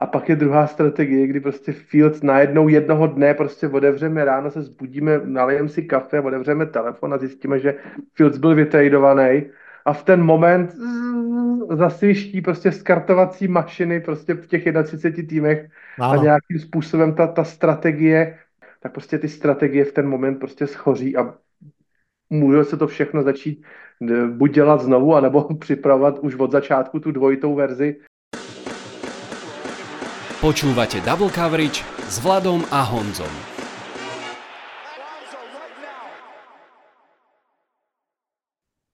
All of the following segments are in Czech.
A pak je druhá strategie, kdy prostě Fields najednou jednoho dne prostě odevřeme, ráno se zbudíme, nalejeme si kafe, odevřeme telefon a zjistíme, že Fields byl vytradovaný a v ten moment zasviští prostě skartovací mašiny prostě v těch 31 týmech ano. a nějakým způsobem ta, ta strategie, tak prostě ty strategie v ten moment prostě schoří a může se to všechno začít buď dělat znovu, anebo připravovat už od začátku tu dvojitou verzi. Počúvate Double Coverage s Vladom a Honzom.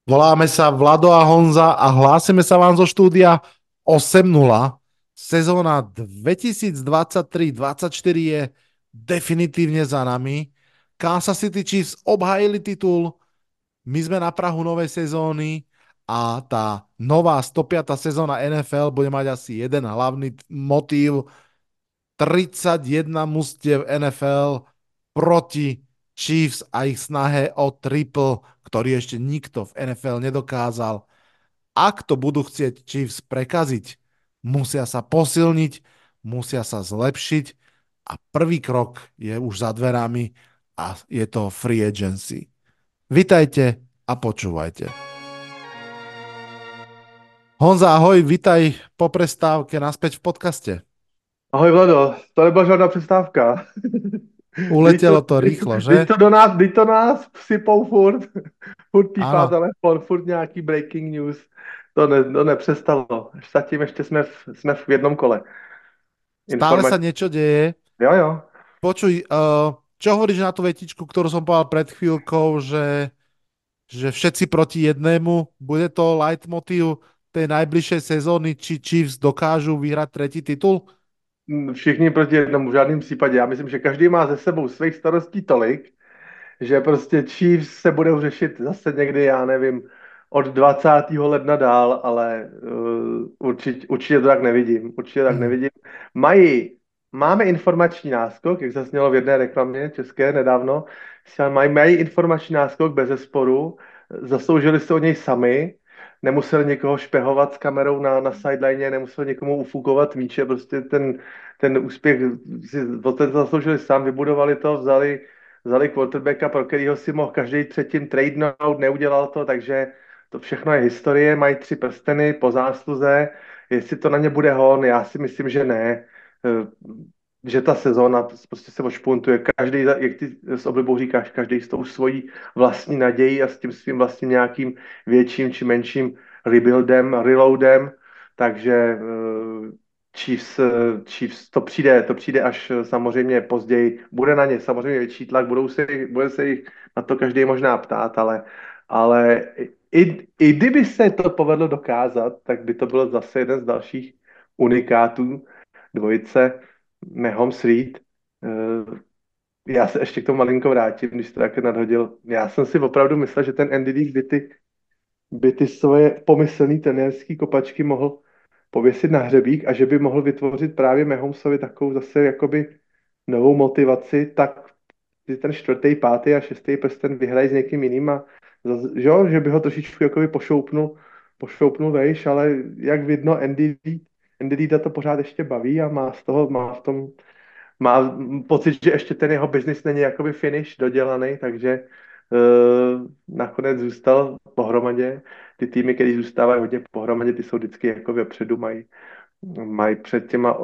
Voláme sa Vlado a Honza a hlásime sa vám zo štúdia 8.0. Sezóna 2023-2024 je definitívne za nami. Kansas City Chiefs obhajili titul, my sme na Prahu novej sezóny a tá nová 105. sezóna NFL bude mať asi jeden hlavný motív. 31 mustiev NFL proti Chiefs a ich snahe o triple, ktorý ešte nikto v NFL nedokázal. Ak to budú chcieť Chiefs prekaziť, musia sa posilniť, musia sa zlepšiť a prvý krok je už za dverami a je to free agency. Vitajte a počúvajte. Honza, ahoj, vitaj po prestávke naspäť v podcaste. Ahoj Vlado, to nebyla žádná přestávka. Uletělo to, to rýchlo, že? Teď to do nás, teď to nás sypou furt, furt pípá telefon, furt nějaký breaking news. To, ne, to nepřestalo. Zatím ještě jsme v, jsme v jednom kole. Stále sa niečo deje. Jo, jo. Počuj, uh, čo hovoríš na tú vetičku, ktorú som povedal pred chvíľkou, že, že všetci proti jednému, bude to leitmotiv tej najbližšej sezóny, či Chiefs dokážu vyhrať tretí titul? Všichni proti jednomu, v žádném případě. Já myslím, že každý má ze sebou svých starostí tolik, že prostě Chiefs se budou řešit zase někdy, já nevím, od 20. ledna dál, ale uh, určitě, určitě to tak nevidím. Určitě tak hmm. nevidím. Mají máme informační náskok, jak zaznělo v jedné reklamě české nedávno, mají, mají informační náskok bez zesporu, zasloužili se o něj sami, nemuseli někoho špehovat s kamerou na, na sideline, nemuseli někomu ufukovat míče, prostě ten, ten úspěch si o ten zasloužili sám, vybudovali to, vzali, vzali quarterbacka, pro kterého si mohl každý třetím tradenout, neudělal to, takže to všechno je historie, mají tři prsteny po zásluze, jestli to na ně bude hon, já si myslím, že ne. Eh, že ta sezóna prostě se ošpuntuje. Každý, jak ty s oblibou říkáš, každý s tou svojí vlastní nadějí a s tím svým vlastním nějakým větším či menším rebuildem, reloadem, takže eh, Chiefs, Chiefs to přijde, to přijde až samozřejmě později. Bude na ně samozřejmě větší tlak, budou se, bude se jich na to každý možná ptát, ale, ale i, i kdyby se to povedlo dokázat, tak by to bylo zase jeden z dalších unikátů, dvojice Mahomes Reed. Eh, já se ještě k tomu malinko vrátím, když to také nadhodil. Já jsem si opravdu myslel, že ten Andy League by ty, by ty svoje pomyslný trenérský kopačky mohl pověsit na hřebík a že by mohl vytvořit právě Mahomesovi takovou zase jakoby novou motivaci, tak ty ten čtvrtý, pátý a šestý prsten vyhrají s někým jiným a že, že by ho trošičku jakoby pošoupnul, pošoupnul vejš, ale jak vidno Andy Reid Indidita to pořád ještě baví a má z toho, má v tom, má pocit, že ještě ten jeho biznis není jakoby finish dodělaný, takže uh, nakonec zůstal pohromadě. Ty týmy, které zůstávají hodně pohromadě, ty jsou vždycky jako vepředu, mají, mají před těma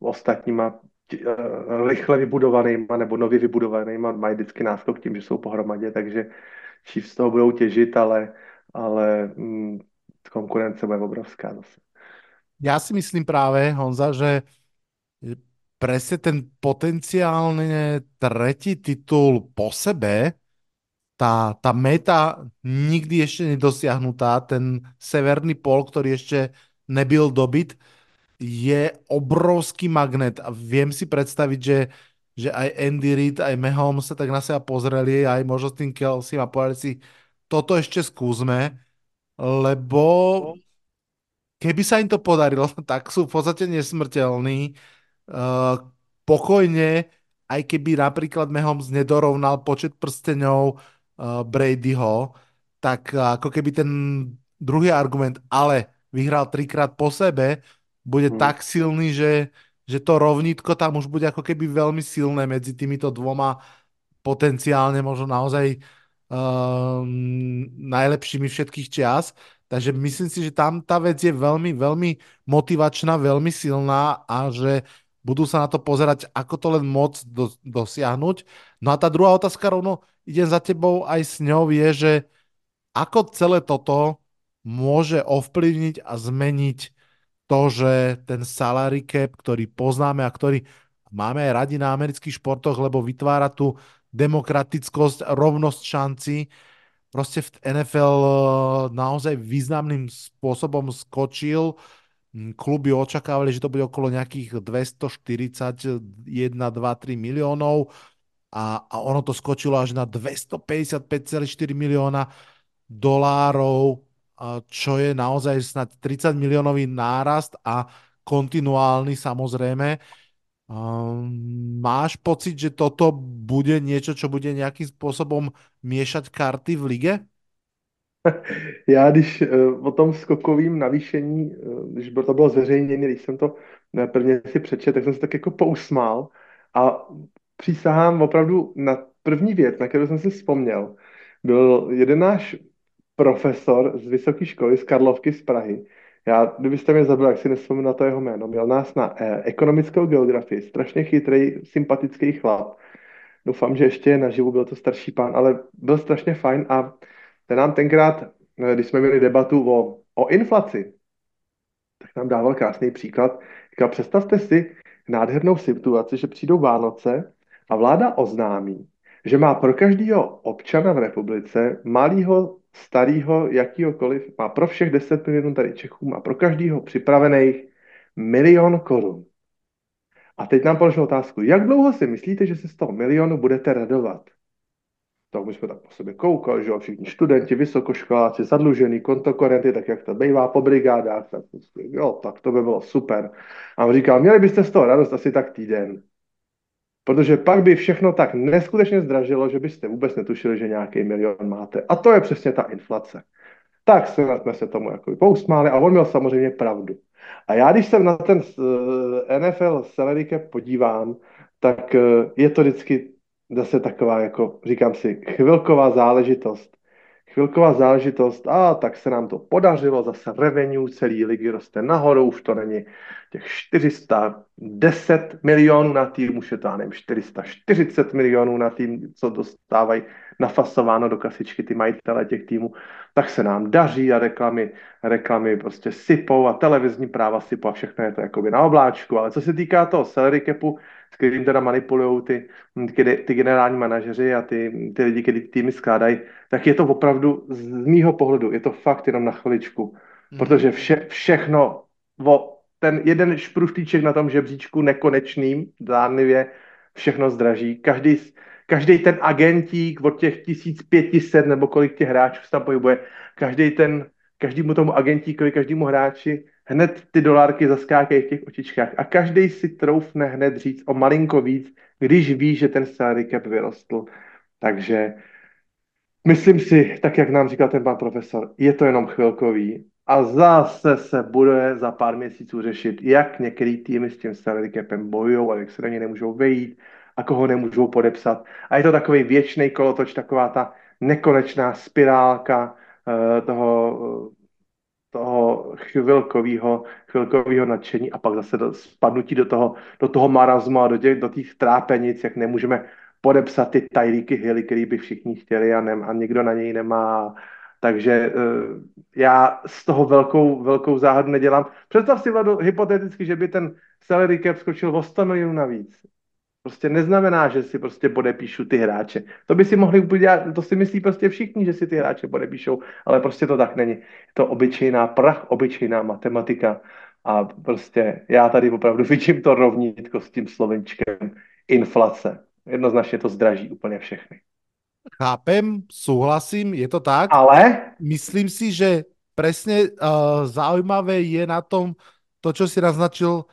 ostatníma uh, rychle vybudovanýma nebo nově vybudovanýma, mají vždycky náskok tím, že jsou pohromadě, takže Chiefs z toho budou těžit, ale, ale mm, konkurence bude obrovská zase ja si myslím práve, Honza, že presne ten potenciálne tretí titul po sebe, tá, tá meta nikdy ešte nedosiahnutá, ten severný pol, ktorý ešte nebyl dobyt, je obrovský magnet. A viem si predstaviť, že, že aj Andy Reid, aj Mahomes sa tak na seba pozreli, aj možno s tým Kelsey a povedali si, toto ešte skúsme, lebo keby sa im to podarilo, tak sú v podstate nesmrteľní. Uh, pokojne, aj keby napríklad Mahomes nedorovnal počet prsteňov uh, Bradyho, tak uh, ako keby ten druhý argument, ale vyhral trikrát po sebe, bude hmm. tak silný, že, že to rovnítko tam už bude ako keby veľmi silné medzi týmito dvoma potenciálne možno naozaj um, najlepšími všetkých čias. Takže myslím si, že tam tá vec je veľmi, veľmi motivačná, veľmi silná a že budú sa na to pozerať, ako to len moc do, dosiahnuť. No a tá druhá otázka rovno, idem za tebou aj s ňou, je, že ako celé toto môže ovplyvniť a zmeniť to, že ten salary cap, ktorý poznáme a ktorý máme aj radi na amerických športoch, lebo vytvára tu demokratickosť, rovnosť šanci, prostě v NFL eh, naozaj významným spôsobom skočil. Hm, kluby očakávali, že to bude okolo nejakých 241, 2, 3 miliónov a, a ono to skočilo až na 255,4 milióna dolárov, čo je naozaj snad 30 miliónový nárast a kontinuálny samozrejme. Um, máš pocit, že toto bude niečo, čo bude nejakým spôsobom miešať karty v lige? Já když uh, o tom skokovým navýšení, uh, když to bylo zveřejněné, když jsem to prvně si přečet, tak jsem se tak jako pousmál a přísahám opravdu na první věc, na kterou jsem si vzpomněl. Byl jeden náš profesor z vysoké školy z Karlovky z Prahy, já, kdybyste mě zabil, jak si nespomínám na to jeho jméno, měl nás na eh, ekonomickou geografii, strašně chytrý, sympatický chlap. Doufám, že ještě je naživu, byl to starší pán, ale byl strašně fajn a ten nám tenkrát, eh, když jsme měli debatu o, o inflaci, tak nám dával krásný příklad. Říkal, představte si nádhernou situaci, že přijdou Vánoce a vláda oznámí, že má pro každého občana v republice, malého starého, jakýhokoliv, má pro všech 10 milionů tady Čechů, má pro každého připravených milion korun. A teď nám položil otázku, jak dlouho si myslíte, že se z toho milionu budete radovat? Tak my jsme tak po sobě koukali, že všichni studenti, vysokoškoláci, zadlužený, kontokorenty, tak jak to bývá po brigádách, tak, jo, tak to by bylo super. A on říkal, měli byste z toho radost asi tak týden. Protože pak by všechno tak neskutečně zdražilo, že byste vůbec netušili, že nějaký milion máte. A to je přesně ta inflace. Tak jsme se tomu jako pousmáli a on měl samozřejmě pravdu. A já, když se na ten eh, NFL salary cap podívám, tak eh, je to vždycky zase taková, jako říkám si, chvilková záležitost chvilková záležitost. A tak se nám to podařilo, zase revenue celý ligy roste nahoru, už to není těch 410 milionů na tým, už je to, nevím, 440 milionů na tým, co dostávají nafasováno do kasičky ty majitele těch týmů, tak se nám daří a reklamy, reklamy prostě sypou a televizní práva sypou a všechno je to jakoby na obláčku, ale co se týká toho salary capu, s kterým teda manipulují ty, ty, ty generální manažeři a ty, ty lidi, kteří týmy skládají, tak je to opravdu z mýho pohledu, je to fakt jenom na chviličku. Mm. Protože vše, všechno, o ten jeden špruštíček na tom žebříčku nekonečným, dánlivě, všechno zdraží. Každý, každý ten agentík od těch 1500 nebo kolik těch hráčů se tam pohybuje, každý ten, každému tomu agentíkovi, každému hráči hned ty dolárky zaskákají v těch očičkách a každý si troufne hned říct o malinko víc, když ví, že ten salary cap vyrostl. Takže myslím si, tak jak nám říkal ten pan profesor, je to jenom chvilkový a zase se bude za pár měsíců řešit, jak některý týmy s tím salary capem bojují a jak se do něj nemůžou vejít a koho nemůžou podepsat. A je to takový věčný kolotoč, taková ta nekonečná spirálka uh, toho toho chvilkového, chvilkového nadšení a pak zase do, spadnutí do toho, do toho marazmu a do těch, do těch trápenic, jak nemůžeme podepsat ty tajlíky Hilly, který by všichni chtěli a, ne, a nikdo na něj nemá. Takže uh, já z toho velkou, velkou záhadu nedělám. Představ si, Vlado, hypoteticky, že by ten salary cap skočil o 100 milionů navíc prostě neznamená, že si prostě podepíšu ty hráče. To by si mohli udělat, to si myslí prostě všichni, že si ty hráče podepíšou, ale prostě to tak není. Je to obyčejná prach, obyčejná matematika a prostě já tady opravdu vidím to rovnítko s tím slovenčkem inflace. Jednoznačně to zdraží úplně všechny. Chápem, souhlasím, je to tak. Ale? Myslím si, že presne uh, zaujímavé je na tom to, čo si naznačil,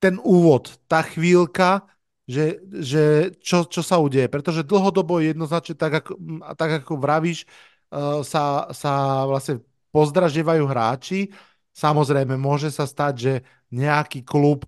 ten úvod, tá chvíľka, že, že čo, čo sa udeje. Pretože dlhodobo jednoznačne, tak ako, tak ako vravíš, uh, sa, sa vlastne pozdražievajú hráči. Samozrejme, môže sa stať, že nejaký klub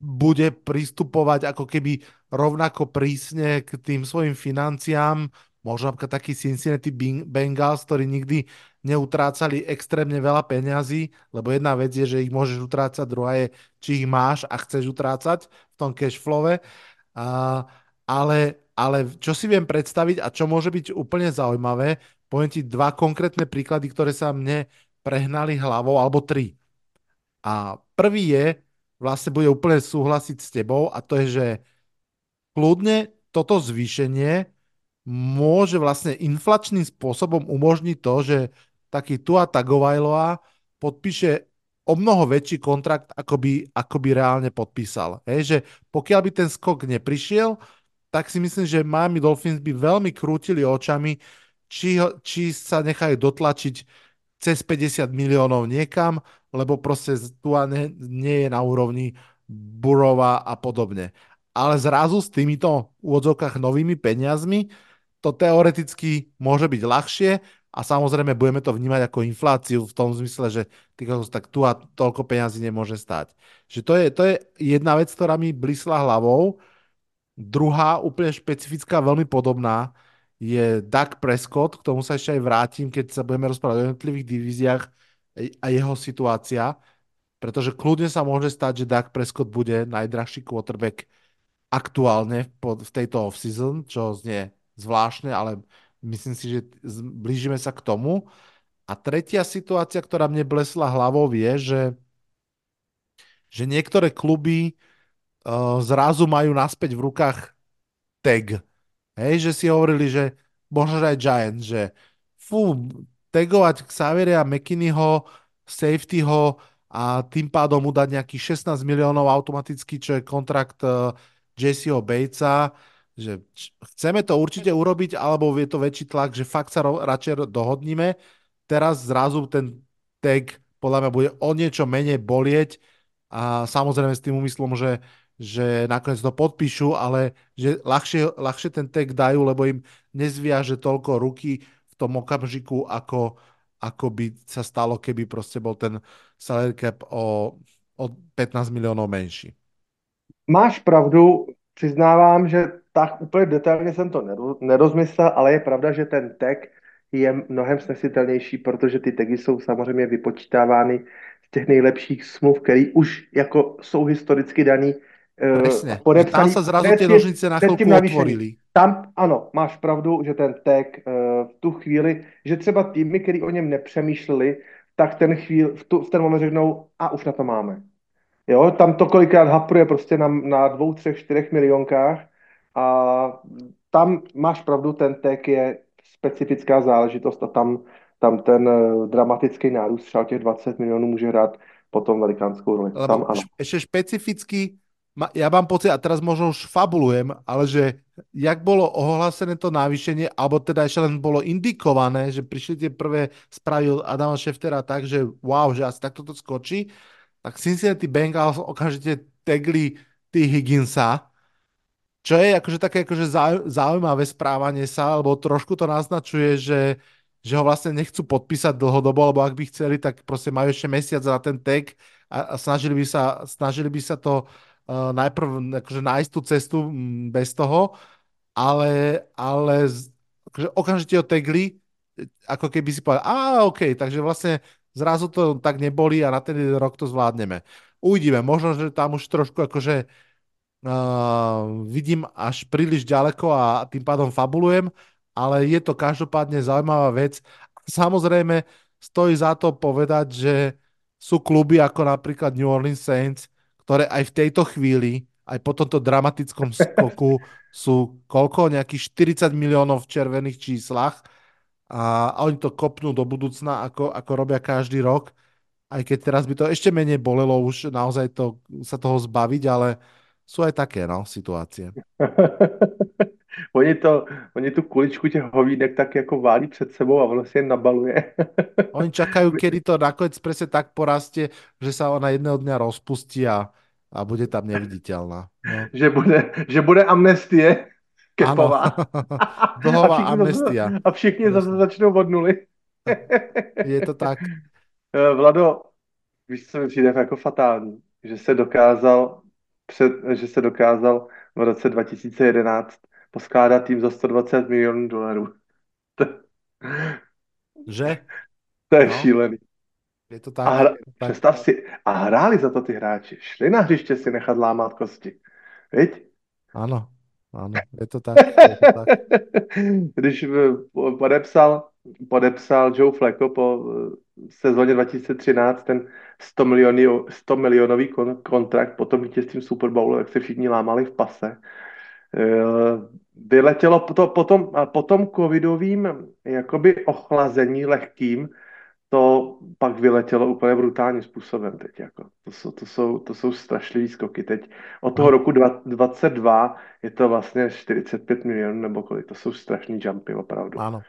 bude pristupovať ako keby rovnako prísne k tým svojim financiám, možno napríklad taký Cincinnati Bengals, ktorí nikdy neutrácali extrémne veľa peňazí, lebo jedna vec je, že ich môžeš utrácať, druhá je, či ich máš a chceš utrácať v tom cash flowe. A, ale, ale čo si viem predstaviť a čo môže byť úplne zaujímavé, poviem ti dva konkrétne príklady, ktoré sa mne prehnali hlavou, alebo tri. A prvý je, vlastne bude úplne súhlasiť s tebou a to je, že kľudne toto zvýšenie môže vlastne inflačným spôsobom umožniť to, že taký Tua Tagovailoa podpíše o mnoho väčší kontrakt, ako by, ako by reálne podpísal. Hej, že pokiaľ by ten skok neprišiel, tak si myslím, že Miami Dolphins by veľmi krútili očami, či, či sa nechajú dotlačiť cez 50 miliónov niekam, lebo proste tu nie, nie je na úrovni Burova a podobne. Ale zrazu s týmito úvodzovkách novými peniazmi to teoreticky môže byť ľahšie a samozrejme budeme to vnímať ako infláciu v tom zmysle, že tak tu a toľko peňazí nemôže stať. Že to je, to je jedna vec, ktorá mi blísla hlavou. Druhá, úplne špecifická, veľmi podobná, je Doug Prescott, k tomu sa ešte aj vrátim, keď sa budeme rozprávať o jednotlivých divíziách a jeho situácia, pretože kľudne sa môže stať, že Dak Prescott bude najdrahší quarterback aktuálne v tejto off-season, čo znie zvláštne, ale myslím si, že blížime sa k tomu. A tretia situácia, ktorá mne blesla hlavou, je, že, že niektoré kluby uh, zrazu majú naspäť v rukách tag. Hej, že si hovorili, že možno aj Giants, že fú, tagovať Xaviera McKinneyho, safetyho a tým pádom mu dať nejakých 16 miliónov automaticky, čo je kontrakt uh, Jesseho Batesa, že chceme to určite urobiť, alebo je to väčší tlak, že fakt sa radšej dohodníme. Teraz zrazu ten tag podľa mňa bude o niečo menej bolieť a samozrejme s tým úmyslom, že, že nakoniec to podpíšu, ale že ľahšie, ľahšie ten tag dajú, lebo im nezviaže toľko ruky tom okamžiku, ako, ako by sa stalo, keby proste bol ten salary cap o, o 15 milionů menší. Máš pravdu, přiznávám, že tak úplně detailně jsem to nerozmyslel, ale je pravda, že ten tag je mnohem snesitelnější, protože ty tagy jsou samozřejmě vypočítávány z těch nejlepších smluv, který už jako jsou historicky daný Presne. Podepsaný, tam sa zrazu tie nožnice na chvíľku otvorili. Tam, ano, máš pravdu, že ten tag uh, v tu chvíli, že třeba týmy, který o něm nepřemýšleli, tak ten chvíl, v, tu, v ten moment řeknou, a už na to máme. Jo, tam to kolikrát hapruje prostě na, na dvou, třech, čtyřech milionkách a tam máš pravdu, ten tag je specifická záležitost a tam, tam ten uh, dramatický nárůst třeba těch 20 milionů může hrát potom velikánskou roli. Lebo tam, ano. Ešte špecificky ja mám pocit, a teraz možno už fabulujem, ale že jak bolo ohlásené to navýšenie, alebo teda ešte len bolo indikované, že prišli tie prvé správy od Adama Šeftera tak, že wow, že asi takto to skočí, tak Cincinnati Bengals okamžite tagli T. Higginsa, čo je akože také akože zaujímavé správanie sa, lebo trošku to naznačuje, že, že ho vlastne nechcú podpísať dlhodobo, lebo ak by chceli, tak proste majú ešte mesiac na ten tag a, a snažili, by sa, snažili by sa to uh, najprv akože nájsť tú cestu bez toho, ale, ale akože okamžite ho tegli, ako keby si povedal, a OK, takže vlastne zrazu to tak neboli a na ten rok to zvládneme. Uvidíme, možno, že tam už trošku akože uh, vidím až príliš ďaleko a tým pádom fabulujem, ale je to každopádne zaujímavá vec. Samozrejme, stojí za to povedať, že sú kluby ako napríklad New Orleans Saints, ktoré aj v tejto chvíli, aj po tomto dramatickom skoku sú koľko? Nejakých 40 miliónov v červených číslach a, a oni to kopnú do budúcna, ako, ako robia každý rok. Aj keď teraz by to ešte menej bolelo už naozaj to, sa toho zbaviť, ale sú aj také no, situácie. oni, to, oni tu kuličku těch hovídek tak jako válí před sebou a je nabaluje. oni čakajú, kedy to nakoniec presne tak porastie, že sa ona jedného dňa rozpustí a, a bude tam neviditeľná. No. že, bude, že bude amnestie kepová. Dlhová a amnestia. A všichni zase začnou od nuly. Je to tak. Eh, Vlado, víš, co mi přijde jako fatální? Že se dokázal před, že se dokázal v roce 2011 poskládat tým za 120 milionů dolarů. Že? to je No. šílený. Je to A tak. hra, je to tak. představ si, a hráli za to ty hráči. Šli na hřiště si nechat lámat kosti. Viď? Áno, áno, je to tak. Je to tak. Když eh, po- podepsal, podepsal Joe Flacco po eh, sezóně 2013 ten 100 milionový, 100 milionový kon, kontrakt po tom vítězstvím Super Bowlu, jak se všichni lámali v pase. Eh, Vyletělo to, po, tom, a po tom covidovým jakoby ochlazení lehkým, to pak vyletělo úplně brutálním způsobem teď. Jako. To, jsou, to, jsou, to jsou strašlivý skoky. Teď od toho Ano. roku 2022 je to vlastně 45 milionů nebo kolik. To jsou strašný jumpy opravdu. Áno.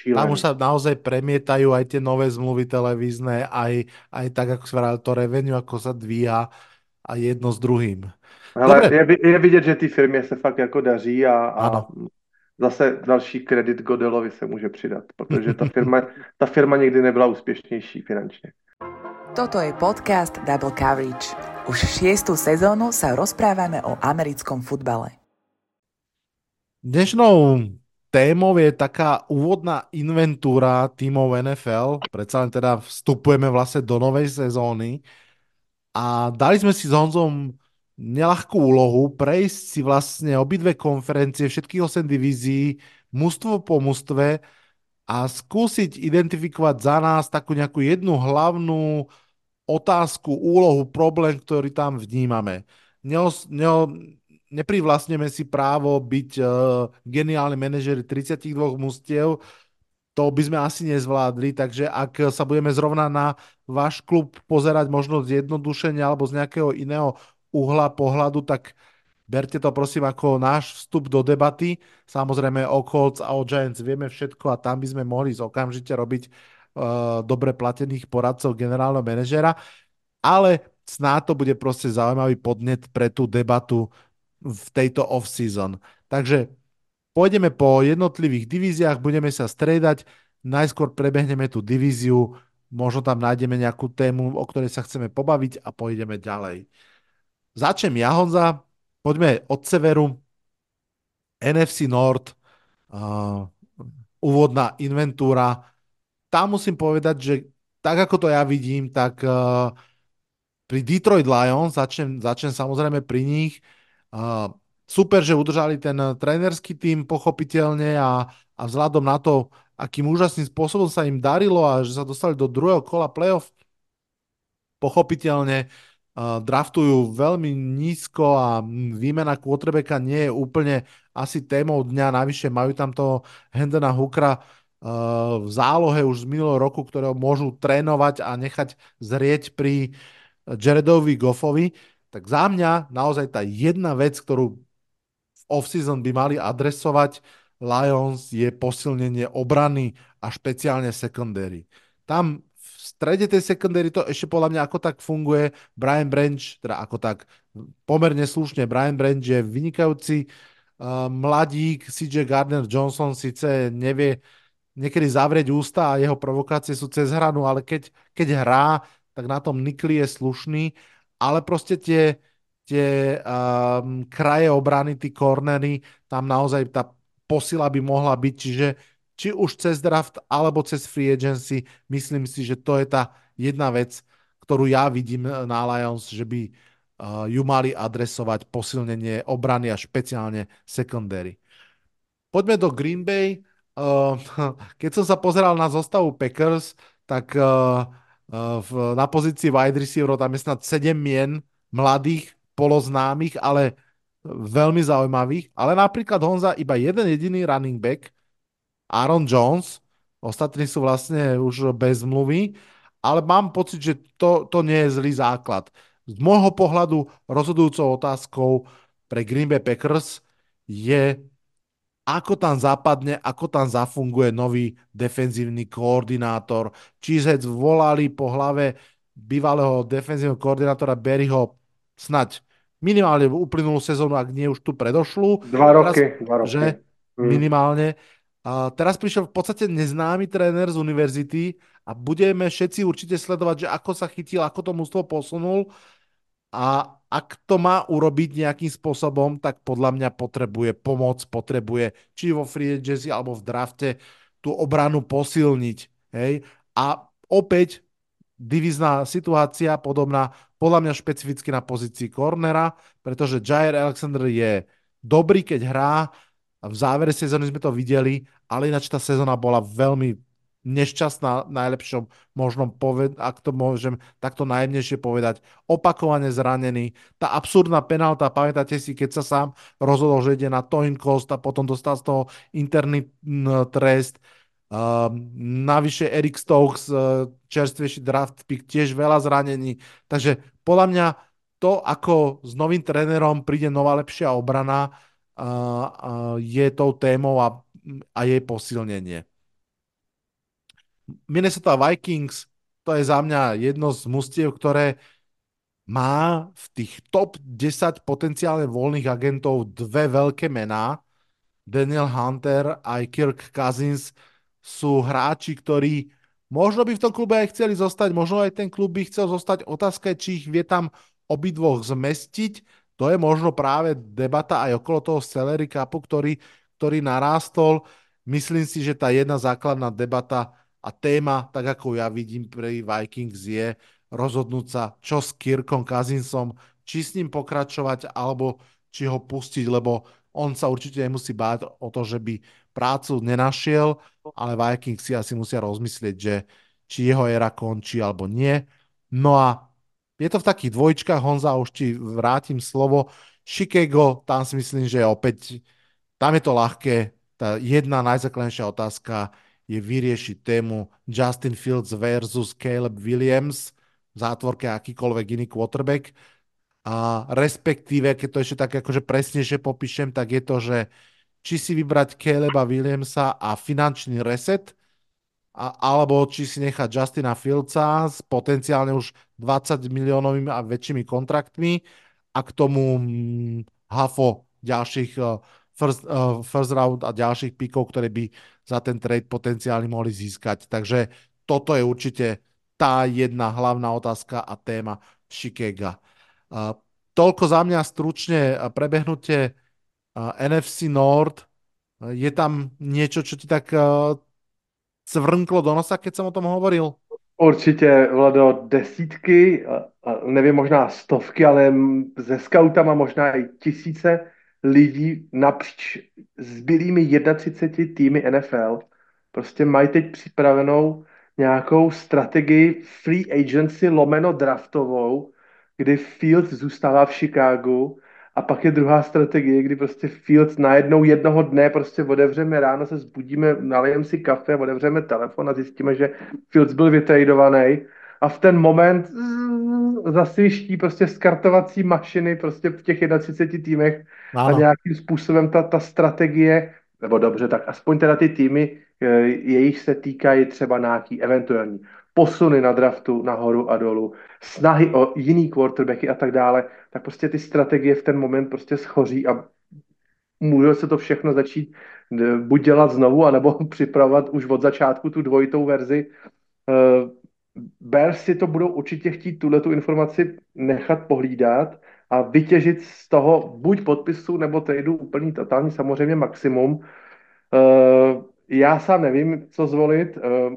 Šílený. Tam už sa naozaj premietajú aj tie nové zmluvy televízne, aj, aj tak, ako sa vrali, to revenue, ako sa dvíha a jedno s druhým. Hele, Dobre. je, je vidět, že té firmě se fakt jako daří a, a Ano. zase další kredit Godelovi se může přidat, protože ta firma, ta firma nikdy nebyla úspěšnější finančně. Toto je podcast Double Coverage. Už šiestu sezónu sa rozprávame o americkom futbale. Dnešnou témou je taká úvodná inventúra tímov NFL. Predsa len teda vstupujeme vlastne do novej sezóny a dali sme si s Honzom nelahkú úlohu prejsť si vlastne obidve konferencie, všetkých 8 divízií, mužstvo po mužstve a skúsiť identifikovať za nás takú nejakú jednu hlavnú otázku, úlohu, problém, ktorý tam vnímame. Neos, neo, neprivlastneme si právo byť uh, geniálni manažeri 32 mustiev, to by sme asi nezvládli, takže ak sa budeme zrovna na váš klub pozerať možno zjednodušenia alebo z nejakého iného uhla pohľadu, tak berte to prosím ako náš vstup do debaty. Samozrejme o Colts a o Giants vieme všetko a tam by sme mohli okamžite robiť uh, dobre platených poradcov generálneho manažera, ale snáď to bude proste zaujímavý podnet pre tú debatu v tejto off-season. Takže pôjdeme po jednotlivých divíziách, budeme sa striedať, najskôr prebehneme tú divíziu, možno tam nájdeme nejakú tému, o ktorej sa chceme pobaviť a pôjdeme ďalej. Začnem ja, Honza, poďme od severu, NFC North, uh, úvodná inventúra. Tam musím povedať, že tak ako to ja vidím, tak uh, pri Detroit Lions, začnem, začnem samozrejme pri nich, uh, super, že udržali ten trénerský tým pochopiteľne a, a vzhľadom na to, akým úžasným spôsobom sa im darilo a že sa dostali do druhého kola playoff, pochopiteľne uh, draftujú veľmi nízko a výmena quarterbacka nie je úplne asi témou dňa, navyše majú tam toho Hendona Hookera uh, v zálohe už z minulého roku, ktorého môžu trénovať a nechať zrieť pri Jaredovi Goffovi, tak za mňa naozaj tá jedna vec, ktorú v off-season by mali adresovať Lions je posilnenie obrany a špeciálne secondary. Tam v strede tej secondary to ešte podľa mňa ako tak funguje. Brian Branch, teda ako tak pomerne slušne, Brian Branch je vynikajúci uh, mladík, CJ Gardner Johnson síce nevie niekedy zavrieť ústa a jeho provokácie sú cez hranu, ale keď, keď hrá, tak na tom Nikli je slušný, ale proste tie, tie um, kraje obrany, tí cornery, tam naozaj tá posila by mohla byť, čiže či už cez draft alebo cez free agency, myslím si, že to je tá jedna vec, ktorú ja vidím na Lions, že by uh, ju mali adresovať posilnenie obrany a špeciálne secondary. Poďme do Green Bay. Uh, keď som sa pozeral na zostavu Packers, tak uh, v, na pozícii wide receiver tam je snad 7 mien mladých, poloznámych, ale veľmi zaujímavých. Ale napríklad Honza iba jeden jediný running back, Aaron Jones, ostatní sú vlastne už bez zmluvy, ale mám pocit, že to, to nie je zlý základ. Z môjho pohľadu rozhodujúcou otázkou pre Green Bay Packers je ako tam zapadne, ako tam zafunguje nový defenzívny koordinátor. Cheeseheads volali po hlave bývalého defenzívneho koordinátora Berryho snať minimálne v uplynulú sezónu, ak nie už tu predošlu. Dva roky, Teraz, dva roky. Že? Hmm. Minimálne. A teraz prišiel v podstate neznámy tréner z univerzity a budeme všetci určite sledovať, že ako sa chytil, ako to mústvo posunul. A ak to má urobiť nejakým spôsobom, tak podľa mňa potrebuje pomoc, potrebuje či vo free agency alebo v drafte tú obranu posilniť. Hej? A opäť divizná situácia podobná podľa mňa špecificky na pozícii cornera, pretože Jair Alexander je dobrý, keď hrá, v závere sezóny sme to videli, ale ináč tá sezóna bola veľmi nešťastná najlepšom možnom poved, ak to môžem takto najjemnejšie povedať, opakovane zranený. Tá absurdná penálta, pamätáte si, keď sa sám rozhodol, že ide na Toin Cost a potom dostal z toho interný trest. Uh, navyše Eric Stokes, uh, čerstvejší draft pick, tiež veľa zranení. Takže podľa mňa to, ako s novým trénerom príde nová lepšia obrana, uh, uh, je tou témou a, a jej posilnenie. Minnesota Vikings, to je za mňa jedno z mustiev, ktoré má v tých top 10 potenciálne voľných agentov dve veľké mená. Daniel Hunter a Kirk Cousins sú hráči, ktorí možno by v tom klube aj chceli zostať, možno aj ten klub by chcel zostať. Otázka je, či ich vie tam obidvoch zmestiť. To je možno práve debata aj okolo toho salary capu, ktorý, ktorý narástol. Myslím si, že tá jedna základná debata a téma, tak ako ja vidím pre Vikings, je rozhodnúť sa, čo s Kirkom Kazinsom, či s ním pokračovať, alebo či ho pustiť, lebo on sa určite nemusí báť o to, že by prácu nenašiel, ale Vikings si asi musia rozmyslieť, že či jeho era končí alebo nie. No a je to v takých dvojčkách, Honza, už ti vrátim slovo. Chicago, tam si myslím, že opäť, tam je to ľahké. Tá jedna najzákladnejšia otázka je vyriešiť tému Justin Fields versus Caleb Williams v zátvorke akýkoľvek iný quarterback. A respektíve, keď to ešte tak akože presnejšie popíšem, tak je to, že či si vybrať Caleba Williamsa a finančný reset, a, alebo či si nechať Justina Fieldsa s potenciálne už 20 miliónovými a väčšími kontraktmi a k tomu hm, hafo ďalších uh, first, uh, first round a ďalších pikov, ktoré by za ten trade potenciálne mohli získať. Takže toto je určite tá jedna hlavná otázka a téma Chicago. Uh, toľko za mňa stručne prebehnutie uh, NFC Nord. Uh, je tam niečo, čo ti tak uh, cvrnklo do nosa, keď som o tom hovoril? Určitě, Vlado, desítky, nevím, možná stovky, ale ze scoutama možná i tisíce lidí napříč zbylými 31 týmy NFL prostě mají teď připravenou nějakou strategii free agency lomeno draftovou, kdy Fields zůstává v Chicagu. A pak je druhá strategie, kdy prostě Fields najednou jednoho dne prostě otevřeme ráno, se zbudíme, nalijeme si kafe, otevřeme telefon a zjistíme, že Fields byl vytradovaný. A v ten moment zasviští prostě skartovací mašiny prostě v těch 31 týmech ano. a nějakým způsobem ta, ta strategie, nebo dobře, tak aspoň teda ty týmy, eh, jejich se týkají třeba nějaký eventuální posuny na draftu nahoru a dolů, snahy o jiný quarterbacky a tak dále, tak prostě ty strategie v ten moment prostě schoří a může se to všechno začít eh, buď dělat znovu, anebo připravovat už od začátku tu dvojitou verzi. Eh, Bears si to budou určitě chtít tuhle tu informaci nechat pohlídat a vytěžit z toho buď podpisu nebo tradu úplný totální samozřejmě maximum. Uh, já sám nevím, co zvolit. Uh,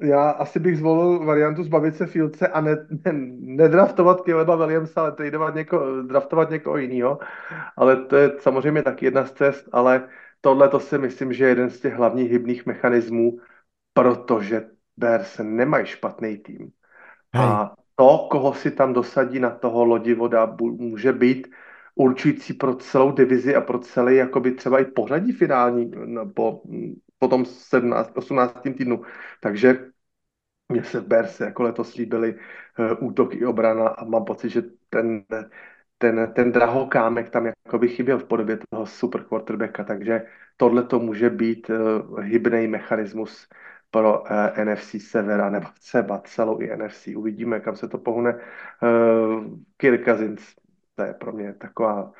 já asi bych zvolil variantu zbavit se Fieldse a ne, ne, nedraftovat Caleba Williamsa, ale tradovat něko, draftovat někoho jiného. Ale to je samozřejmě taky jedna z cest, ale tohle to si myslím, že je jeden z těch hlavních hybných mechanismů, protože Bears nemají špatný tým. Hej. A to, koho si tam dosadí na toho lodivoda, může být určující pro celou divizi a pro celý jakoby třeba i pořadí finální no, po, po tom 17, 18. týdnu. Takže mě se v Berse jako letos líbily uh, útok i obrana a mám pocit, že ten, ten, ten drahokámek tam jakoby chyběl v podobě toho super quarterbacka, takže tohle to může být uh, hybný mechanismus pro eh, NFC Severa, nebo třeba celou i NFC. Uvidíme, kam se to pohne. Uh, Kirk Cousins, to je pro mě taková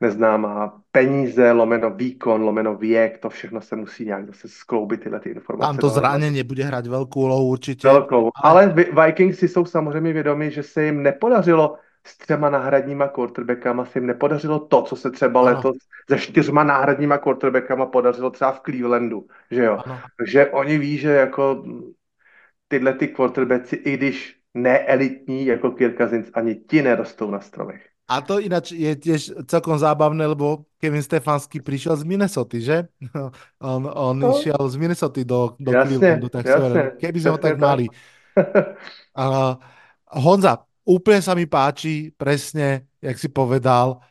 neznámá peníze, lomeno výkon, lomeno věk, to všechno se musí nějak zase skloubit tyhle ty informace. Tam to zranění bude hrát velkou úlohu určitě. Velkou, ale Vikings si jsou samozřejmě vědomi, že se jim nepodařilo s třema náhradníma quarterbackama se jim nepodařilo to, co se třeba ano. letos se čtyřma náhradníma quarterbackama podařilo třeba v Clevelandu, že jo. Ano. Takže oni ví, že jako tyhle ty quarterbacki, i když neelitní jako Kirk Cousins, ani ti nerostou na stromech. A to ináč je tiež celkom zábavné, lebo Kevin Stefanský prišiel z Minnesota, že? on on no. išiel z Minnesota do, do jasne, Clevelandu, tak jasne, keby sme ho tak mali. uh, Honza, úplne sa mi páči presne, jak si povedal,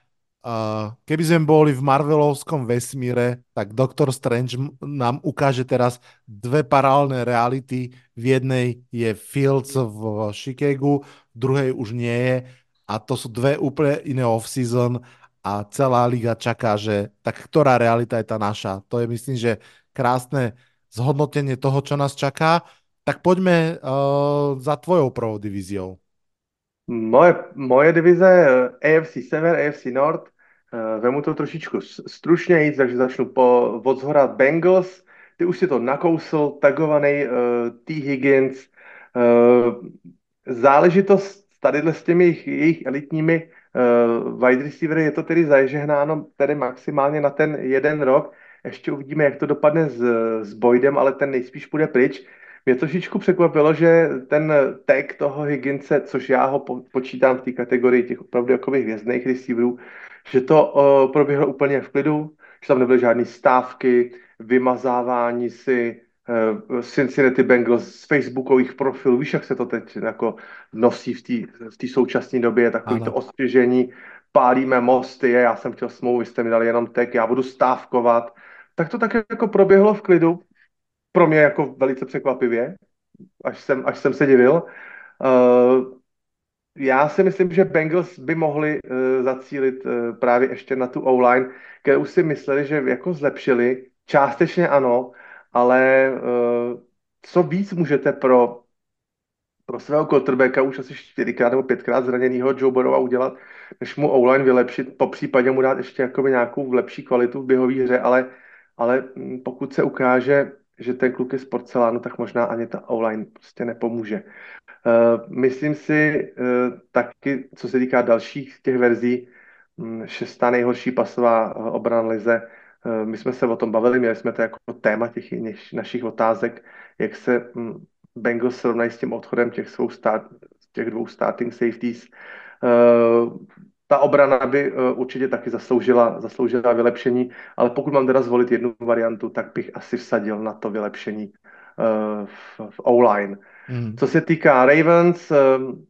uh, keby sme boli v Marvelovskom vesmíre, tak Doktor Strange nám ukáže teraz dve paralelné reality. V jednej je Fields v Chicagu, v druhej už nie je a to sú dve úplne iné off-season a celá liga čaká, že tak ktorá realita je tá naša. To je myslím, že krásne zhodnotenie toho, čo nás čaká. Tak poďme uh, za tvojou prvou divíziou. Moje, moje divize AFC Sever, AFC North, uh, vemu to trošičku stručněji, takže začnu po, od Bengals. Ty už si to nakousl, tagovaný uh, T. Higgins. Uh, záležitost tady s těmi jejich, jejich elitními uh, wide receivery je to tedy zažehnáno tedy maximálně na ten jeden rok. Ještě uvidíme, jak to dopadne s, s Boydem, ale ten nejspíš půjde pryč. Mě trošičku překvapilo, že ten tag toho Higginse, což já ho po, počítám v té kategorii těch opravdu jakoby hvězdných receiverů, že to uh, proběhlo úplně v klidu, že tam nebyly žádné stávky, vymazávání si uh, Cincinnati Bengals z facebookových profilů, víš, jak se to teď jako nosí v té současné době, takový ano. to ostřežení, pálíme mosty, já jsem chtěl smlouvu, vy jste mi dali jenom tek, já budu stávkovat. Tak to tak jako proběhlo v klidu, pro mě jako velice překvapivě, až jsem, až jsem se divil. Uh, já si myslím, že Bengals by mohli uh, zacílit uh, právě ještě na tu O-line, kterou si mysleli, že jako zlepšili. Částečně ano, ale uh, co víc můžete pro, pro svého quarterbacka už asi čtyřikrát nebo pětkrát zraněného Joe Burrowa udělat, než mu online vylepšit, po případě mu dát ještě jakoby nějakou lepší kvalitu v běhové hře, ale, ale hm, pokud se ukáže, že ten kluk je z porcelánu, tak možná ani ta online prostě nepomůže. Uh, myslím si uh, taky, co se týká dalších těch verzí, um, šestá nejhorší pasová uh, obrana lize, my jsme se o tom bavili, měli jsme to jako téma těch našich otázek, jak se um, Bengals srovnají s tím odchodem těch, svou start, těch dvou starting safeties. Ta obrana by uh, určitě taky zasloužila, zasloužila vylepšení, ale pokud mám teda zvolit jednu variantu, tak bych asi vsadil na to vylepšení uh, v, v O-line. Mm. Co se týká Ravens, um,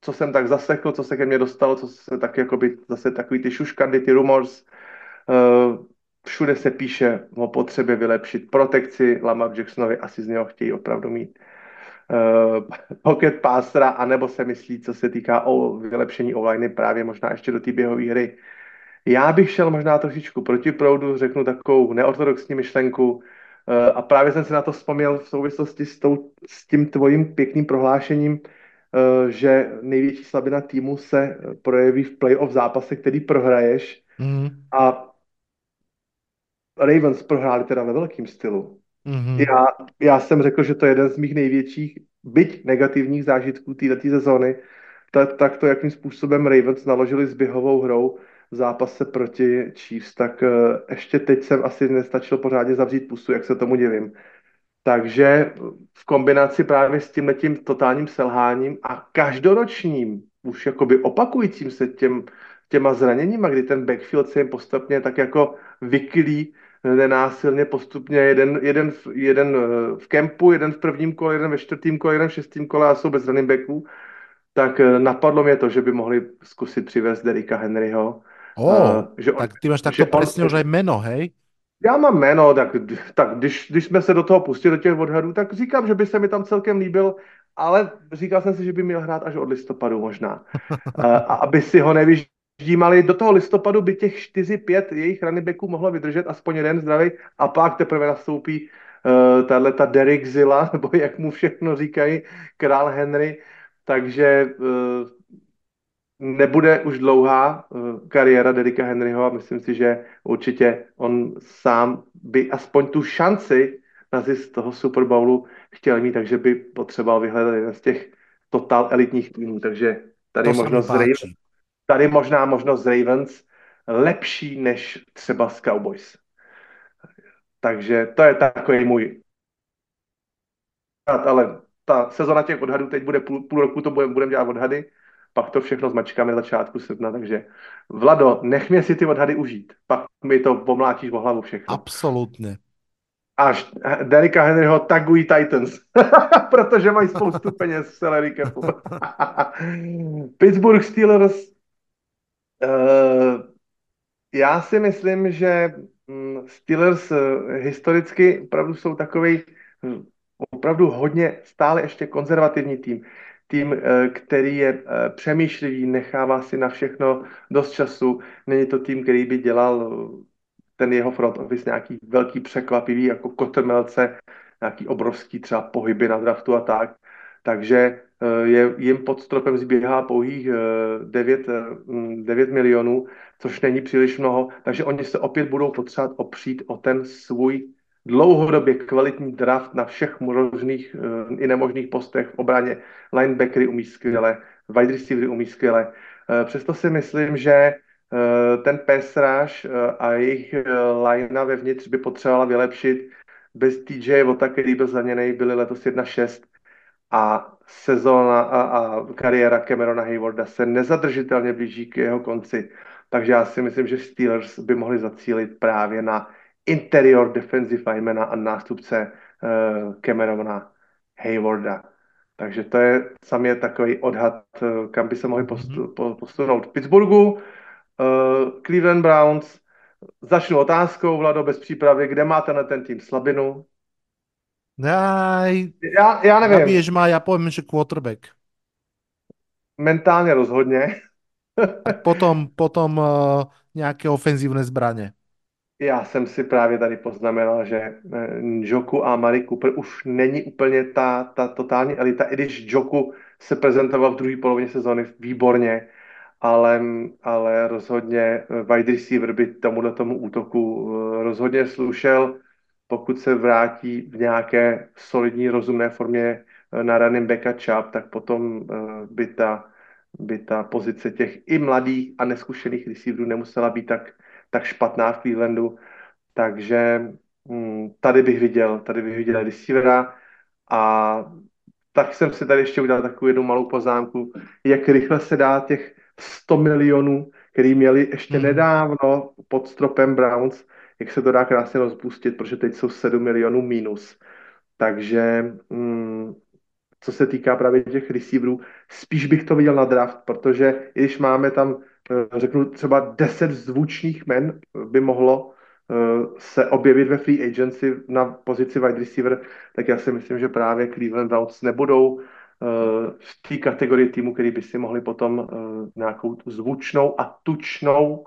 co jsem tak zasekl, co se ke mně dostalo, co se tak jakoby zase takový ty šuškandy, ty rumors, všude se píše o potřebě vylepšit protekci, Lamar Jacksonovi asi z něho chtějí opravdu mít pocket passera, anebo se myslí, co se týká o vylepšení online, právě možná ještě do té běhové hry. Já bych šel možná trošičku proti proudu, řeknu takovou neortodoxní myšlenku uh, a právě jsem se na to vzpomněl v souvislosti s, tou, s tím tvojím pěkným prohlášením, uh, že největší slabina týmu se projeví v playoff zápase, který prohraješ mm. a Ravens prohráli teda ve velkém stylu. Mm-hmm. Já, já jsem řekl, že to je jeden z mých největších, byť negativních zážitků této sezóny, tak, to, jakým způsobem Ravens naložili s běhovou hrou v zápase proti Chiefs, tak uh, ještě teď jsem asi nestačil pořádně zavřít pusu, jak se tomu divím. Takže v kombinaci právě s tím tím totálním selháním a každoročním, už jakoby opakujícím se těm, těma zraněníma, kdy ten backfield se jim postupně tak jako vykylí nenásilně postupně jeden, jeden, jeden v kempu, jeden v prvním kole, jeden ve čtvrtém kole, jeden v šestém kole a jsou bez running backů, tak eh, napadlo mě to, že by mohli zkusit přivést Derika Henryho. Oh, že on, tak ty máš takto přesně už aj jméno, hej? Já mám jméno, tak, tak když, když jsme se do toho pustili, do těch odhadů, tak říkám, že by se mi tam celkem líbil, ale říkal jsem si, že by měl hrát až od listopadu možná. a aby si ho nevyž, ždímali do toho listopadu by těch 4-5 jejich running backů mohlo vydržet aspoň jeden zdravý a pak teprve nastoupí uh, tahle ta Derek Zilla, nebo jak mu všechno říkají, král Henry, takže uh, nebude už dlouhá uh, kariéra Derika Henryho a myslím si, že určitě on sám by aspoň tu šanci na zisk toho Super Bowlu chtěl mít, takže by potřeboval vyhledat jeden z těch total elitních týmů, takže Tady to možnost Ravens, tady možná možnost Ravens lepší než třeba z Cowboys. Takže to je takový můj ale ta sezona těch odhadů teď bude půl, půl roku, to budeme budem dělat odhady, pak to všechno zmačkáme na začátku srpna, takže Vlado, nech mě si ty odhady užít, pak mi to pomlátíš o hlavu všechno. Absolutně. Až Derika Henryho tagují Titans, protože mají spoustu peněz v salary capu. Pittsburgh Steelers, já si myslím, že mm, Steelers uh, historicky opravdu jsou takový opravdu hodně stále ještě konzervativní tým. Tým, eh, který je eh, přemýšlivý, nechává si na všechno dost času. Není to tým, který by dělal eh, ten jeho front office nějaký velký překvapivý, jako kotrmelce, nějaký obrovský třeba pohyby na draftu a tak. Takže je, jim pod stropem zběhá pouhých 9, 9 milionů, což není příliš mnoho, takže oni se opět budou potřebovat opřít o ten svůj dlouhodobě kvalitní draft na všech možných eh, i nemožných postech v obraně. Linebackery umí skvěle, wide receivery umí skvěle. Eh, přesto si myslím, že eh, ten rush a jejich linea vevnitř by potřebovala vylepšit. Bez TJ Vota, který byl zraněný, byli letos 1-6 a sezóna a, a kariéra Camerona Haywarda se nezadržitelně blíží k jeho konci. Takže já si myslím, že Steelers by mohli zacílit právě na interior defensive linemana a nástupce uh, Camerona Haywarda. Takže to je samě takový odhad, uh, kam by se mohli postu, mhm. po, posunout. V Pittsburghu, uh, Cleveland Browns, začnu otázkou, Vlado, bez přípravy, kde máte na ten tým slabinu? Aj, já, já nevím. Nabíješ má, já povím, že quarterback. Mentálně rozhodně. Potom, potom uh, nějaké ofenzívne zbraně. Já jsem si právě tady poznamenal, že eh, Joku a Mari Cooper už není úplně ta, ta totální elita, i když Joku se prezentoval v druhé polovině sezóny výborně, ale, ale rozhodně eh, wide receiver by tomuhle tomu útoku rozhodně slušel, pokud se vrátí v nějaké solidní, rozumné formě na running backa tak potom by ta, by ta pozice těch i mladých a neskušených receiverů nemusela být tak, tak špatná v Clevelandu. Takže hm, tady bych viděl, tady bych viděl receivera a tak jsem si tady ještě udělal takovou jednu malou poznámku, jak rychle se dá těch 100 milionů, který měli ještě hmm. nedávno pod stropem Browns, jak se to dá krásně rozpustit, protože teď jsou 7 milionů minus. Takže hm, co se týká právě těch receiverů, spíš bych to viděl na draft, protože i když máme tam Eh, řeknu třeba deset zvučných men by mohlo eh, se objevit ve free agency na pozici wide receiver, tak já si myslím, že právě Cleveland Browns nebudou eh, v té kategorii týmu, který by si mohli potom nějakou zvučnou a tučnou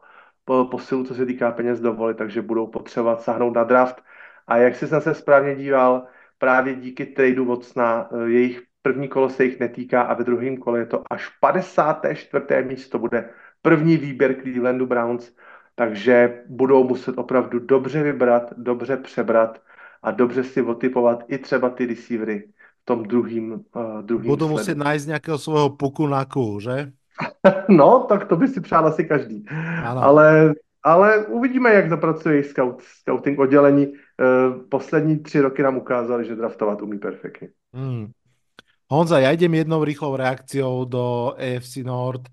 posilu, co se týká peněz dovolit, takže budou potřebovat sáhnout na draft. A jak jsi se správně díval, právě díky tradu Watsona jejich první kolo se jich netýká a ve druhém kole je to až 54. místo bude první výběr Clevelandu Browns, takže budou muset opravdu dobře vybrat, dobře přebrat a dobře si otypovat i třeba ty receivery v tom druhým, uh, druhým Budou sledu. muset najít nějakého svého pukunaku, že? no, tak to by si přál asi každý. Ano. Ale, ale uvidíme, jak zapracuje scout, scouting oddělení. Uh, poslední tři roky nám ukázali, že draftovat umí perfektně. Hmm. Honza, ja idem jednou rýchlou reakciou do AFC Nord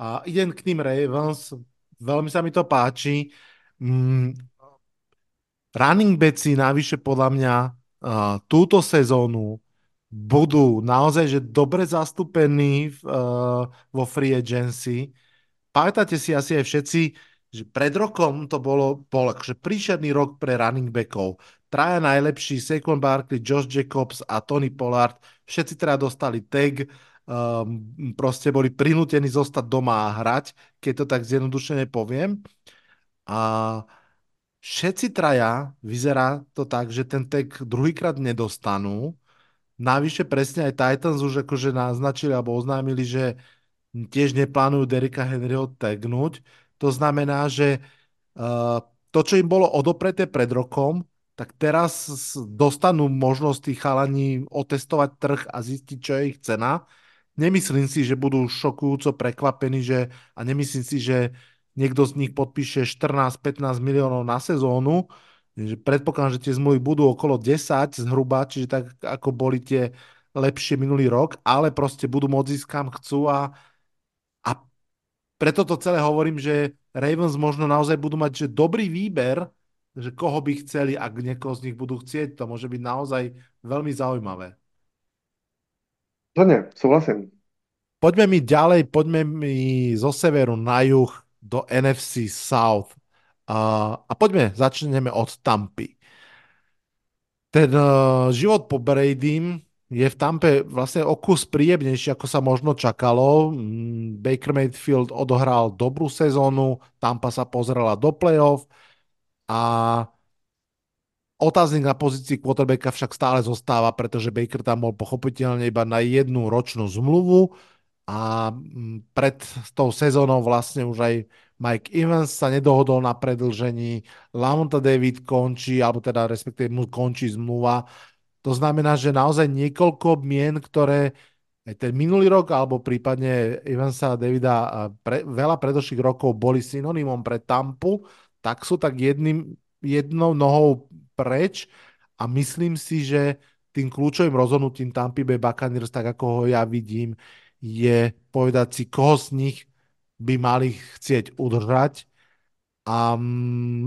a idem k tým Ravens, veľmi sa mi to páči. Mm, running backi navyše podľa mňa uh, túto sezónu budú naozaj že dobre zastúpení uh, vo free agency. Pamätáte si asi aj všetci, že pred rokom to bolo, bol akože príšerný rok pre running backov. Traja najlepší, Saquon Barkley, Josh Jacobs a Tony Pollard, všetci teda dostali tag, um, proste boli prinútení zostať doma a hrať, keď to tak zjednodušene poviem. A všetci traja, vyzerá to tak, že ten tag druhýkrát nedostanú. Navyše presne aj Titans už akože naznačili alebo oznámili, že tiež neplánujú Derika Henryho tagnúť. To znamená, že uh, to, čo im bolo odopreté pred rokom, tak teraz dostanú možnosť tých chalaní otestovať trh a zistiť, čo je ich cena nemyslím si, že budú šokujúco prekvapení, že, a nemyslím si, že niekto z nich podpíše 14-15 miliónov na sezónu, že predpokladám, že tie zmluvy budú okolo 10 zhruba, čiže tak ako boli tie lepšie minulý rok, ale proste budú môcť ísť kam chcú a, a preto to celé hovorím, že Ravens možno naozaj budú mať že dobrý výber, že koho by chceli, ak niekoho z nich budú chcieť. To môže byť naozaj veľmi zaujímavé. Plně, souhlasím. Poďme mi ďalej, poďme mi zo severu na juh do NFC South. A, a poďme, začneme od Tampy. Ten uh, život po Bradym je v Tampe vlastne o kus príjemnejší, ako sa možno čakalo. Mm, Baker Mayfield odohral dobrú sezónu, Tampa sa pozrela do playoff a otáznik na pozícii quarterbacka však stále zostáva, pretože Baker tam bol pochopiteľne iba na jednu ročnú zmluvu a mm, pred tou sezónou vlastne už aj Mike Evans sa nedohodol na predlžení, Lamonta David končí, alebo teda respektíve mu končí zmluva. To znamená, že naozaj niekoľko mien, ktoré aj ten minulý rok, alebo prípadne Ivansa Davida pre, veľa predošlých rokov boli synonymom pre Tampu, tak sú tak jedným, jednou nohou preč. A myslím si, že tým kľúčovým rozhodnutím Tampy Bay Buccaneers, tak ako ho ja vidím, je povedať si, koho z nich by mali chcieť udržať. A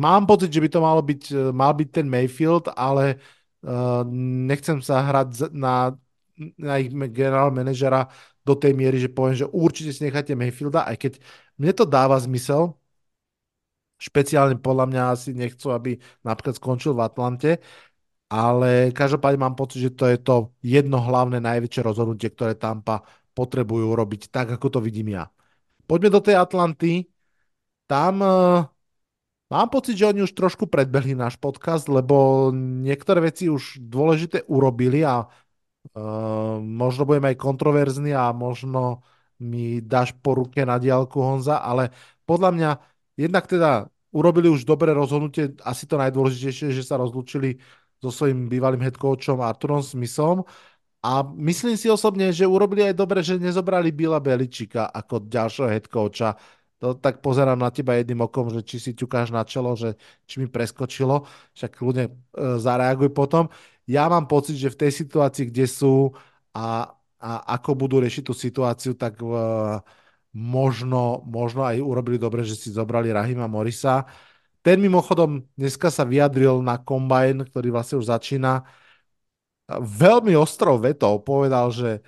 mám pocit, že by to malo byť, mal byť ten Mayfield, ale Uh, nechcem sa hrať na, na ich generál manažera do tej miery, že poviem, že určite si necháte Mayfielda, aj keď mne to dáva zmysel, špeciálne podľa mňa asi nechcú, aby napríklad skončil v Atlante, ale každopádne mám pocit, že to je to jedno hlavné najväčšie rozhodnutie, ktoré Tampa potrebujú robiť tak, ako to vidím ja. Poďme do tej Atlanty. Tam uh, Mám pocit, že oni už trošku predbehli náš podcast, lebo niektoré veci už dôležité urobili a uh, možno budem aj kontroverzný a možno mi dáš po ruke na diálku Honza, ale podľa mňa jednak teda urobili už dobré rozhodnutie, asi to najdôležitejšie, že sa rozlúčili so svojím bývalým headcoachom Arturom Smithom a myslím si osobne, že urobili aj dobre, že nezobrali Bila Beličika ako ďalšieho headcoacha, to tak pozerám na teba jedným okom, že či si ťukáš na čelo, že či mi preskočilo, však ľudia e, zareaguj potom. Ja mám pocit, že v tej situácii, kde sú a, a ako budú riešiť tú situáciu, tak e, možno, možno aj urobili dobre, že si zobrali Rahima Morisa. Ten mimochodom dneska sa vyjadril na kombajn, ktorý vlastne už začína. Veľmi ostrou vetou povedal, že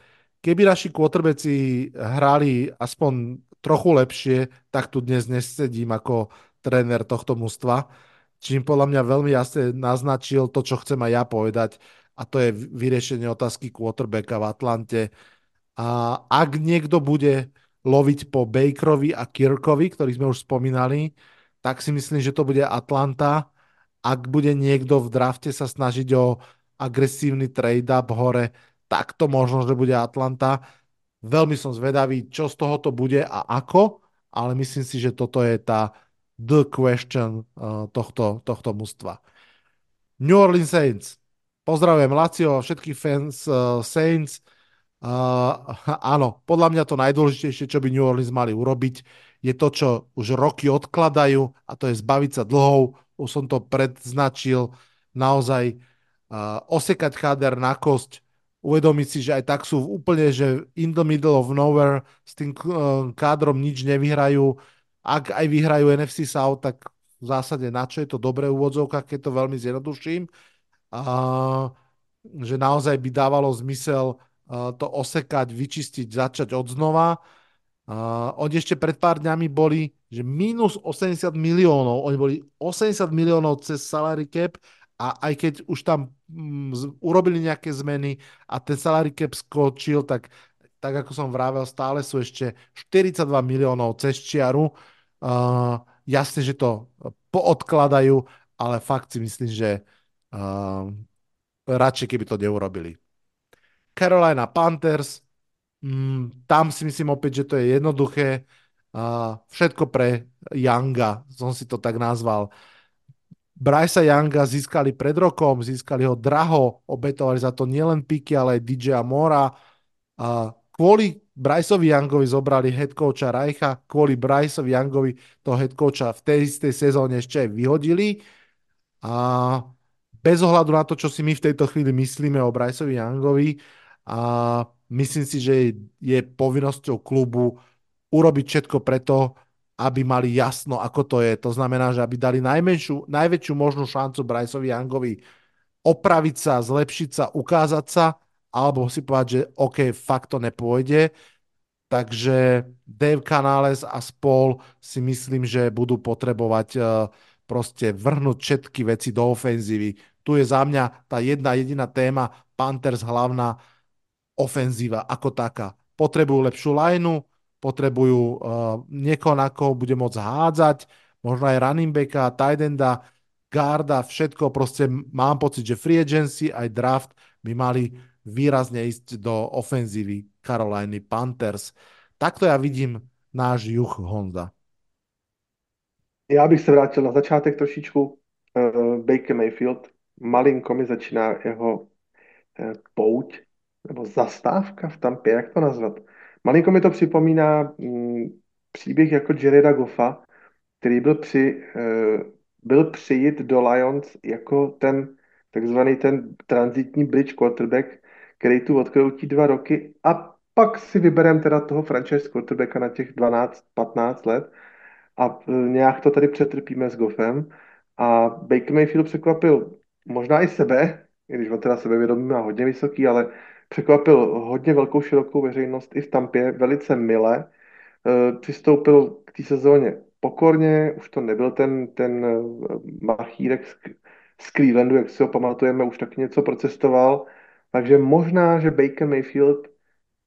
keby naši quarterbacki hrali aspoň trochu lepšie, tak tu dnes nesedím ako tréner tohto mužstva. Čím podľa mňa veľmi jasne naznačil to, čo chcem aj ja povedať, a to je vyriešenie otázky quarterbacka v Atlante. A ak niekto bude loviť po Bakerovi a Kirkovi, ktorých sme už spomínali, tak si myslím, že to bude Atlanta. Ak bude niekto v drafte sa snažiť o agresívny trade-up hore, tak to možno, že bude Atlanta Veľmi som zvedavý, čo z tohoto bude a ako, ale myslím si, že toto je tá the question uh, tohto, tohto mužstva. New Orleans Saints. Pozdravujem Lacio, všetkých fans uh, Saints. Uh, áno, podľa mňa to najdôležitejšie, čo by New Orleans mali urobiť, je to, čo už roky odkladajú a to je zbaviť sa dlhov. Už som to predznačil. Naozaj uh, osekať cháder na kosť, uvedomiť si, že aj tak sú úplne, že in the middle of nowhere s tým eh, kádrom nič nevyhrajú. Ak aj vyhrajú NFC South, tak v zásade na čo je to dobré úvodzovka, keď to veľmi zjednoduším. A, že naozaj by dávalo zmysel eh, to osekať, vyčistiť, začať od znova. Uh, oni ešte pred pár dňami boli, že minus 80 miliónov, oni boli 80 miliónov cez salary cap a aj keď už tam mm, urobili nejaké zmeny a ten salary cap skočil, tak, tak ako som vravel, stále sú ešte 42 miliónov cez čiaru. Uh, jasne, že to poodkladajú, ale fakt si myslím, že uh, radšej, keby to neurobili. Carolina Panthers, mm, tam si myslím opäť, že to je jednoduché. Uh, všetko pre Younga, som si to tak nazval. Brysa Younga získali pred rokom, získali ho draho, obetovali za to nielen piky, ale aj DJ Mora. A kvôli Bryceovi Youngovi zobrali head coacha Reicha, kvôli Bryceovi Youngovi toho head coacha v tej istej sezóne ešte aj vyhodili. A bez ohľadu na to, čo si my v tejto chvíli myslíme o Bryceovi Youngovi, a myslím si, že je povinnosťou klubu urobiť všetko preto, aby mali jasno, ako to je. To znamená, že aby dali najmenšiu, najväčšiu možnú šancu Bryceovi Youngovi opraviť sa, zlepšiť sa, ukázať sa, alebo si povedať, že OK, fakt to nepôjde. Takže Dave Canales a spol si myslím, že budú potrebovať proste vrhnúť všetky veci do ofenzívy. Tu je za mňa tá jedna jediná téma, Panthers hlavná ofenzíva ako taká. Potrebujú lepšiu lineu, potrebujú uh, niekoho, na koho bude môcť hádzať, možno aj running backa, tight enda, garda, všetko. Proste mám pocit, že free agency aj draft by mali výrazne ísť do ofenzívy Caroliny Panthers. Takto ja vidím náš juh Honda. Já bych se vrátil na začátek trošičku. Uh, Baker Mayfield, malinko mi začíná jeho uh, pouť, nebo zastávka v Tampě, jak to nazvat. Malinko mi to připomíná mm, příběh jako Jerryda Goffa, který byl, při, uh, byl přijít do Lions jako ten takzvaný ten transitní bridge quarterback, který tu odkroutí dva roky a pak si vybereme teda toho franchise quarterbacka na těch 12-15 let a e, nějak to tady přetrpíme s Goffem. A Baker Mayfield překvapil možná i sebe, i když on teda sebevědomí má hodně vysoký, ale překvapil hodně velkou širokou veřejnost i v Tampě, velice mile. E, přistoupil k té sezóně pokorně, už to nebyl ten, ten e, machírek z, Clevelandu, jak si ho pamatujeme, už taky něco procestoval. Takže možná, že Baker Mayfield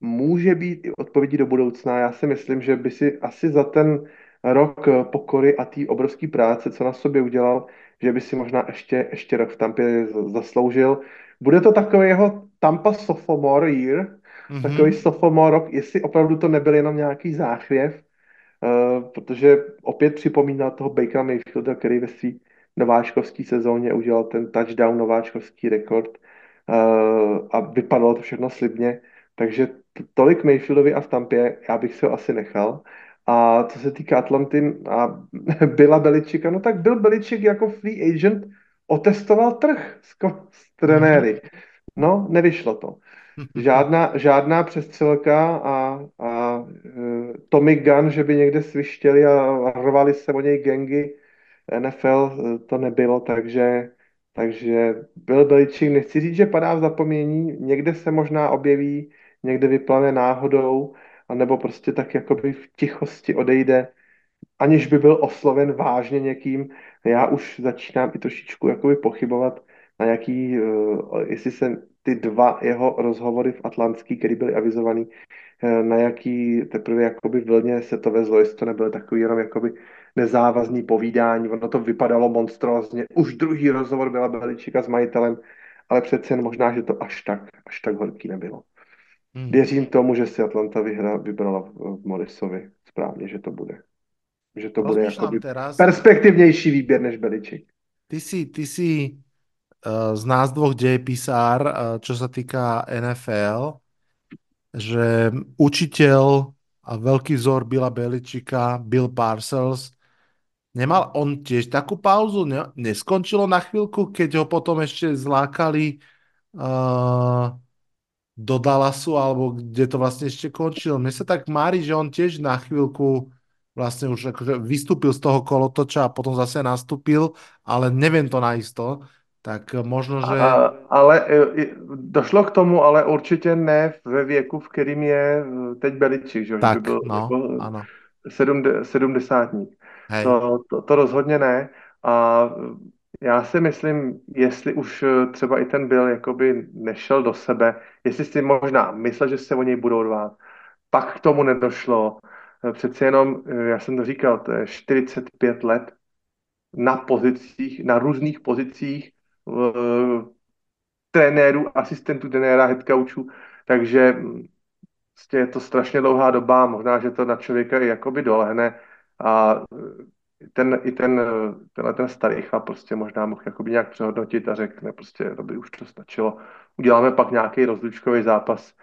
může být i odpovědí do budoucna. Já si myslím, že by si asi za ten rok pokory a té obrovské práce, co na sobě udělal, že by si možná ještě, ještě rok v Tampě zasloužil. Bude to takový jeho Tampa sophomore year, mm-hmm. takový sophomore rok, jestli opravdu to nebyl jenom nějaký záchvěv, uh, protože opět připomíná toho Bakera Mayfielda, který ve své nováčkovské sezóně udělal ten touchdown nováčkovský rekord uh, a vypadalo to všechno slibně. Takže tolik Mayfieldovi a v Tampě, já bych se ho asi nechal. A co se týká Atlanty a byla Beličika, no tak byl Beličik jako free agent, otestoval trh s, s trenéry. No, nevyšlo to. Žádná, žádná přestřelka a, a uh, Tommy Gunn, že by někde svištěli a, a rvali se o něj gengy NFL, e, to nebylo, takže, takže byl Beličik, nechci říct, že padá v zapomnění, někde se možná objeví, někde vyplane náhodou, anebo prostě tak jakoby v tichosti odejde, aniž by byl osloven vážně někým. Já už začínám i trošičku jakoby pochybovat, na jaký, uh, jestli se ty dva jeho rozhovory v Atlantský, který byly avizovaný, uh, na jaký teprve jakoby vlně se to vezlo, jestli to nebylo takový jenom jakoby nezávazný povídání, ono to vypadalo monstrózně. Už druhý rozhovor byla Beličika s majitelem, ale přece jen možná, že to až tak, až tak horký nebylo. Hmm. Věřím tomu, že si Atlanta vyhra, vybrala v Morrisovi správně, že to bude. Že to bude jako teraz... perspektivnější výběr než Beličik. Ty si, ty si z nás dvoch dejepisár, uh, čo sa týka NFL, že učitel a veľký vzor Billa Beličika, Bill Parcells, nemal on tiež takú pauzu? Ne, neskončilo na chvíľku, keď ho potom ešte zlákali uh, do Dallasu, alebo kde to vlastne ešte končilo. Mne sa tak mári, že on tiež na chvíľku vlastne už akože vystúpil z toho kolotoča a potom zase nastúpil, ale neviem to najisto. Tak možno, že... A, ale e, došlo k tomu, ale určitě ne ve věku, v kterým je e, teď Beličík, že, tak, že byl no, jako ano. sedmdesátník. To, to, to rozhodně ne. A já si myslím, jestli už eh, třeba i ten byl jakoby nešel do sebe, jestli si možná myslel, že se o něj budou rvát, pak k tomu nedošlo. Přece jenom, já jsem to říkal, to je 45 let na pozicích, na různých pozicích trenérů, asistentů trenéra, head coachů, takže mm, prostě je to strašně dlouhá doba, možná, že to na člověka i jakoby dolehne a ten, i ten, tenhle ten starý chlap prostě možná mohl jakoby nějak přehodnotit a řekne prostě, dobrý, už to stačilo. Uděláme pak nějaký rozlučkový zápas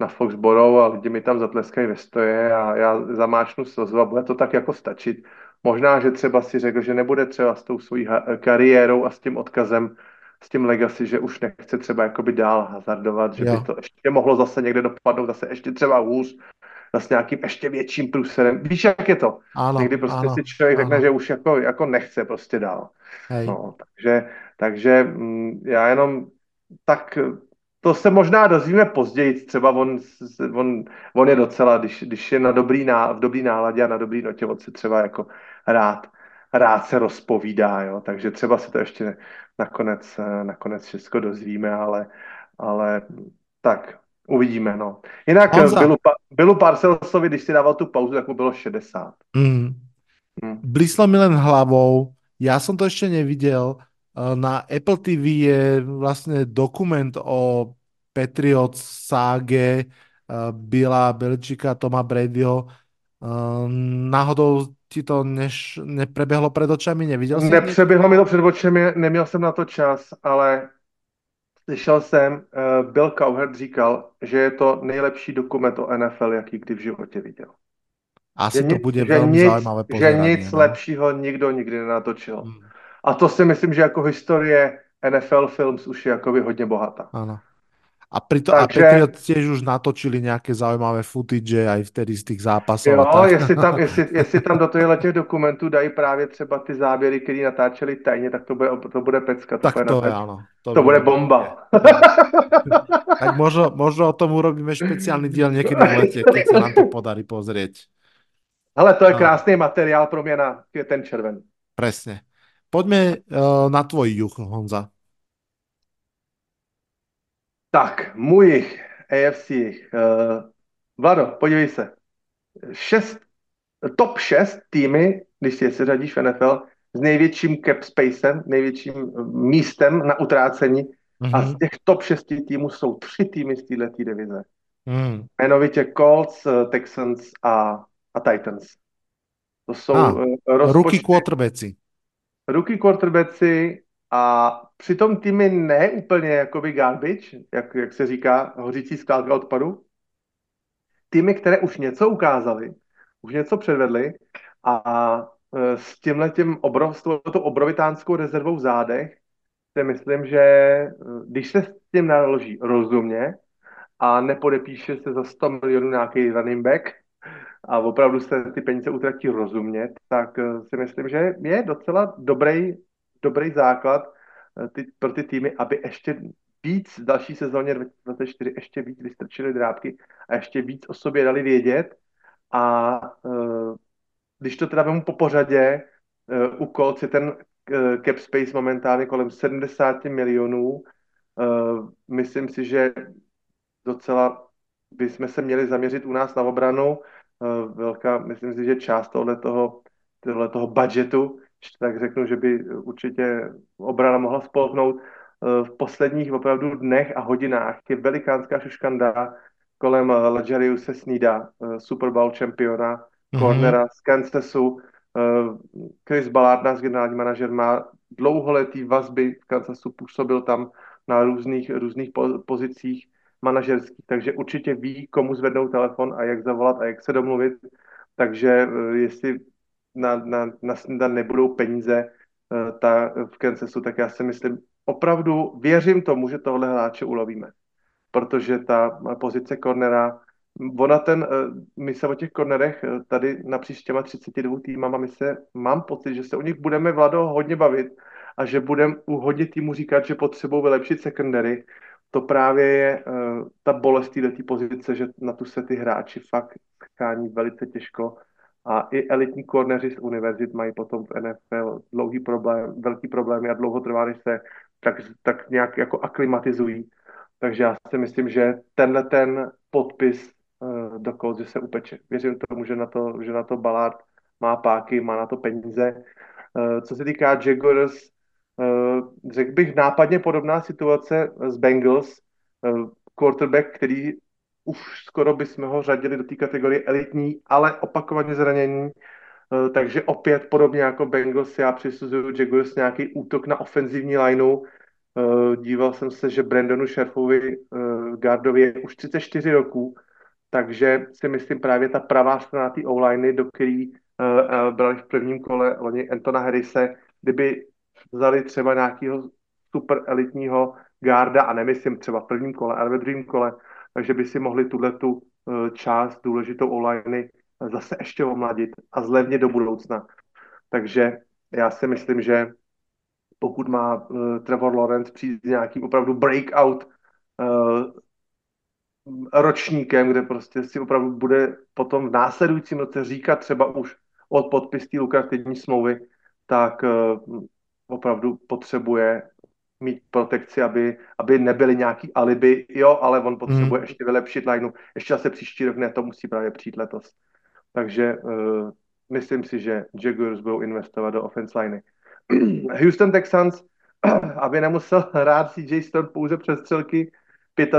na Foxborough a lidi mi tam zatleskají ve stoje a já zamáčnu slzu a bude to tak jako stačit. Možná, že třeba si řekl, že nebude třeba s tou svojí kariérou a s tím odkazem, s tím legacy, že už nechce třeba jakoby dál hazardovat, že jo. by to ještě mohlo zase někde dopadnout, zase ještě třeba hůř, s nějakým ještě větším průserem. Víš, jak je to? Ano, Někdy prostě ano, si člověk ano. řekne, že už jako, jako nechce prostě dál. Hej. No, takže, takže mm, já jenom tak to se možná dozvíme později, třeba on, on, on je docela, když, když je na dobrý ná, v dobrý náladě a na dobrý notě, on se třeba jako rád, rád se rozpovídá, jo? takže třeba se to ještě nakonec, nakonec všechno dozvíme, ale, ale tak, uvidíme, no. Jinak Honza. Bylu, Bylu Parcelsovi, když si dával tu pauzu, tak mu bylo 60. Mm. Mm. Blíslo mi len hlavou, já jsem to ještě neviděl, Eh, na Apple TV je vlastně dokument o Patriots ságe eh, Bila Belčika, Toma Bradyho. Eh, náhodou ti to než nepreběhlo před očami, neviděl jsi? Nepřeběhlo mi to před očami, neměl jsem na to čas, ale slyšel jsem, Bill Cowherd říkal, že je to nejlepší dokument o NFL, jaký kdy v životě viděl. Asi že to bude velmi nic, zajímavé Že nic no? lepšího nikdo nikdy nenatočil. Hmm. A to si myslím, že jako historie NFL Films už je jako hodně bohatá. Ano. A, prito, Takže, a Patriot tiež už natočili nějaké zaujímavé footage aj vtedy z těch zápasů. Jo, tak. jestli tam, jestli, jestli tam do těchto těch dokumentů dají právě třeba ty záběry, které natáčeli tajně, tak to bude, to bude pecka. To tak bude to je, ano. To, to bude bomba. tak možno, možno o tom urobíme špeciálny díl někdy v lete, keď se nám to podarí pozrieť. Ale to je krásný materiál pro mě na ten červen. Presne. Poďme uh, na tvoj juh, Honza. Tak, můj AFC. Uh, eh, Vlado, podívej se. Šest, top 6 týmy, když si je seřadíš v NFL, s největším cap spacem, největším místem na utrácení. Mm-hmm. A z mhm. těch top 6 týmů jsou tři týmy z této divize. Mm. Jmenovitě Colts, eh, Texans a, a Titans. To jsou ah, rozpočty... Rookie quarterbacki rookie quarterbacki a přitom týmy ne úplně jakoby garbage, jak, jak se říká, hořící skládka odpadu. Týmy, které už něco ukázali, už něco předvedli a e, s tímhle tím obrov, s obrovitánskou rezervou v zádech si myslím, že e, když se s tím naloží rozumně a nepodepíše se za 100 milionů nějaký running back, a opravdu se ty peníze utratí rozumně, tak eh, si myslím, že je docela dobrý, dobrý základ ty, pro ty týmy, aby ještě víc v další sezóně 2024 ještě víc vystrčili drápky a ještě víc o sobě dali vědět a uh, když to teda vemu po pořadě, uh, u Colts je ten uh, cap space momentálně kolem 70 milionů. Myslím si, že docela bychom se měli zaměřit u nás na obranu velká, myslím si, že část tohle toho, tohle toho budgetu, tak řeknu, že by určitě obrana mohla spolknout. Eh, v posledních opravdu dnech a hodinách je velikánská šuškanda kolem Legeriuse Sneeda, eh, Super Bowl čempiona, mm-hmm. cornera z Kansasu. Chris Ballard, náš generální manažer, má dlouholetý vazby v Kansasu, působil tam na různých, různých pozicích manažerský, takže určitě ví, komu zvednout telefon a jak zavolat a jak se domluvit. Takže eh, jestli na, na, na snídan nebudou peníze eh, ta, v Kansasu, tak já si myslím, opravdu věřím tomu, že tohle hráče ulovíme. Protože ta pozice kornera, ona ten, eh, my se o těch kornerech tady napříč těma 32 týmama, my se, mám pocit, že se o nich budeme, Vlado, hodně bavit a že budeme u hodně týmu říkat, že potřebují vylepšit secondary, to právě je ta bolest této pozice, že na tu se ty hráči fakt schání velice těžko a i elitní korneři z univerzit mají potom v NFL dlouhý problém, velký problémy a dlouho trvá, než se tak, tak nějak jako aklimatizují. Takže já si myslím, že tenhle ten podpis uh, do že se upeče. Věřím tomu, že na to, že na to Ballard má páky, má na to peníze. Uh, co se týká Jaguars, Eh, řekl bych, nápadně podobná situace s Bengals, eh, quarterback, který už skoro bychom ho řadili do té kategorie elitní, ale opakovaně zranění, eh, takže opět podobně jako Bengals já přisuzuju Jaguars nějaký útok na ofenzivní lineu, Uh, díval jsem se, že Brandonu Šerfovi uh, Gardovi je už 34 roků, takže si myslím právě ta pravá strana té online, do který brali v prvním kole loni Antona Harrise, kdyby vzali třeba nějakého super elitního garda, a nemyslím třeba v prvním kole, ale ve druhém kole, takže by si mohli tuhle tu uh, část důležitou online zase ještě omladit a zlevnit do budoucna. Takže já si myslím, že pokud má uh, Trevor Lawrence přijít s nějakým opravdu breakout uh, ročníkem, kde prostě si opravdu bude potom v následujícím roce říkat třeba už od podpis té lukrativní smlouvy, tak opravdu potřebuje mít protekci, aby, aby nebyly nějaký alibi, jo, ale on potřebuje mm. ještě vylepšit lineu. Ještě zase příští rok ne, to musí právě přijít letos. Takže uh, myslím si, že Jaguars budou investovat do offense liney. Houston Texans, aby nemusel hrát CJ Stone pouze přes střelky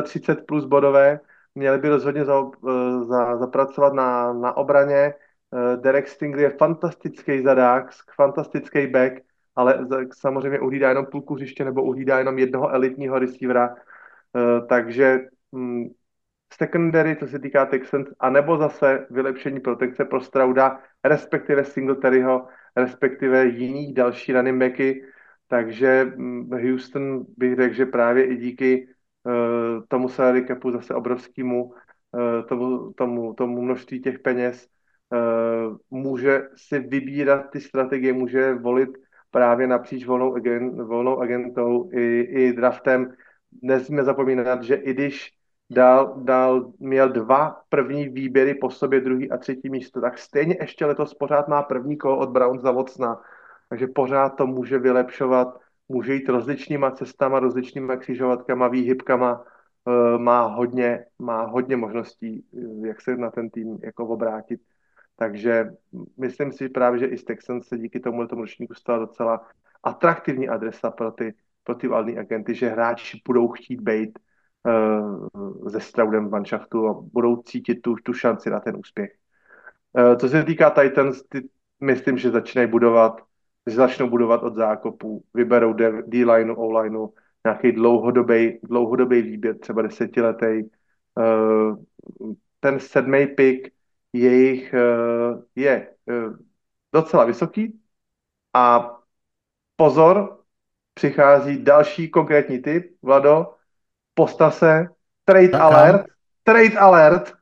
35 plus bodové, měli by rozhodně za, eh, za, zapracovat na, na obraně. Eh, Derek Stingley je fantastický zadák, fantastický back, ale samozřejmě uhlídá jenom půlku hřiště nebo uhlídá jenom jednoho elitního receivera, takže mm, secondary, co se týká Texans, anebo zase vylepšení protekce pro Strauda, respektive Singletaryho, respektive jiných další running backy. Takže mm, Houston bych řekl, že právě i díky uh, tomu salary capu zase obrovskému uh, tomu, tomu, tomu množství těch peněz může si vybírat ty strategie, může volit právě napříč volnou, agent, volnou agentou i, i draftem. Nesmíme zapomínat, že i když dal, dal, měl dva první výběry po sobě, druhý a třetí místo, tak stejně ještě letos pořád má první kolo od Brown za Vocna, takže pořád to může vylepšovat, může jít rozličnýma cestama, rozličnýma křižovatkama, výhybkama, eh, má hodně, má hodně možností, eh, jak se na ten tým jako obrátit. Takže myslím si právě, že i z Texans se díky tomu tomu ročníku stala docela atraktivní adresa pro ty, pro ty valný agenty, že hráči budou chtít být uh, se Straudem v manšaftu a budou cítit tu, tu šanci na ten úspěch. Uh, co se týká Titans, ty, myslím, že začínají budovat, že začnou budovat od zákopu, vyberou D-lineu, O-lineu, nějaký dlouhodobý, dlouhodobý výběr, třeba desetiletý. Uh, ten sedmý pick jejich uh, je uh, docela vysoký a pozor, přichází další konkrétní typ, Vlado, postav se, trade Kam? alert, trade alert.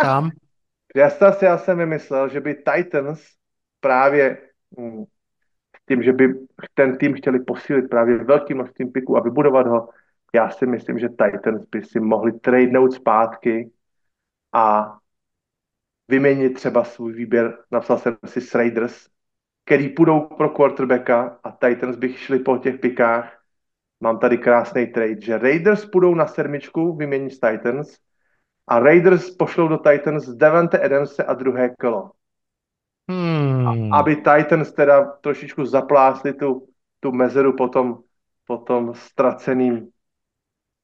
Kam? já, si, já jsem vymyslel, že by Titans právě hm, tím, že by ten tým chtěli posílit právě velkým množstvím piků a vybudovat ho, já si myslím, že Titans by si mohli tradenout zpátky a vyměnit třeba svůj výběr, napsal jsem si s Raiders, který půjdou pro quarterbacka a Titans bych šli po těch pikách. Mám tady krásný trade, že Raiders půjdou na sedmičku vyměnit z Titans a Raiders pošlou do Titans Devante Adamse a druhé kolo. Hmm. A, aby Titans teda trošičku zaplásli tu, tu mezeru potom, potom ztraceným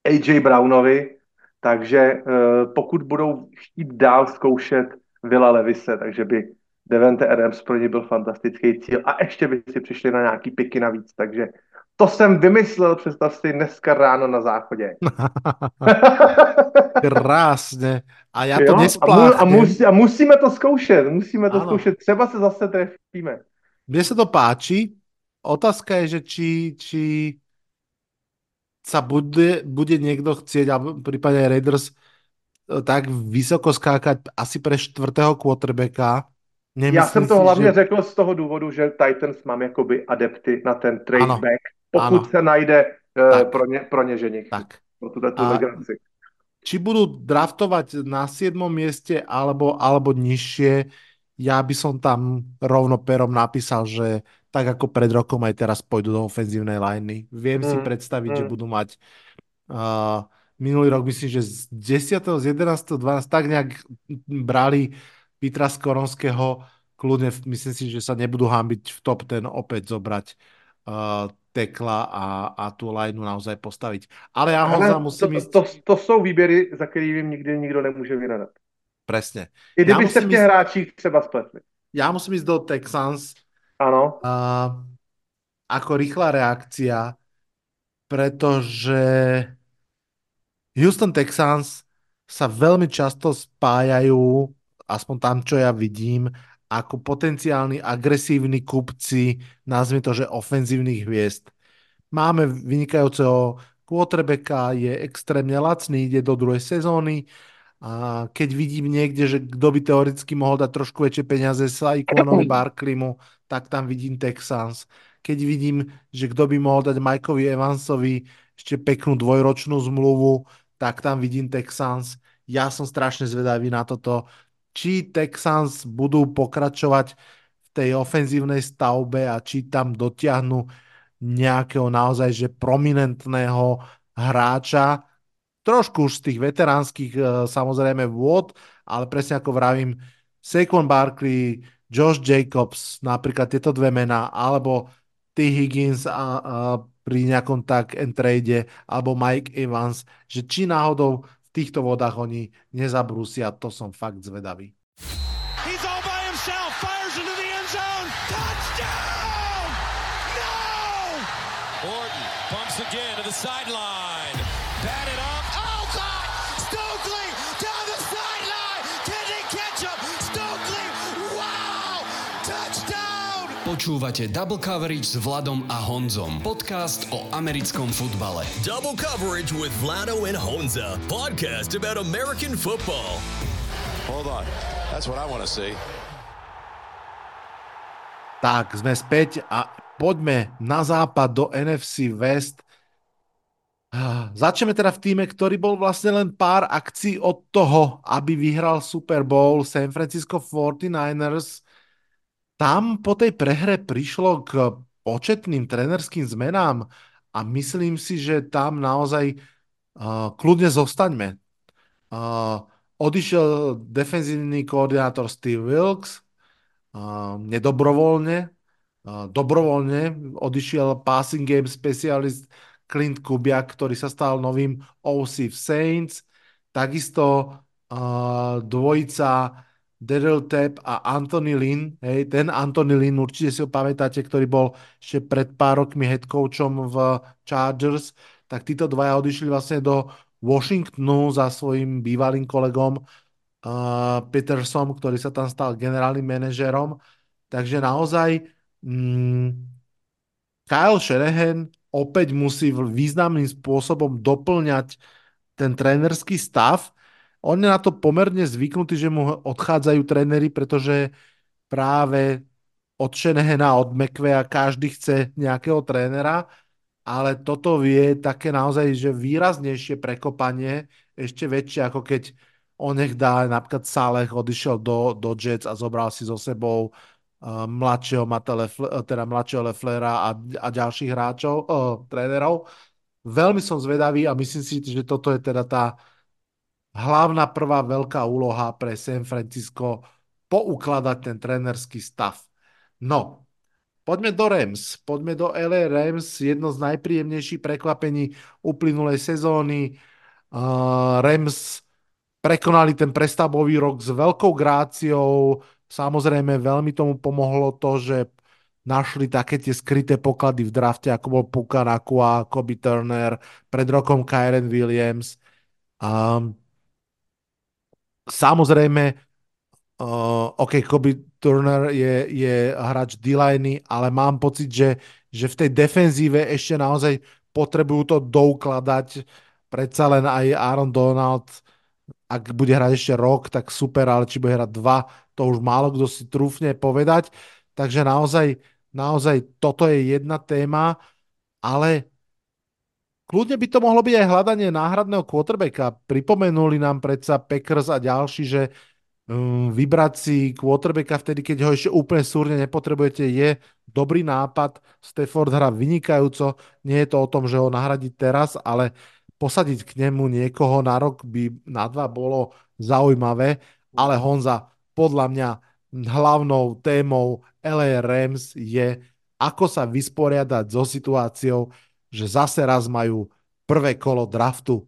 AJ Brownovi, takže uh, pokud budou chtít dál zkoušet Vila Levise, takže by Devante Adams pro ně byl fantastický cíl a ještě by si přišli na nějaký piky navíc, takže to jsem vymyslel, představ si, dneska ráno na záchodě. Krásně. A já to jo? A, mu, a, musí, a musíme to zkoušet, musíme to ano. zkoušet, třeba se zase trefíme. Mně se to páči. Otázka je, že či, či sa bude, bude někdo chcieť, alebo prípadne Raiders, tak vysoko skákať asi pre čtvrtého quarterbacka. Nemyslím Já jsem to si, hlavně že... řekl z toho důvodu, že Titans mám jakoby adepty na ten trade ano, back, pokud ano. se najde uh, pro, ně, pro ně ženich. Tak. Pro tuto legraci. Či budú draftovať na 7. mieste alebo, alebo nižšie, ja by som tam rovno perom napísal, že tak ako pred rokom aj teraz pôjdu do ofenzívnej liney. Viem mm, si predstaviť, mm. že budú mať uh, minulý rok myslím, že z 10. z 11. 12. tak nejak brali Petra Skoronského kľudne, myslím si, že sa nebudú hambiť v top ten opäť zobrať uh, tekla a, a tu lineu naozaj postaviť. Ale ja ho Ale musím to, ísť... To, to, sú výběry, za kterými nikdy nikdo nemůže vynadat. Presne. I kdyby se v těch ísť... hráčích třeba spletli. Ja musím ísť do Texans. Áno. Uh, ako rýchla reakcia pretože Houston Texans sa veľmi často spájajú, aspoň tam, čo ja vidím, ako potenciálni agresívni kupci, nazvime to, že ofenzívnych hviezd. Máme vynikajúceho quarterbacka, je extrémne lacný, ide do druhej sezóny, a keď vidím niekde, že kto by teoreticky mohol dať trošku väčšie peniaze sa Ikonovi Barklimu, tak tam vidím Texans. Keď vidím, že kto by mohol dať Mikeovi Evansovi ešte peknú dvojročnú zmluvu, tak tam vidím Texans. Ja som strašne zvedavý na toto, či Texans budú pokračovať v tej ofenzívnej stavbe a či tam dotiahnu nejakého naozaj že prominentného hráča, trošku už z tých veteránskych eh, samozrejme vôd, ale presne ako vravím, Saquon Barkley, Josh Jacobs, napríklad tieto dve mená, alebo T. Higgins a, a pri nejakom tak trade, alebo Mike Evans, že či náhodou v týchto vodách oni nezabrúsia, to som fakt zvedavý. He's all by himself, fires into the end zone, touchdown! No! Orton bumps again to the sideline, Počúvate Double Coverage s Vladom a Honzom. Podcast o americkom futbale. Double Coverage with Vlado and Honza. Podcast about American football. Hold on. That's what I want to see. Tak, sme späť a poďme na západ do NFC West. Začneme teda v týme, ktorý bol vlastne len pár akcií od toho, aby vyhral Super Bowl San Francisco 49ers tam po tej prehre prišlo k početným trenerským zmenám a myslím si, že tam naozaj uh, kľudne zostaňme. Uh, odišiel defenzívny koordinátor Steve Wilkes, uh, nedobrovoľne, uh, dobrovoľne odišiel passing game specialist Clint Kubiak, ktorý sa stal novým OC v Saints, takisto uh, dvojica Daryl Tapp a Anthony Lynn, hej, ten Anthony Lynn, určite si ho pamätáte, ktorý bol ešte pred pár rokmi head coachom v Chargers, tak títo dvaja odišli vlastne do Washingtonu za svojim bývalým kolegom uh, Petersom, ktorý sa tam stal generálnym manažerom. Takže naozaj mm, Kyle Shanahan opäť musí významným spôsobom doplňať ten trénerský stav, on je na to pomerne zvyknutý, že mu odchádzajú tréneri, pretože práve od Šenehena, od Mekvea každý chce nejakého trénera, ale toto vie také naozaj, že výraznejšie prekopanie, ešte väčšie, ako keď on nech dá, napríklad Saleh odišiel do, do Jets a zobral si so sebou uh, mladšieho, Matele, teda mladšieho Leflera a, a ďalších hráčov, uh, trénerov. Veľmi som zvedavý a myslím si, že toto je teda tá hlavná prvá veľká úloha pre San Francisco poukladať ten trenerský stav. No, poďme do Rams. Poďme do LA Rams, jedno z najpríjemnejších prekvapení uplynulej sezóny. Uh, Rams prekonali ten prestavbový rok s veľkou gráciou. Samozrejme, veľmi tomu pomohlo to, že našli také tie skryté poklady v drafte, ako bol Puka Nakua, Kobe Turner, pred rokom Kyren Williams. Um, Samozrejme, uh, OK, Kobe Turner je, je hráč d ale mám pocit, že, že v tej defenzíve ešte naozaj potrebujú to doukladať. Predsa len aj Aaron Donald, ak bude hrať ešte rok, tak super, ale či bude hrať dva, to už málo kto si trúfne povedať. Takže naozaj, naozaj toto je jedna téma, ale Kľudne by to mohlo byť aj hľadanie náhradného quarterbacka. Pripomenuli nám predsa Packers a ďalší, že um, vybrať si quarterbacka vtedy, keď ho ešte úplne súrne nepotrebujete, je dobrý nápad. Stafford hrá vynikajúco. Nie je to o tom, že ho nahradiť teraz, ale posadiť k nemu niekoho na rok by na dva bolo zaujímavé. Ale Honza, podľa mňa hlavnou témou LA Rams je, ako sa vysporiadať so situáciou, že zase raz majú prvé kolo draftu.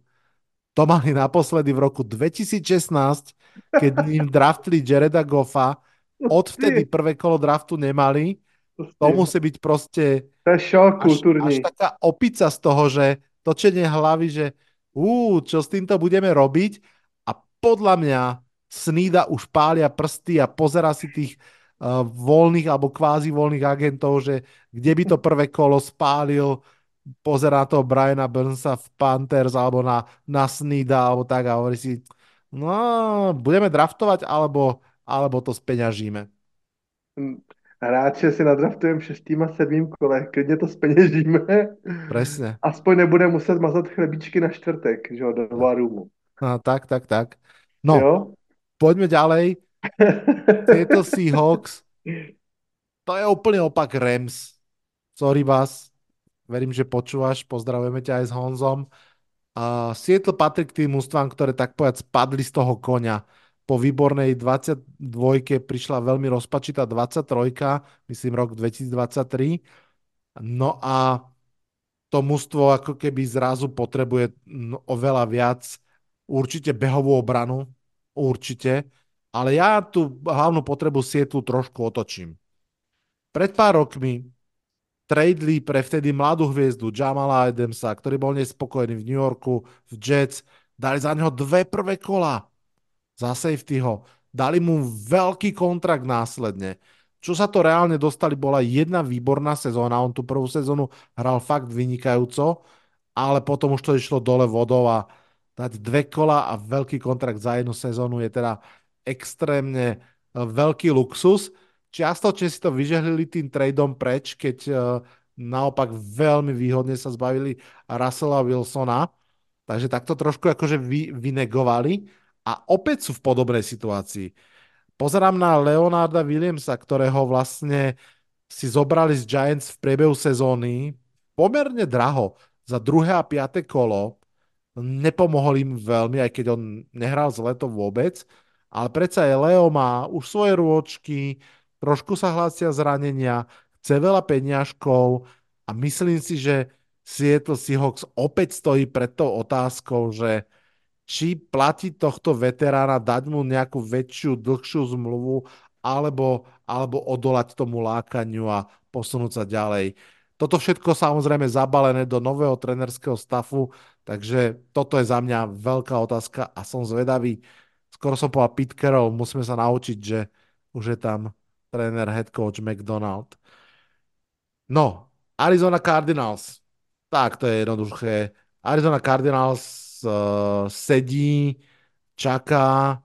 To mali naposledy v roku 2016, keď im draftli Jareda Goffa. Odvtedy prvé kolo draftu nemali. To musí byť proste To je šok až, až taká opica z toho, že točenie hlavy, že ú, čo s týmto budeme robiť? A podľa mňa Snída už pália prsty a pozera si tých uh, voľných alebo kvázi voľných agentov, že kde by to prvé kolo spálil, pozerá toho Briana Burnsa v Panthers alebo na, na Snída alebo tak a hovorí si, no, budeme draftovať alebo, alebo to speňažíme. Hráče si nadraftujeme šestým a sedmým kole, klidně to speněžíme. Presne. Aspoň nebude muset mazat chlebíčky na čtvrtek, že jo, do Varumu. No, tak, tak, tak. No, Jo? poďme ďalej. Tieto Seahawks, to je úplne opak Rams. Sorry vás, verím, že počúvaš, pozdravujeme ťa aj s Honzom. Uh, Seattle patrí k tým ústvám, ktoré tak povedať spadli z toho koňa. Po výbornej 22 prišla veľmi rozpačitá 23, myslím rok 2023. No a to mužstvo ako keby zrazu potrebuje no, oveľa viac určite behovú obranu, určite, ale ja tu hlavnú potrebu Sietlu trošku otočím. Pred pár rokmi tradeli pre vtedy mladú hviezdu Jamala Adamsa, ktorý bol nespokojný v New Yorku, v Jets, dali za neho dve prvé kola za safetyho, dali mu veľký kontrakt následne. Čo sa to reálne dostali, bola jedna výborná sezóna, on tú prvú sezónu hral fakt vynikajúco, ale potom už to išlo dole vodou a dať dve kola a veľký kontrakt za jednu sezónu je teda extrémne e, veľký luxus. Čiastočne si to vyžehlili tým tradeom preč, keď uh, naopak veľmi výhodne sa zbavili Russella Wilsona, takže takto trošku akože vy, vynegovali a opäť sú v podobnej situácii. Pozerám na Leonarda Williamsa, ktorého vlastne si zobrali z Giants v priebehu sezóny pomerne draho za druhé a piaté kolo. Nepomohol im veľmi, aj keď on nehral zle to vôbec, ale predsa je Leo má už svoje rôčky, trošku sa hlásia zranenia, chce veľa peňažkov a myslím si, že Seattle Seahawks opäť stojí pred tou otázkou, že či platiť tohto veterána, dať mu nejakú väčšiu, dlhšiu zmluvu, alebo, alebo odolať tomu lákaniu a posunúť sa ďalej. Toto všetko samozrejme zabalené do nového trenerského stafu, takže toto je za mňa veľká otázka a som zvedavý. Skoro som povedal Pete Carroll, musíme sa naučiť, že už je tam tréner, head coach McDonald. No, Arizona Cardinals. Tak, to je jednoduché. Arizona Cardinals uh, sedí, čaká,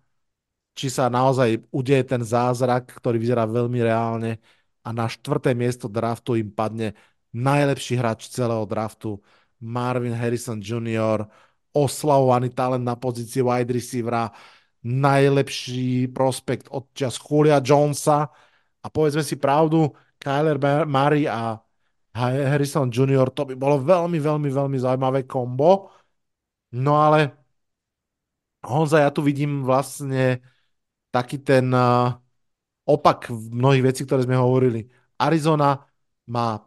či sa naozaj udeje ten zázrak, ktorý vyzerá veľmi reálne a na štvrté miesto draftu im padne najlepší hráč celého draftu Marvin Harrison Jr., oslavovaný talent na pozícii wide receivera, najlepší prospekt od čas Julia Jonesa, a povedzme si pravdu, Kyler Murray a Harrison Jr. to by bolo veľmi, veľmi, veľmi zaujímavé kombo. No ale Honza, ja tu vidím vlastne taký ten opak mnohých vecí, ktoré sme hovorili. Arizona má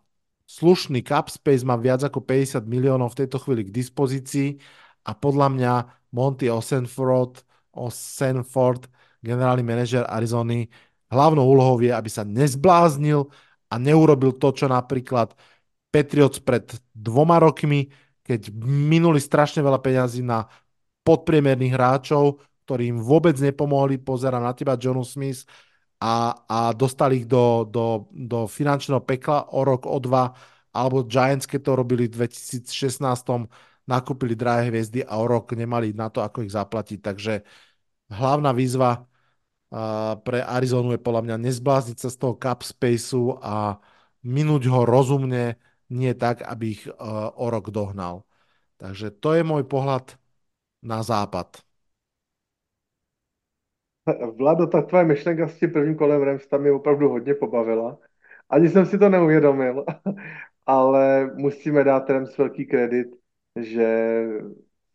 slušný cap space, má viac ako 50 miliónov v tejto chvíli k dispozícii a podľa mňa Monty Osenford, Osenford generálny manažer Arizony, Hlavnou úlohou je, aby sa nezbláznil a neurobil to, čo napríklad Patriots pred dvoma rokmi, keď minuli strašne veľa peňazí na podpriemerných hráčov, ktorí im vôbec nepomohli, pozera na teba Jonu Smith a, a dostali ich do, do, do finančného pekla o rok, o dva, alebo Giants, keď to robili v 2016, nakúpili drahé hviezdy a o rok nemali na to, ako ich zaplatiť. Takže hlavná výzva pre Arizonu je podľa mňa nezblázniť sa z toho cap spaceu a minúť ho rozumne, nie tak, aby ich e, o rok dohnal. Takže to je môj pohľad na západ. Vlado, ta tvoje myšlenka s tím prvním kolem Rams tam mě opravdu hodně pobavila. Ani jsem si to neuvědomil, ale musíme dát Rams velký kredit, že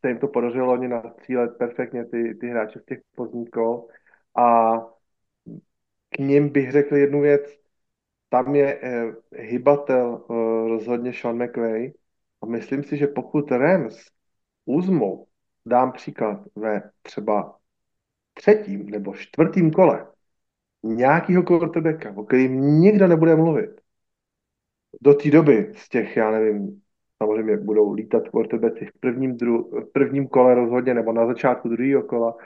se jim to podařilo oni nastřílet perfektně ty, ty hráče v těch pozdních kol a k ním bych řekl jednu věc. Tam je eh, hybatel eh, rozhodně Sean McVay a myslím si, že pokud Rams uzmou, dám příklad, ve třeba třetím nebo čtvrtým kole nějakýho quarterbacka, o kterým nikdo nebude mluvit, do té doby z těch, já nevím, samozřejmě budou lítat quarterbacki v prvním, dru, prvním kole rozhodně, nebo na začátku druhého kola,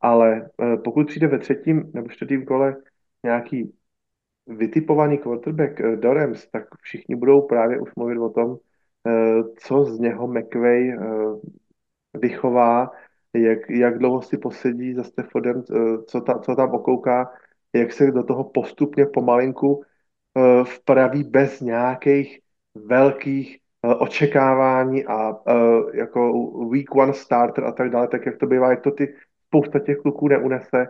ale eh, pokud přijde ve třetím nebo čtvrtém kole nějaký vytipovaný quarterback eh, do Rams, tak všichni budou právě už mluvit o tom, eh, co z něho McVay vychová, jak, jak dlouho si posedí za Staffordem, co, ta, co tam okouká, jak se do toho postupně pomalinku vpraví bez nějakých velkých očekávání a jako week one starter a tak dále, tak jak to bývá, jak to ty spousta těch kluků neunese,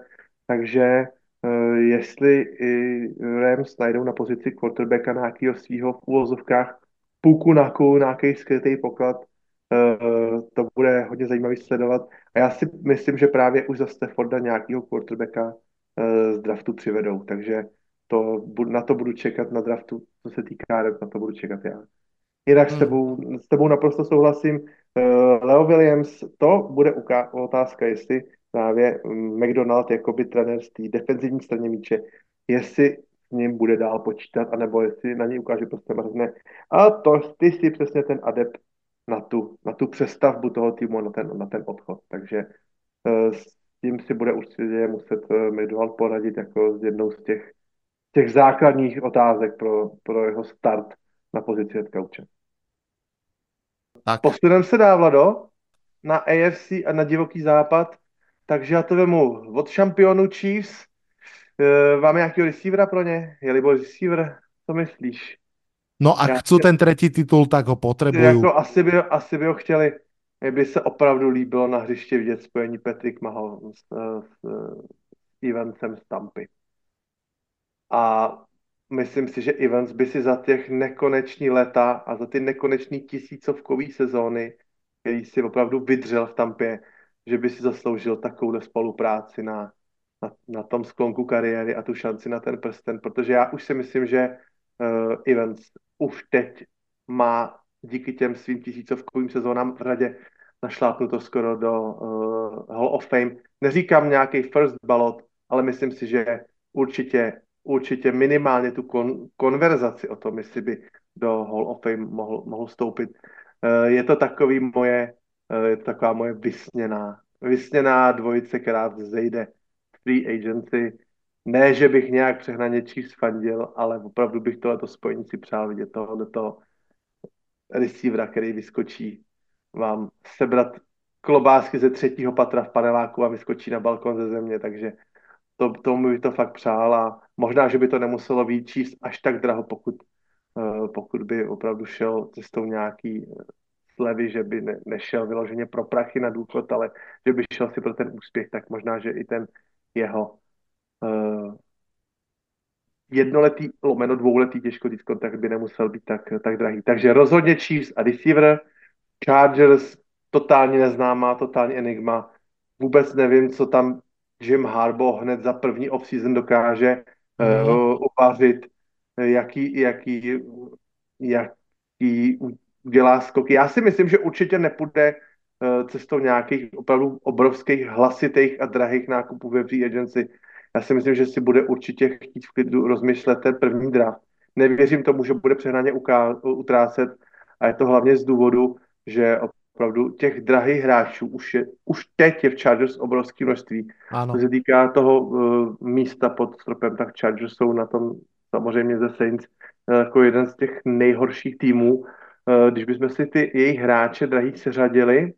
takže uh, jestli i Rams najdou na pozici quarterbacka nějakého svého v úvozovkách půlku na kůl, nějaký skrytý poklad, uh, to bude hodně zajímavý sledovat. A já si myslím, že právě už za Stafforda nějakého quarterbacka uh, z draftu přivedou, takže to, na to budu čekat na draftu, co se týká na to budu čekat já. Jinak hmm. s, tebou, s tebou naprosto souhlasím. Uh, Leo Williams, to bude otázka, jestli právě McDonald jako by trenér z té defenzivní straně míče, jestli s ním bude dál počítat, anebo jestli na něj ukáže prostě mrzne. A to ty jsi přesně ten adept na tu, na tu přestavbu toho týmu, na ten, na ten odchod. Takže uh, s tím si bude určitě muset uh, McDonald poradit jako s jednou z těch, těch základních otázek pro, pro jeho start na pozici head coache. Tak. Se dál, Vlado, na AFC a na divoký západ. Takže já to vemu od šampionu Chiefs. E, máme nějakého receivera pro ně? Je Libor receiver? Co myslíš? No a chcú ten třetí titul, tak ho potřebují. Jako asi, by, asi by ho chtěli. Mně by se opravdu líbilo na hřiště vidět spojení Patrick Mahal s, s, s Evansem z Tampy. A myslím si, že Evans by si za těch nekoneční leta a za ty nekonečný tisícovkový sezóny, který si opravdu vydřel v Tampě, že by si zasloužil takovou spolupráci na, na, na tom sklonku kariéry a tu šanci na ten prsten, protože já už si myslím, že uh, Evans už teď má díky těm svým tisícovkovým sezónám v řadě našlápnuto skoro do uh, Hall of Fame. Neříkám nějaký first ballot, ale myslím si, že určitě, určitě minimálně tu kon, konverzaci o tom, jestli by do Hall of Fame mohl, mohl stoupit. Uh, je to takový moje Eh, je to taková moje vysněná, vysněná dvojice, která vzejde free agency. Ne, že bych nějak přehnaně Chiefs fandil, ale opravdu bych tohleto spojení si přál vidět tohoto receivera, který vyskočí vám sebrat klobásky ze třetího patra v paneláku a vyskočí na balkon ze země, takže to, tomu bych to fakt přál a možná, že by to nemuselo být číst až tak draho, pokud, eh, pokud by opravdu šel cestou nějaký slevy, že by ne, nešel vyloženě pro prachy na důchod, ale že by šel si pro ten úspěch, tak možná, že i ten jeho uh, jednoletý, lomeno dvouletý těžko říct kontakt by nemusel být tak, tak drahý. Takže rozhodně Chiefs a receiver, Chargers, totálně neznámá, totální enigma. Vůbec nevím, co tam Jim Harbaugh hned za první off-season dokáže mm. uh, uvařit, jaký, jaký, jaký dělá skoky. Já si myslím, že určitě nepůjde uh, cestou nějakých opravdu obrovských hlasitých a drahých nákupů ve free agency. Já si myslím, že si bude určitě chtít v klidu rozmýšlet ten první draft. Nevěřím tomu, že bude přehnaně utrácet a je to hlavně z důvodu, že opravdu těch drahých hráčů už, je, už teď je v Chargers obrovské množství. Ano. Co se týká toho uh, místa pod stropem, tak Chargers jsou na tom samozřejmě ze Saints uh, jako jeden z těch nejhorších týmů Eh, když bychom si ty jejich hráče drahých seřadili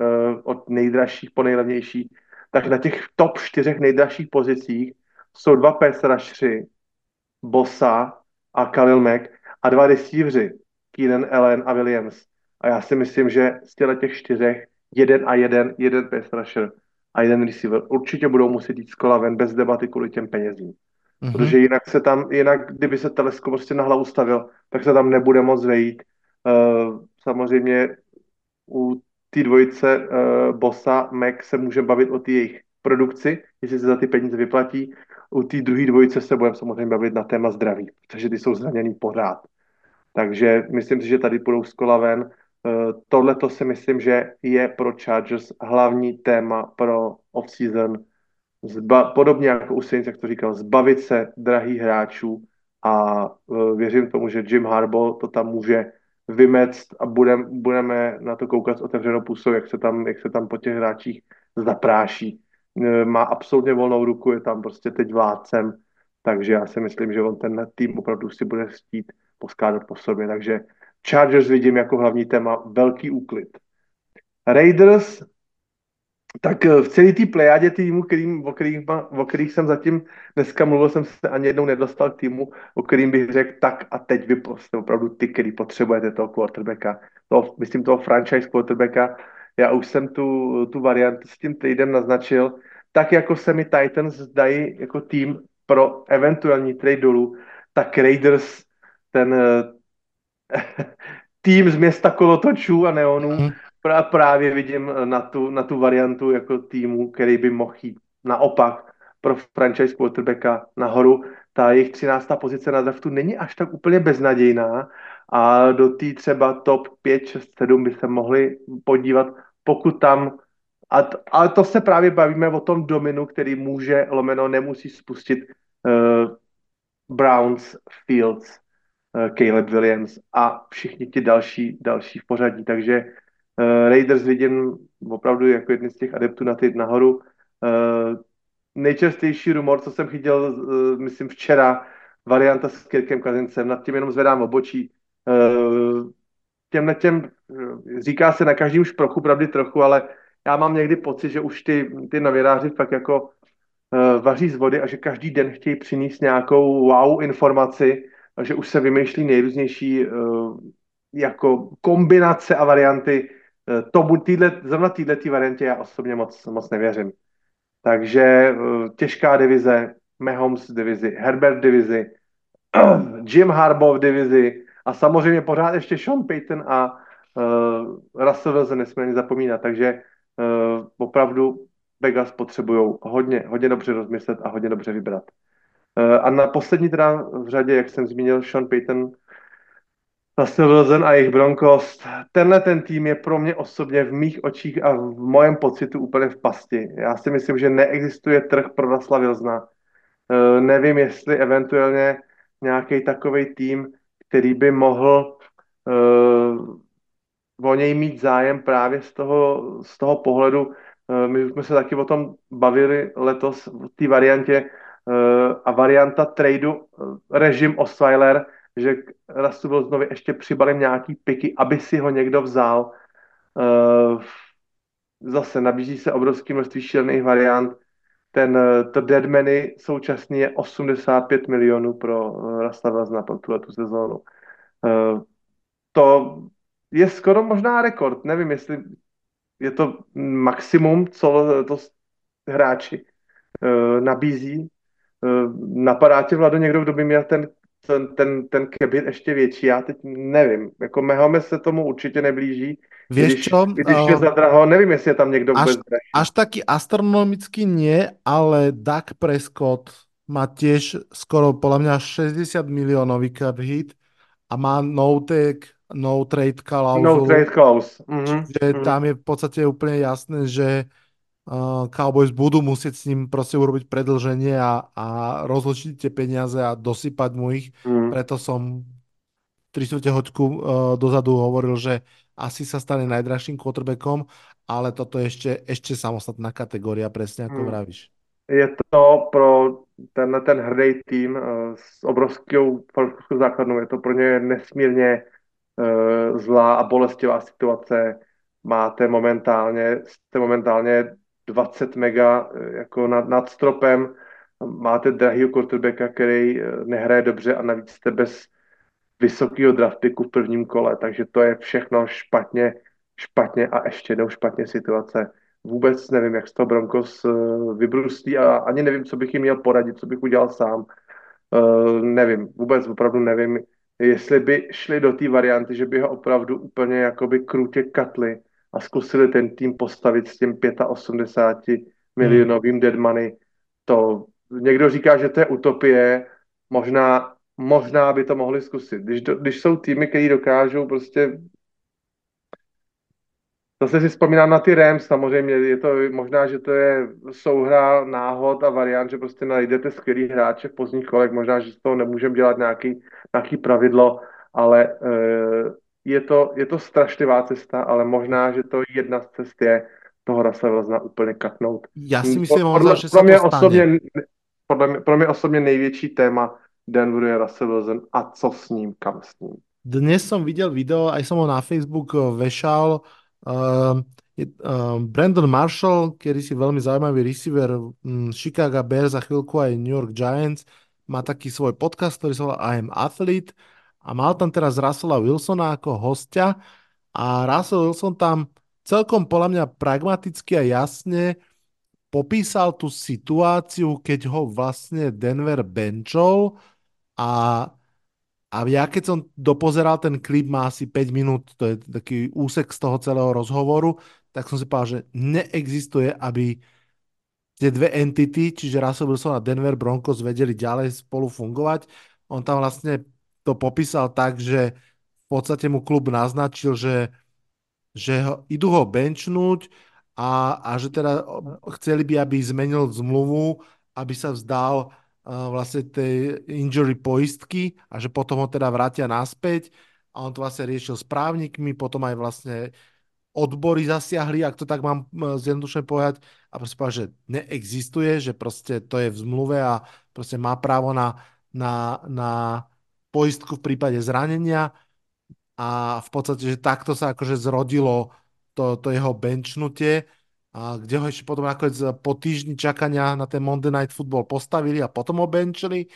eh, od nejdražších po nejlevnější, tak na těch top čtyřech nejdražších pozicích jsou dva pass Bossa a Khalil Mack a dva receiveři, Keenan Allen a Williams. A já si myslím, že z těch čtyřech jeden a jeden, jeden pass rusher a jeden receiver určitě budou muset jít z kola ven bez debaty kvůli těm penězím. Mm-hmm. Protože jinak se tam, jinak kdyby se teleskop prostě na hlavu stavil, tak se tam nebude moc vejít Eh, samozřejmě u té dvojice uh, Bossa, Mac se můžeme bavit o té jejich produkci, jestli se za ty peníze vyplatí. U té druhé dvojice se budeme samozřejmě bavit na téma zdraví, protože ty jsou zraněný pořád. Takže myslím si, že tady půjdou z kola ven. Uh, Tohle to si myslím, že je pro Chargers hlavní téma pro off-season. Zba- podobně jako u Saints, jak to říkal, zbavit se drahých hráčů a věřím tomu, že Jim Harbaugh to tam může vymect a budem, budeme na to koukat s otevřenou pusou, jak se tam, jak se tam po těch hráčích zapráší. Uh, má absolutně volnou ruku, je tam prostě teď vládcem, takže já si myslím, že on ten tým opravdu si bude chtít poskádat po sobě, takže Chargers vidím jako hlavní téma velký úklid. Raiders tak eh, v celé té plejádě týmu, kterým, o, kterých, o kterých jsem zatím dneska mluvil, jsem se ani jednou nedostal k týmu, o kterým bych řekl tak a teď vy prostě opravdu ty, který potřebujete toho quarterbacka, toho, myslím toho franchise quarterbacka. Já už jsem tu, tu variantu s tím týdem naznačil, tak jako se mi Titans zdají jako tým pro eventuální trade dolů, tak Raiders ten eh, tým z města kolotočů a neonů hmm právě vidím eh, na tu, na tu variantu jako týmu, který by mohl jít naopak pro franchise quarterbacka nahoru. Ta jejich 13. pozice na draftu není až tak úplně beznadějná a do té třeba top 5, 6, 7 by se mohli podívat, pokud tam a t, ale to se právě bavíme o tom dominu, který může, lomeno nemusí spustit uh, Browns, Fields, uh, Caleb Williams a všichni ti další, další v pořadí. Takže Raiders vidím opravdu jako jedný z těch adeptů na ty nahoru. Uh, nejčastější rumor, co jsem chytil, uh, myslím včera, varianta s Kirkem Kazincem, nad tím jenom zvedám obočí. Těmhle těm, říká se na každém šprochu pravdy trochu, ale já mám někdy pocit, že už ty, ty novináři fakt jako vaří z vody a že každý den chtějí přinést nějakou wow informaci, že už se vymýšlí nejrůznější jako kombinace a varianty Eh, tomu týhle, zrovna této variantě já osobně moc, moc nevěřím. Takže eh, těžká divize, Mahomes divizi, Herbert divizi, Jim Harbaugh divizi a samozřejmě pořád ještě Sean Payton a uh, Russell Wilson nesmíme zapomínat, takže uh, opravdu Vegas potřebují hodně, hodně dobře rozmyslet a hodně dobře vybrat. Uh, a na poslední teda v řadě, jak jsem zmínil, Sean Payton Russell Wilson a jejich Broncos. Tenhle ten tým je pro mě osobně v mých očích a v mojem pocitu úplně v pasti. Já si myslím, že neexistuje trh pro Russella Wilsona. Uh, nevím, jestli eventuálně nějaký takový tým, který by mohl uh, o něj mít zájem právě z toho, z toho pohledu. Uh, my jsme se taky o tom bavili letos v té variantě a varianta tradu režim Osweiler, že Russell Wilsonovi ještě přibalím nějaký piky, aby si ho někdo vzal. Uh, zase nabízí se obrovské množství šílených variant. Ten to Dead Money současný je 85 milionů pro Russell Wilsona pro tuhle tu sezónu. To je skoro možná rekord. Nevím, jestli je to maximum, co to hráči nabízí. Napadá tě, Vlado, někdo, kdo by měl ten ten, ten, ten kebit ještě větší, já teď nevím, jako Mehome se tomu určitě neblíží, Vieš když, čo? když je za draho, nevím, jestli je tam někdo vůbec až, až taký astronomický nie, ale Dak Prescott má tiež skoro podľa mňa 60 miliónový cap hit a má no take, no trade clause. No trade clause. Mm-hmm. Čiže mm-hmm. tam je v podstate úplne jasné, že uh, Cowboys budú musieť s ním proste urobiť predlženie a, a rozložiť tie peniaze a dosypať mu ich. Mm. Preto som 3 hoďku uh, dozadu hovoril, že asi sa stane najdražším quarterbackom, ale toto je ešte, ešte samostatná kategória, presne ako mm. vravíš. Je to pro tenhle ten hrdý tým uh, s obrovskou základnou, je to pro ně nesmírně uh, zlá a bolestivá situace. Máte momentálně, jste momentálně 20 mega eh, jako nad, nad stropem, máte drahýho quarterbacka, který eh, nehraje dobře a navíc jste bez vysokého draftiku v prvním kole, takže to je všechno špatně, špatně a ještě jednou špatně situace. Vůbec nevím, jak z toho Broncos eh, vybruslí a ani nevím, co bych jim měl poradit, co bych udělal sám. Uh, nevím, vůbec opravdu nevím, jestli by šli do té varianty, že by ho opravdu úplně jakoby krutě katli a zkusili ten tým postavit s tím 85 milionovým hmm. dead money. To někdo říká, že to je utopie, možná, možná by to mohli zkusit. Když, do, když jsou týmy, které dokážou prostě Zase si vzpomínám na ty Rams, samozřejmě, je to možná, že to je souhra náhod a variant, že prostě najdete skvělý hráče v pozdních kolech, možná, že z toho nemůžeme dělat nějaký, nějaký pravidlo, ale e, je, to, je to strašlivá cesta, ale možná, že to jedna z cest je toho Russell Wilsona úplně katnout. Já si myslím, podle, že pro, mě to osobně, podle mě, pro mě osobně největší téma Denveru je Russell Wilson a co s ním, kam s ním. Dnes som videl video, aj som ho na Facebook eh, vešal, uh, uh, Brandon Marshall, ktorý si veľmi zaujímavý receiver um, Chicago Bears a chvíľku aj New York Giants, má taký svoj podcast, ktorý sa volá I am Athlete a mal tam teraz Russella Wilsona ako hostia a Russell Wilson tam celkom podľa mňa pragmaticky a jasne popísal tú situáciu, keď ho vlastne Denver benchol a a ja keď som dopozeral ten klip, má asi 5 minút, to je taký úsek z toho celého rozhovoru, tak som si povedal, že neexistuje, aby tie dve entity, čiže Russell Wilson a Denver Broncos vedeli ďalej spolu fungovať. On tam vlastne to popísal tak, že v podstate mu klub naznačil, že, že ho, idú ho benchnúť a, a že teda chceli by, aby zmenil zmluvu, aby sa vzdal vlastne tej injury poistky a že potom ho teda vrátia naspäť. A on to vlastne riešil s právnikmi, potom aj vlastne odbory zasiahli, ak to tak mám zjednodušene povedať, a proste povedať, že neexistuje, že proste to je v zmluve a proste má právo na, na, na poistku v prípade zranenia a v podstate, že takto sa akože zrodilo to, to jeho benchnutie a kde ho ešte potom nakoniec po týždni čakania na ten Monday Night Football postavili a potom ho benčili.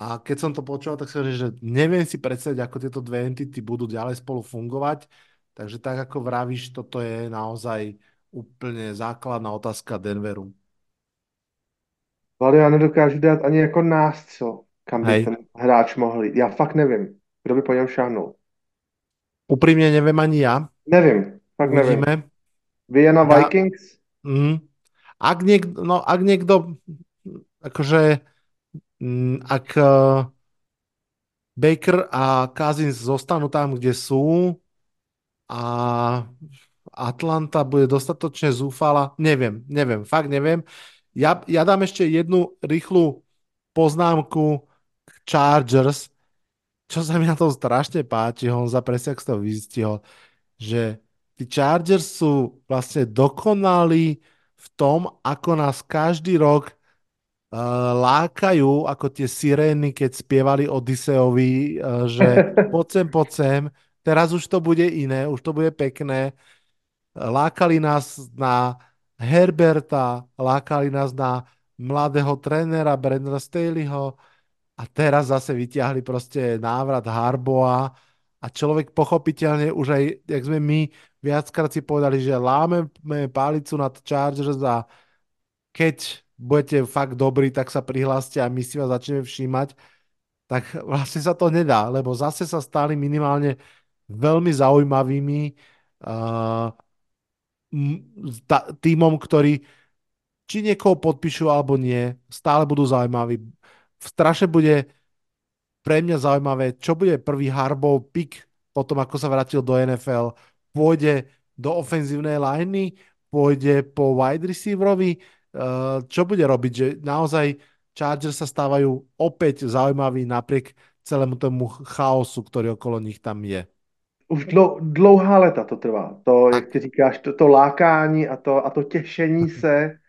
A keď som to počul, tak hovorím, že neviem si predstaviť, ako tieto dve entity budú ďalej spolu fungovať. Takže tak ako vravíš, toto je naozaj úplně základná otázka Denveru. Ale já nedokážu dát ani jako nástřel, kam by Hej. ten hráč mohl jít. Já fakt nevím, kdo by po něm šáhnul. Upřímně nevím ani já. Nevím, fakt Uvidíme. nevím. Vienna Vikings? mm, ak, niekto, no, ak niekto akože ak uh, Baker a Cousins zostanú tam, kde sú a Atlanta bude dostatočne zúfala, neviem, neviem, fakt neviem. Ja, ja dám ešte jednu rýchlu poznámku Chargers, čo sa mi na tom strašne páči, Honza, presne ak to vystihol, že tí Chargers sú vlastne dokonalí v tom, ako nás každý rok uh, lákajú, ako tie sirény, keď spievali Odiseovi, uh, že poď sem, poď sem, teraz už to bude iné, už to bude pekné. Lákali nás na Herberta, lákali nás na mladého trénera Brenda Staleyho a teraz zase vyťahli prostě návrat Harboa a človek pochopiteľne už aj, jak sme my viackrát si povedali, že lámeme pálicu nad Chargers a keď budete fakt dobrí, tak sa prihláste a my si vás začneme všímať, tak vlastne sa to nedá, lebo zase sa stali minimálne veľmi zaujímavými uh, týmom, ktorý či niekoho podpíšu alebo nie, stále budú zaujímaví. Strašne bude pre mňa zaujímavé, čo bude prvý Harbov pick potom, ako sa vrátil do NFL pôjde do ofenzívnej liney, pôjde po wide receiverovi, eh, čo bude robiť, že naozaj Chargers sa stávajú opäť zaujímaví napriek celému tomu chaosu, ktorý okolo nich tam je. Už dlou, dlouhá leta to trvá. To, jak ty říkáš, to, to lákání a to, a to těšení se.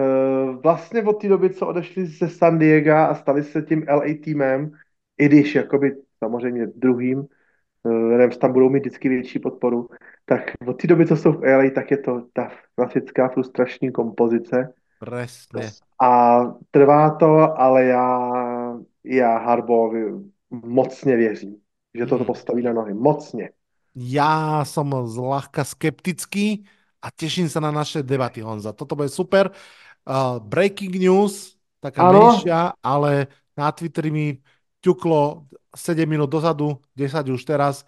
Uh, vlastně od té doby, co odešli ze San Diego a stali se tím LA týmem, i když jakoby samozřejmě druhým, Rams tam budou mít vždycky větší podporu, tak od té doby, co jsou v LA, tak je to ta klasická frustrační kompozice. Presne. A trvá to, ale já, já Harbovi mocně věřím, že to mm. postaví na nohy. Mocně. Já jsem zľahka skeptický a těším se na naše debaty, Honza. Toto bude super. Uh, breaking news, taká menšia, ale na Twitteri mi ťuklo 7 minút dozadu, 10 už teraz,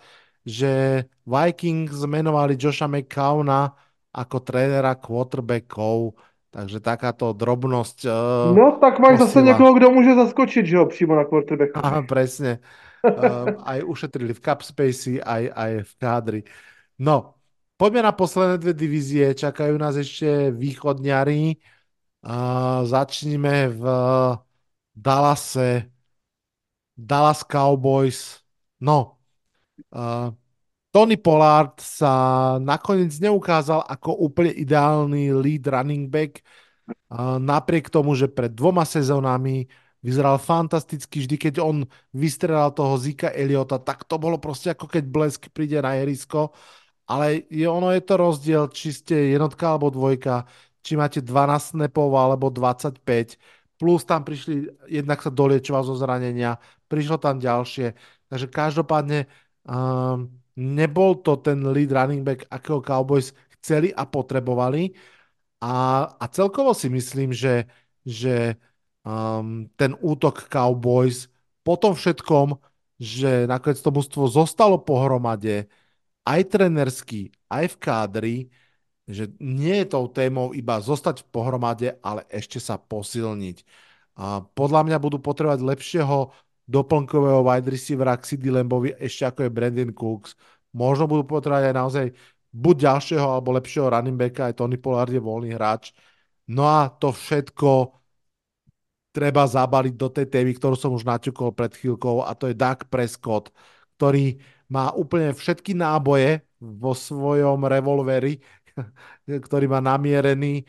že Vikings zmenovali Josha McCowna ako trénera quarterbackov, takže takáto drobnosť. Uh, no tak máš posila. zase někoho, kdo může zaskočit, že ho přímo na quarterbacku. Aha, presne. Uh, aj ušetrili v cap spacey, aj, aj v kádri. No, poďme na posledné dve divízie. Čakajú nás ešte východňari. Uh, začníme v Dallase. Dallas Cowboys. No, uh, Tony Pollard sa nakoniec neukázal ako úplne ideálny lead running back, napriek tomu, že pred dvoma sezónami vyzeral fantasticky, vždy keď on vystrelal toho Zika Eliota, tak to bolo proste ako keď blesk príde na jerisko, ale je, ono je to rozdiel, či ste jednotka alebo dvojka, či máte 12 snapov alebo 25, plus tam prišli, jednak sa doliečoval zo zranenia, prišlo tam ďalšie, takže každopádne um, nebol to ten lead running back, akého Cowboys chceli a potrebovali. A, a celkovo si myslím, že, že um, ten útok Cowboys po tom všetkom, že nakoniec to mústvo zostalo pohromade, aj trenersky, aj v kádri, že nie je tou témou iba zostať v pohromade, ale ešte sa posilniť. A podľa mňa budú potrebovať lepšieho doplnkového wide receivera k CD Lambovi ešte ako je Brandon Cooks. Možno budú potrebovať aj naozaj buď ďalšieho alebo lepšieho running backa, aj Tony Pollard je voľný hráč. No a to všetko treba zabaliť do tej témy, ktorú som už naťukol pred chvíľkou a to je Doug Prescott, ktorý má úplne všetky náboje vo svojom revolveri, ktorý má namierený,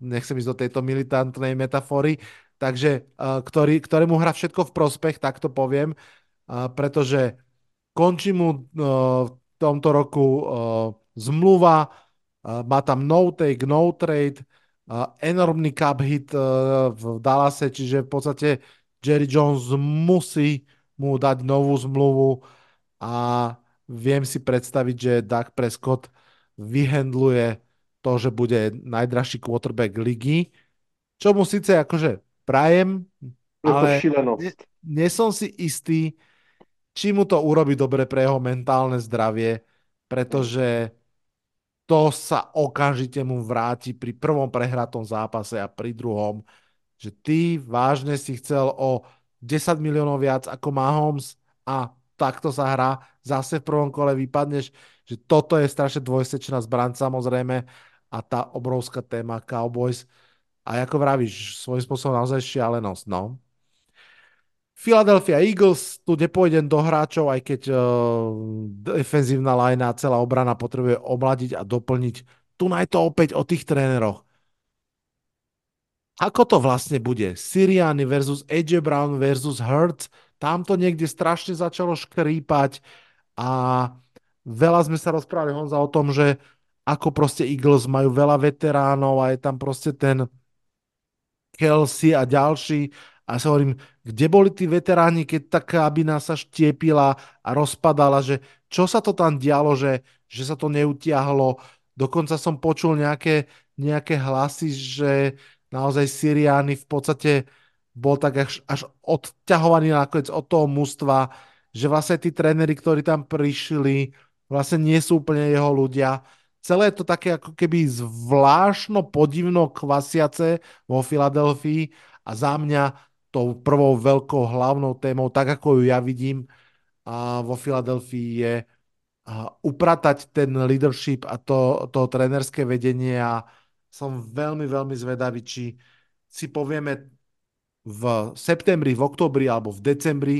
nechcem ísť do tejto militantnej metafory, takže ktorý, ktorému hrá všetko v prospech, tak to poviem, pretože končí mu v tomto roku zmluva, má tam no take, no trade, enormný cap hit v Dallase, čiže v podstate Jerry Jones musí mu dať novú zmluvu a viem si predstaviť, že Doug Prescott vyhendluje to, že bude najdražší quarterback ligy, čo mu síce akože prajem, ale nie, nie som si istý, či mu to urobí dobre pre jeho mentálne zdravie, pretože to sa okamžite mu vráti pri prvom prehratom zápase a pri druhom, že ty vážne si chcel o 10 miliónov viac ako Mahomes a takto sa hrá, zase v prvom kole vypadneš, že toto je strašne dvojsečná zbraň samozrejme a tá obrovská téma Cowboys a ako vravíš, svojím spôsobom naozaj šialenosť, no. Philadelphia Eagles, tu nepôjdem do hráčov, aj keď uh, defenzívna lajna a celá obrana potrebuje omladiť a doplniť. Tu naj to opäť o tých tréneroch. Ako to vlastne bude? Siriani versus AJ Brown versus Hurts. Tam to niekde strašne začalo škrípať a veľa sme sa rozprávali Honza o tom, že ako proste Eagles majú veľa veteránov a je tam proste ten Kelsey a ďalší. A sa hovorím, kde boli tí veteráni, keď tá kabina sa štiepila a rozpadala, že čo sa to tam dialo, že, že sa to neutiahlo. Dokonca som počul nejaké, nejaké hlasy, že naozaj Syriány v podstate bol tak až, až odťahovaný nakoniec od toho mužstva, že vlastne tí tréneri, ktorí tam prišli, vlastne nie sú úplne jeho ľudia. Celé je to také ako keby zvláštno podivno kvasiace vo Filadelfii a za mňa tou prvou veľkou hlavnou témou, tak ako ju ja vidím a vo Filadelfii je upratať ten leadership a to, to trenerské vedenie a som veľmi, veľmi zvedavý, či si povieme v septembri, v oktobri alebo v decembri,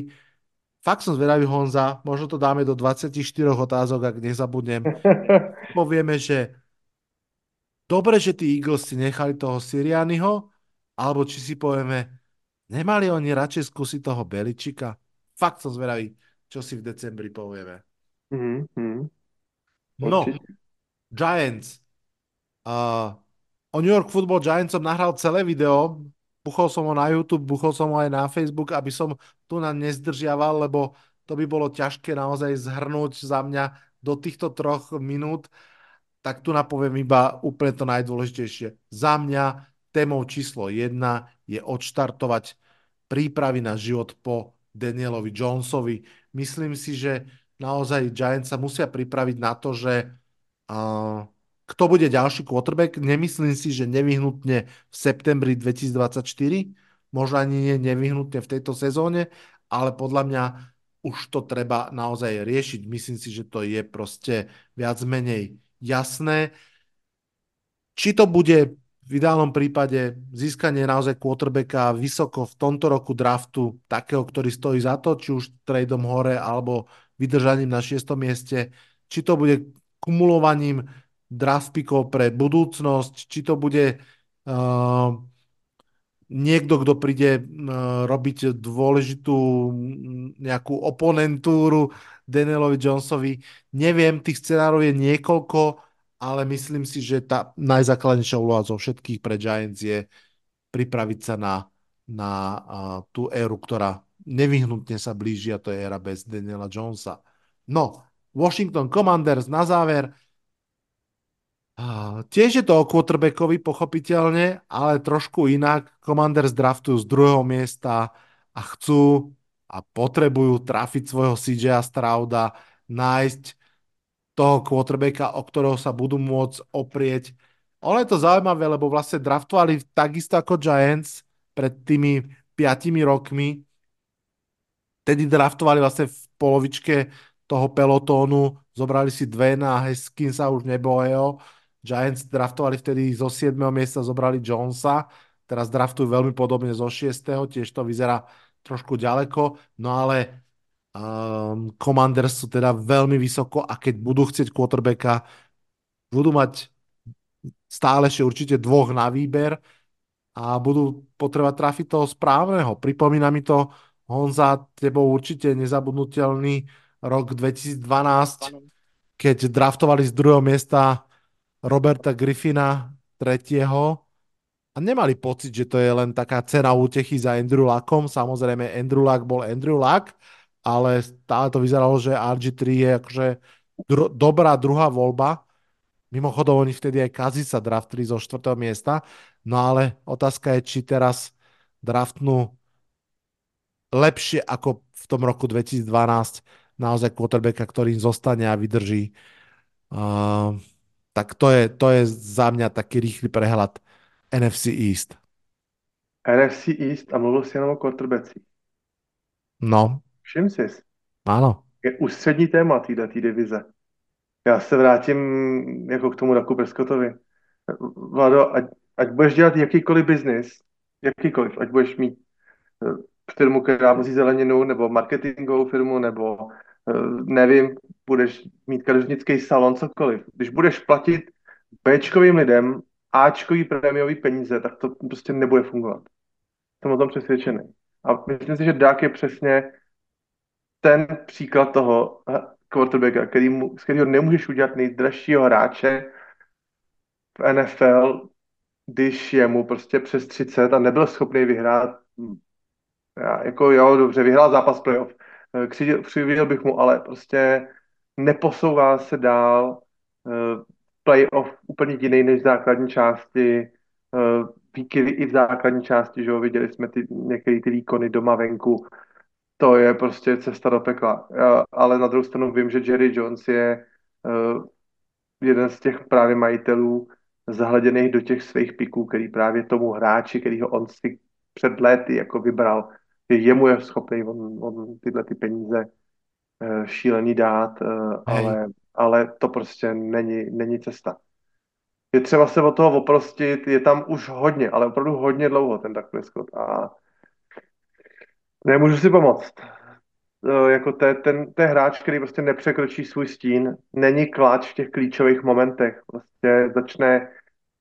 fakt som zvedavý Honza, možno to dáme do 24 otázok, ak nezabudnem. Povieme, že dobre, že tí Eagles si nechali toho Sirianiho, alebo či si povieme, nemali oni radšej skúsiť toho Beličika? Fakt som zvedavý, čo si v decembri povieme. Mm-hmm. No, Giants. Uh, o New York Football Giants som nahral celé video, buchol som ho na YouTube, buchol som ho aj na Facebook, aby som tu na nezdržiaval, lebo to by bolo ťažké naozaj zhrnúť za mňa do týchto troch minút, tak tu napoviem iba úplne to najdôležitejšie. Za mňa témou číslo jedna je odštartovať prípravy na život po Danielovi Jonesovi. Myslím si, že naozaj Giants sa musia pripraviť na to, že uh, kto bude ďalší quarterback? Nemyslím si, že nevyhnutne v septembri 2024, možno ani nie nevyhnutne v tejto sezóne, ale podľa mňa už to treba naozaj riešiť. Myslím si, že to je proste viac menej jasné. Či to bude v ideálnom prípade získanie naozaj quarterbacka vysoko v tomto roku draftu, takého, ktorý stojí za to, či už tradeom hore alebo vydržaním na 6. mieste, či to bude kumulovaním draft pickov pre budúcnosť, či to bude uh, niekto, kto príde uh, robiť dôležitú nejakú oponentúru Danielovi Jonesovi. Neviem, tých scenárov je niekoľko, ale myslím si, že tá najzákladnejšia úloha zo všetkých pre Giants je pripraviť sa na, na uh, tú éru, ktorá nevyhnutne sa blíži a to je éra bez Daniela Jonesa. No, Washington Commanders na záver. Uh, tiež je to o quarterbackovi, pochopiteľne, ale trošku inak. Commanders draftujú z druhého miesta a chcú a potrebujú trafiť svojho CJ Strauda, nájsť toho quarterbacka, o ktorého sa budú môcť oprieť. Ono je to zaujímavé, lebo vlastne draftovali takisto ako Giants pred tými piatimi rokmi. Tedy draftovali vlastne v polovičke toho pelotónu, zobrali si dve na Heskinsa, už nebojeho. Giants draftovali vtedy zo 7. miesta, zobrali Jonesa, teraz draftujú veľmi podobne zo 6. tiež to vyzerá trošku ďaleko, no ale Um, Commanders sú teda veľmi vysoko a keď budú chcieť quarterbacka, budú mať stále ešte určite dvoch na výber a budú potrebovať trafiť toho správneho. Pripomína mi to, Honza, tebou určite nezabudnutelný rok 2012, keď draftovali z druhého miesta Roberta Griffina tretieho a nemali pocit, že to je len taká cena útechy za Andrew Luckom. Samozrejme, Andrew Luck bol Andrew Luck, ale stále to vyzeralo, že RG3 je akože dr- dobrá druhá voľba. Mimochodom, oni vtedy aj kazí sa draftli zo 4. miesta, no ale otázka je, či teraz draftnú lepšie ako v tom roku 2012 naozaj quarterbacka, ktorý zostane a vydrží. Uh, tak to je, to je za mňa taký rýchly prehľad NFC East. NFC East a mluvil si jenom o quarterbacích. No. Všim si. Ano. Je ústřední téma této divize. Já se vrátím jako k tomu Daku Preskotovi. Vlado, ať, ať budeš dělat jakýkoliv biznis, jakýkoliv, ať budeš mít eh, firmu, která vozí zeleninu, nebo marketingovou firmu, nebo nevím, budeš mít kadeřnický salon, cokoliv. Když budeš platit Bčkovým lidem Ačkový prémiový peníze, tak to prostě nebude fungovat. Jsem o tom přesvědčený. A myslím si, že Dák je přesně ten příklad toho quarterbacka, který mu, z kterého nemůžeš udělat nejdražšího hráče v NFL, když je mu prostě přes 30 a nebyl schopný vyhrát. Já, jako jo, dobře, vyhrál zápas playoff. Křivěl bych mu, ale prostě neposouvá se dál. Playoff úplně jiný než v základní části. Výkyvy i v základní části, že jo, viděli jsme ty, některé ty výkony doma venku to je prostě cesta do pekla. Ale na druhou stranu vím, že Jerry Jones je jeden z těch právě majitelů zahleděných do těch svých piků, který právě tomu hráči, který ho on si před léty jako vybral, jemu je schopný on, on tyhle ty peníze uh, šílený dát, uh, ale, ale to prostě není, není cesta. Je třeba se od toho oprostit, je tam už hodně, ale opravdu hodně dlouho ten Dak Prescott a Nemůžu si pomoct. Jako to, je ten, to je hráč, který prostě nepřekročí svůj stín, není kláč v těch klíčových momentech. Prostě začne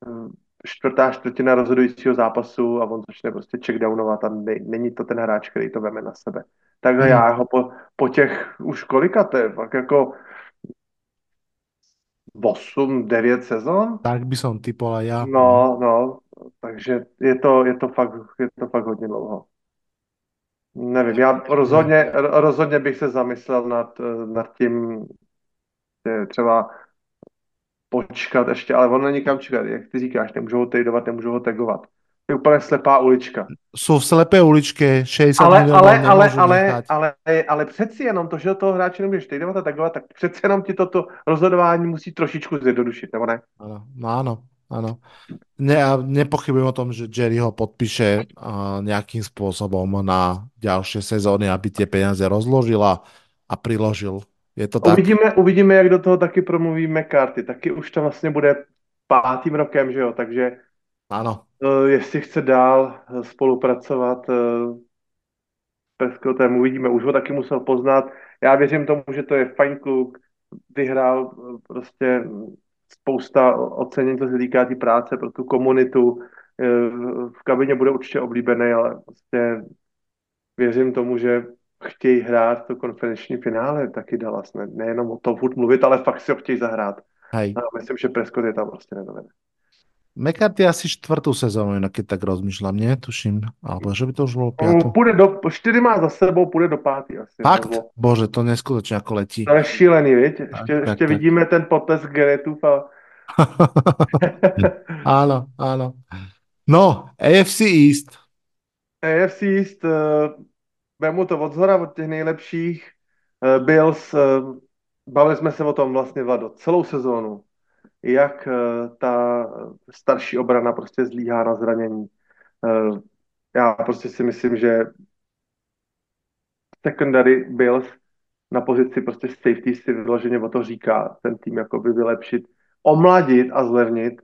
hm, čtvrtá čtvrtina rozhodujícího zápasu a on začne prostě checkdownovat a ne, není to ten hráč, který to veme na sebe. Takže hmm. já ho po, po těch už kolika to je, fakt jako 8, 9 sezon? Tak by som typoval já. No, no, takže je to, je to, fakt, je to fakt hodně dlouho. Nevím, já rozhodně, rozhodně bych se zamyslel nad, nad tím, že třeba počkat ještě, ale ono není kam čekat, jak ty říkáš, nemůžou ho tradovat, nemůžou ho tagovat. Je úplně slepá ulička. Jsou v slepé uličky, 60 ale, ale, ale, ale, ale, ale, přeci jenom to, že toho hráče nemůžeš tradovat a tagovat, tak přeci jenom ti toto rozhodování musí trošičku zjednodušit, nebo ne? Ano, no, ano. Áno. Ne, nepochybujem o tom, že Jerry ho podpíše uh, nejakým spôsobom na ďalšie sezóny, aby tie peniaze rozložila a priložil Je to tak? Uvidíme, uvidíme, jak do toho taky promluví McCarthy. Taky už to vlastně bude pátým rokem, že jo, takže Áno. uh, jestli chce dál eh, spolupracovat s Prescottem, uvidíme. Už ho taky musel poznat. Já věřím tomu, že to je fajn kluk, vyhrál prostě spousta ocenění, co se týká té tý práce pro tu komunitu. V kabině bude určitě oblíbený, ale prostě věřím tomu, že chtějí hrát to konferenční finále taky Dallas. Ne, nejenom o tom furt mluvit, ale fakt si ho chtějí zahrát. Hej. A myslím, že Prescott je tam prostě nedovede. McCarthy asi štvrtú sezónu, inak keď tak rozmýšľam, nie? Tuším. Alebo že by to už. No, půjde do, čtyři má za sebou, půjde do pátý asi. Fakt? Nebo, Bože, to neskutočne ako letí. to je šílený, viď? Ještě, Tak, ještě tak, tak. vidíme ten potlesk Geretův a áno, áno. No, AFC East. AFC East, uh, vemu to od zhora, od těch nejlepších. Uh, Bills, uh, bavili jsme se o tom vlastně, Vlado, celou sezónu. Jak uh, ta starší obrana prostě zlíhá na zranění. Já prostě si myslím, že secondary Bills na pozici prostě safety si vyloženě o to říká, ten tým jakoby vylepšit, omladit a zlevnit.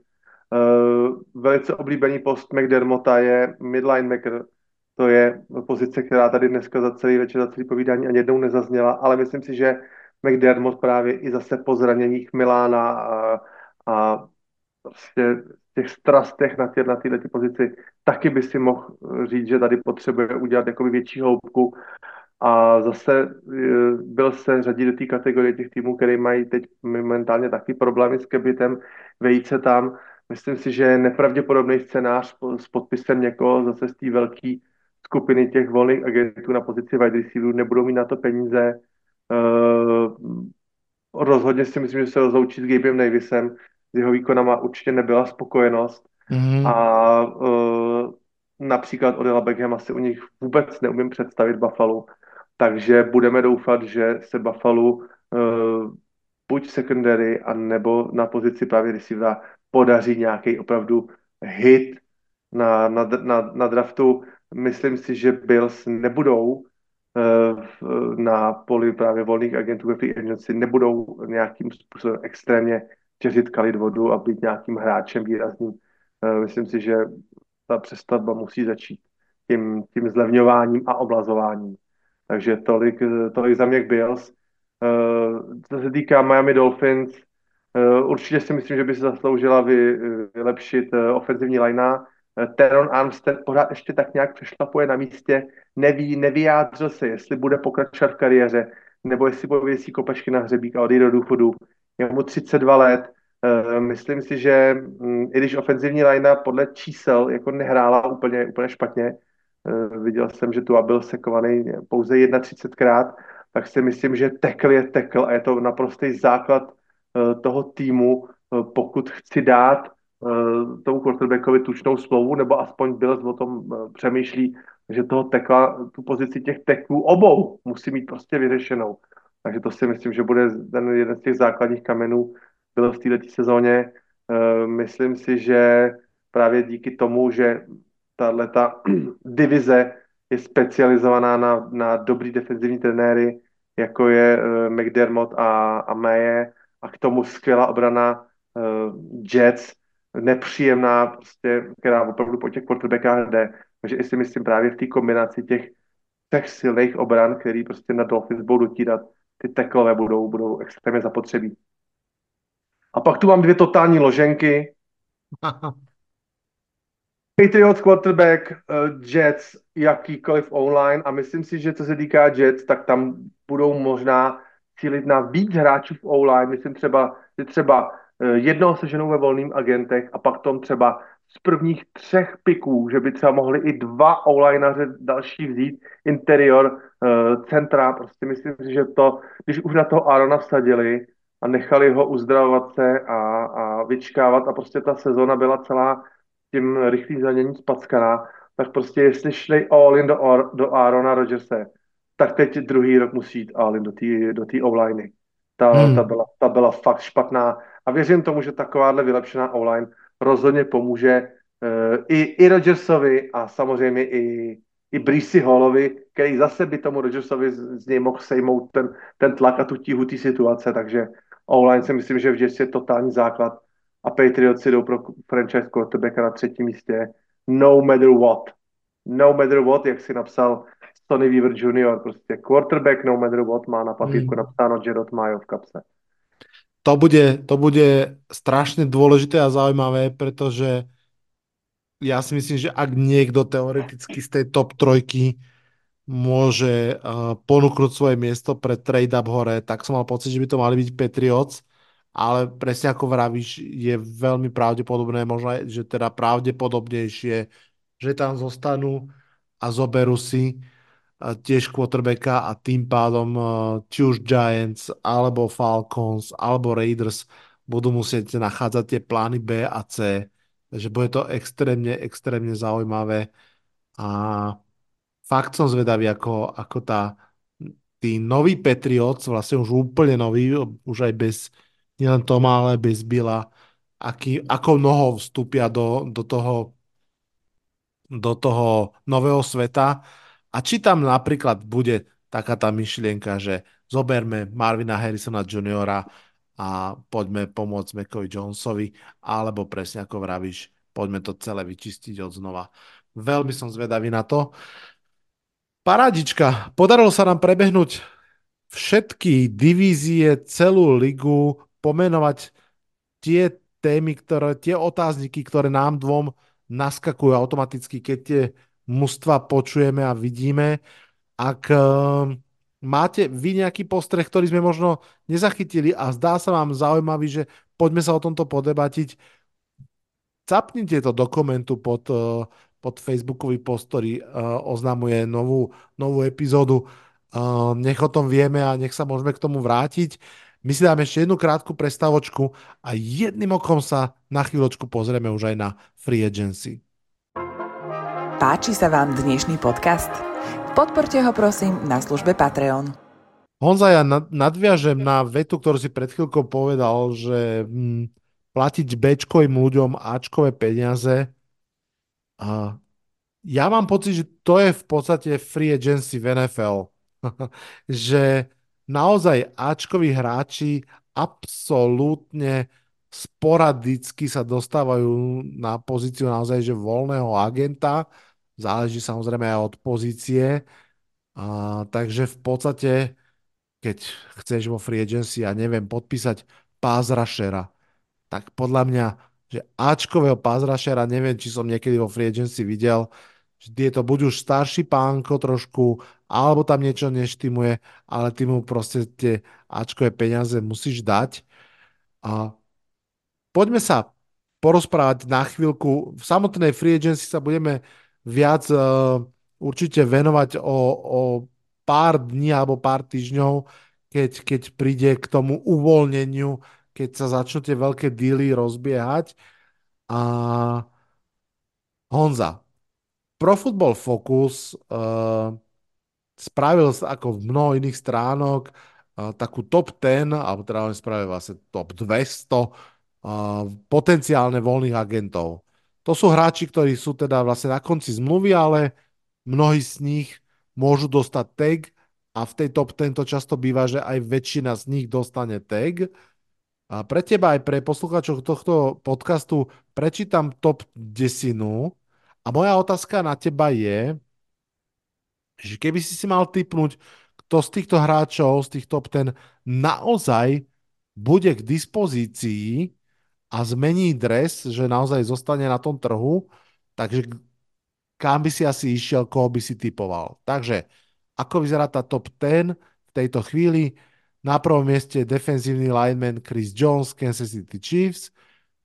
Velice oblíbený post McDermotta je midlinebacker, to je pozice, která tady dneska za celý večer, za celý povídání ani jednou nezazněla, ale myslím si, že McDermott právě i zase po zraněních Milána a, a prostě těch strastech na, tě, na této pozici taky by si mohl říct, že tady potřebuje udělat jakoby větší hloubku a zase e, byl se řadit do té kategorie těch týmů, které mají teď momentálně taky problémy s kebitem, vejít se tam. Myslím si, že je nepravděpodobný scénář s podpisem někoho zase z té velké skupiny těch volných agentů na pozici wide receiverů, nebudou mít na to peníze. Uh, rozhodně si myslím, že se rozloučí s Gabem Davisem, s jeho výkonama určitě nebyla spokojenost. Mm-hmm. A uh, například Odela Beckham asi u nich vůbec neumím představit Buffalo, takže budeme doufat, že se Buffalo uh, buď secondary, a nebo na pozici právě receivera podaří nějaký opravdu hit na, na, na, na draftu. Myslím si, že Bills nebudou uh, na poli právě volných agentů ve free agency, nebudou nějakým způsobem extrémně těřit kalit vodu a být nějakým hráčem výrazným. Uh, myslím si, že ta přestavba musí začít tím, tím zlevňováním a oblazováním. Takže tolik, tolik za mě Bills. Co se týká Miami Dolphins, určitě si myslím, že by se zasloužila vy, vylepšit ofenzivní linea. Teron Armstead pořád ještě tak nějak přešlapuje na místě, neví, nevyjádřil se, jestli bude pokračovat v kariéře, nebo jestli pověsí kopačky na hřebík a odejde do důchodu. Je mu 32 let, Uh, myslím si, že um, i když ofenzivní linea podle čísel jako nehrála úplně, úplně špatně, uh, viděl jsem, že tu byl sekovaný pouze 31krát, tak si myslím, že tekl je tekl a je to naprostý základ uh, toho týmu, pokud chci dát tomu quarterbackovi tučnou slovu, nebo aspoň byl o tom přemýšlí, že toho tekla, tu pozici těch teklů obou musí mít prostě vyřešenou. Takže to si myslím, že bude ten jeden z těch základních kamenů byl v této sezóně. Myslím si, že právě díky tomu, že tato divize je specializovaná na, na dobrý defenzivní trenéry, jako je McDermott a, a Maye, a k tomu skvělá obrana Jets, nepříjemná, prostě, která opravdu po těch quarterbackách jde. Takže i si myslím právě v té kombinaci těch těch silných obran, který prostě na Dolphins budou dotírat, ty teklové budou, budou extrémně zapotřebí. A pak tu mám dvě totální loženky. Patriots quarterback, uh, Jets, jakýkoliv online a myslím si, že co se týká Jets, tak tam budou možná cílit na víc hráčů v online. Myslím třeba, že třeba jednoho seženou ve volným agentech a pak tom třeba z prvních třech piků, že by třeba mohli i dva onlineaře další vzít, interior, uh, centra, prostě myslím si, že to, když už na toho Arona vsadili, a nechali ho uzdravovat se a, a vyčkávat a prostě ta sezona byla celá tím rychlým zraněním spackaná, tak prostě jestli šli all in do, do Arona Rodgerse, tak teď druhý rok musí jít all in do té do tý online. Ta, hmm. ta, byla, ta byla fakt špatná a věřím tomu, že takováhle vylepšená online rozhodně pomůže uh, i, i Rodgersovi a samozřejmě i, i Brisi Hallovi, který zase by tomu Rodgersovi z, z něj mohl sejmout ten, ten tlak a tu tíhu té situace, takže online si myslím, že v Jets je totální základ a Patriots jdou pro franchise quarterbacka na třetím místě no matter what. No matter what, jak si napsal Tony Weaver Jr. Prostě quarterback no matter what má na papírku mm. napsáno Gerard Mayo v kapse. To bude, to bude strašne dôležité a zaujímavé, pretože ja si myslím, že ak niekto teoreticky z tej top trojky môže uh, ponúknuť svoje miesto pre trade-up hore, tak som mal pocit, že by to mali byť Patriots, ale presne ako vravíš, je veľmi pravdepodobné, možno aj, že teda pravdepodobnejšie, že tam zostanú a zoberú si tiež quarterbacka a tým pádom či už Giants, alebo Falcons, alebo Raiders budú musieť nachádzať tie plány B a C. Takže bude to extrémne, extrémne zaujímavé a fakt som zvedavý, ako, ako tá, tí noví Patriots, vlastne už úplne noví, už aj bez nielen Toma, ale bez Bila, aký, ako mnoho vstúpia do, do toho do toho nového sveta a či tam napríklad bude taká tá myšlienka, že zoberme Marvina Harrisona Juniora a poďme pomôcť Mekovi Jonesovi, alebo presne ako vravíš, poďme to celé vyčistiť od znova. Veľmi som zvedavý na to. Parádička, podarilo sa nám prebehnúť všetky divízie, celú ligu, pomenovať tie témy, ktoré, tie otázniky, ktoré nám dvom naskakujú automaticky, keď tie mužstva počujeme a vidíme. Ak uh, máte vy nejaký postreh, ktorý sme možno nezachytili a zdá sa vám zaujímavý, že poďme sa o tomto podebatiť, capnite to do komentu pod, uh, pod Facebookový post, ktorý uh, oznamuje novú, novú epizódu. Nech o tom vieme a nech sa môžeme k tomu vrátiť. My si dáme ešte jednu krátku prestavočku a jedným okom sa na chvíľočku pozrieme už aj na Free Agency. Páči sa vám dnešný podcast? Podporte ho prosím na službe Patreon. Honza, ja nadviažem na vetu, ktorú si pred chvíľkou povedal, že hm, platiť Bčkovým ľuďom Ačkové peniaze. A ja mám pocit, že to je v podstate free agency v NFL. že naozaj Ačkoví hráči absolútne sporadicky sa dostávajú na pozíciu naozaj že voľného agenta. Záleží samozrejme aj od pozície. A, takže v podstate, keď chceš vo free agency, ja neviem, podpísať pass rushera, tak podľa mňa, že Ačkového pass rushera, neviem, či som niekedy vo free agency videl, že je to buď už starší pánko trošku, alebo tam niečo neštimuje, ale ty mu proste tie Ačkové peniaze musíš dať. A poďme sa porozprávať na chvíľku. V samotnej free agency sa budeme viac uh, určite venovať o, o pár dní alebo pár týždňov, keď, keď príde k tomu uvoľneniu, keď sa začnú tie veľké díly rozbiehať. A Honza, Pro Football Focus uh, spravil ako v mnoho iných stránok uh, takú top 10, alebo teda oni spravili vlastne top 200 uh, potenciálne voľných agentov. To sú hráči, ktorí sú teda vlastne na konci zmluvy, ale mnohí z nich môžu dostať tag a v tej top 10 to často býva, že aj väčšina z nich dostane tag. A pre teba aj pre poslucháčov tohto podcastu prečítam top 10 a moja otázka na teba je, že keby si si mal typnúť, kto z týchto hráčov, z tých top ten naozaj bude k dispozícii a zmení dres, že naozaj zostane na tom trhu, takže kam by si asi išiel, koho by si typoval. Takže, ako vyzerá tá top 10 v tejto chvíli? Na prvom mieste defenzívny lineman Chris Jones, Kansas City Chiefs,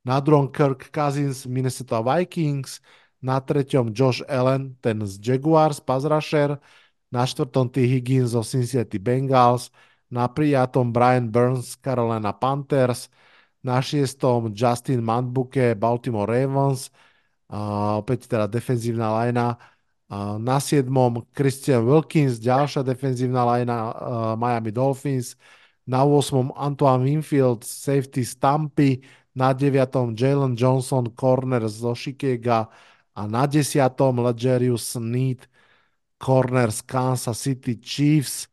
na druhom Kirk Cousins, Minnesota Vikings, na treťom Josh Allen, ten z Jaguars, pass rusher, na štvrtom T. Higgins zo Cincinnati Bengals, na prijatom Brian Burns, Carolina Panthers, na šiestom Justin Manbuke, Baltimore Ravens, uh, opäť teda defenzívna lajna, na siedmom Christian Wilkins, ďalšia defenzívna lajna Miami Dolphins, na 8. Antoine Winfield, safety Stampy, na 9. Jalen Johnson, corner zo Chicago, a na desiatom Legerius Sneed corner z Kansas City Chiefs.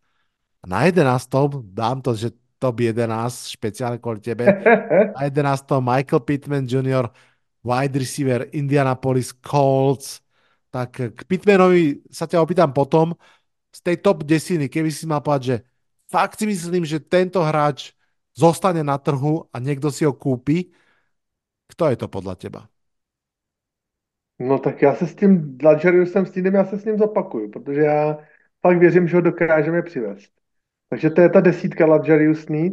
Na 11. dám to, že top 11, špeciálne kvôli tebe. Na 11. Michael Pittman Jr., wide receiver Indianapolis Colts. Tak k Pittmanovi sa ťa opýtam potom. Z tej top 10, keby si mal povedať, že fakt si myslím, že tento hráč zostane na trhu a niekto si ho kúpi, kto je to podľa teba? No tak já se s tím Dladžariusem s tím já se s ním zopakuju, protože já fakt věřím, že ho dokážeme přivést. Takže to je ta desítka Ladžarius Sneed,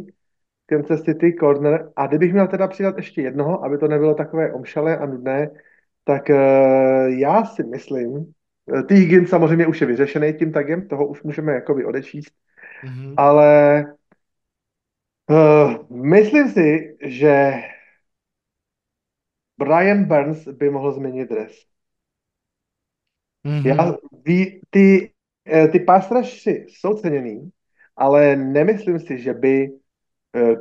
Kansas City Corner. A kdybych měl teda přidat ještě jednoho, aby to nebylo takové omšalé a nudné, tak uh, já si myslím, eh, T. Higgins samozřejmě už je vyřešený tím tagem, toho už můžeme jakoby odečíst, mm-hmm. ale uh, myslím si, že Brian Burns by mohl změnit dres. Mm-hmm. Já, ví, ty, ty pástraši jsou ceněný, ale nemyslím si, že by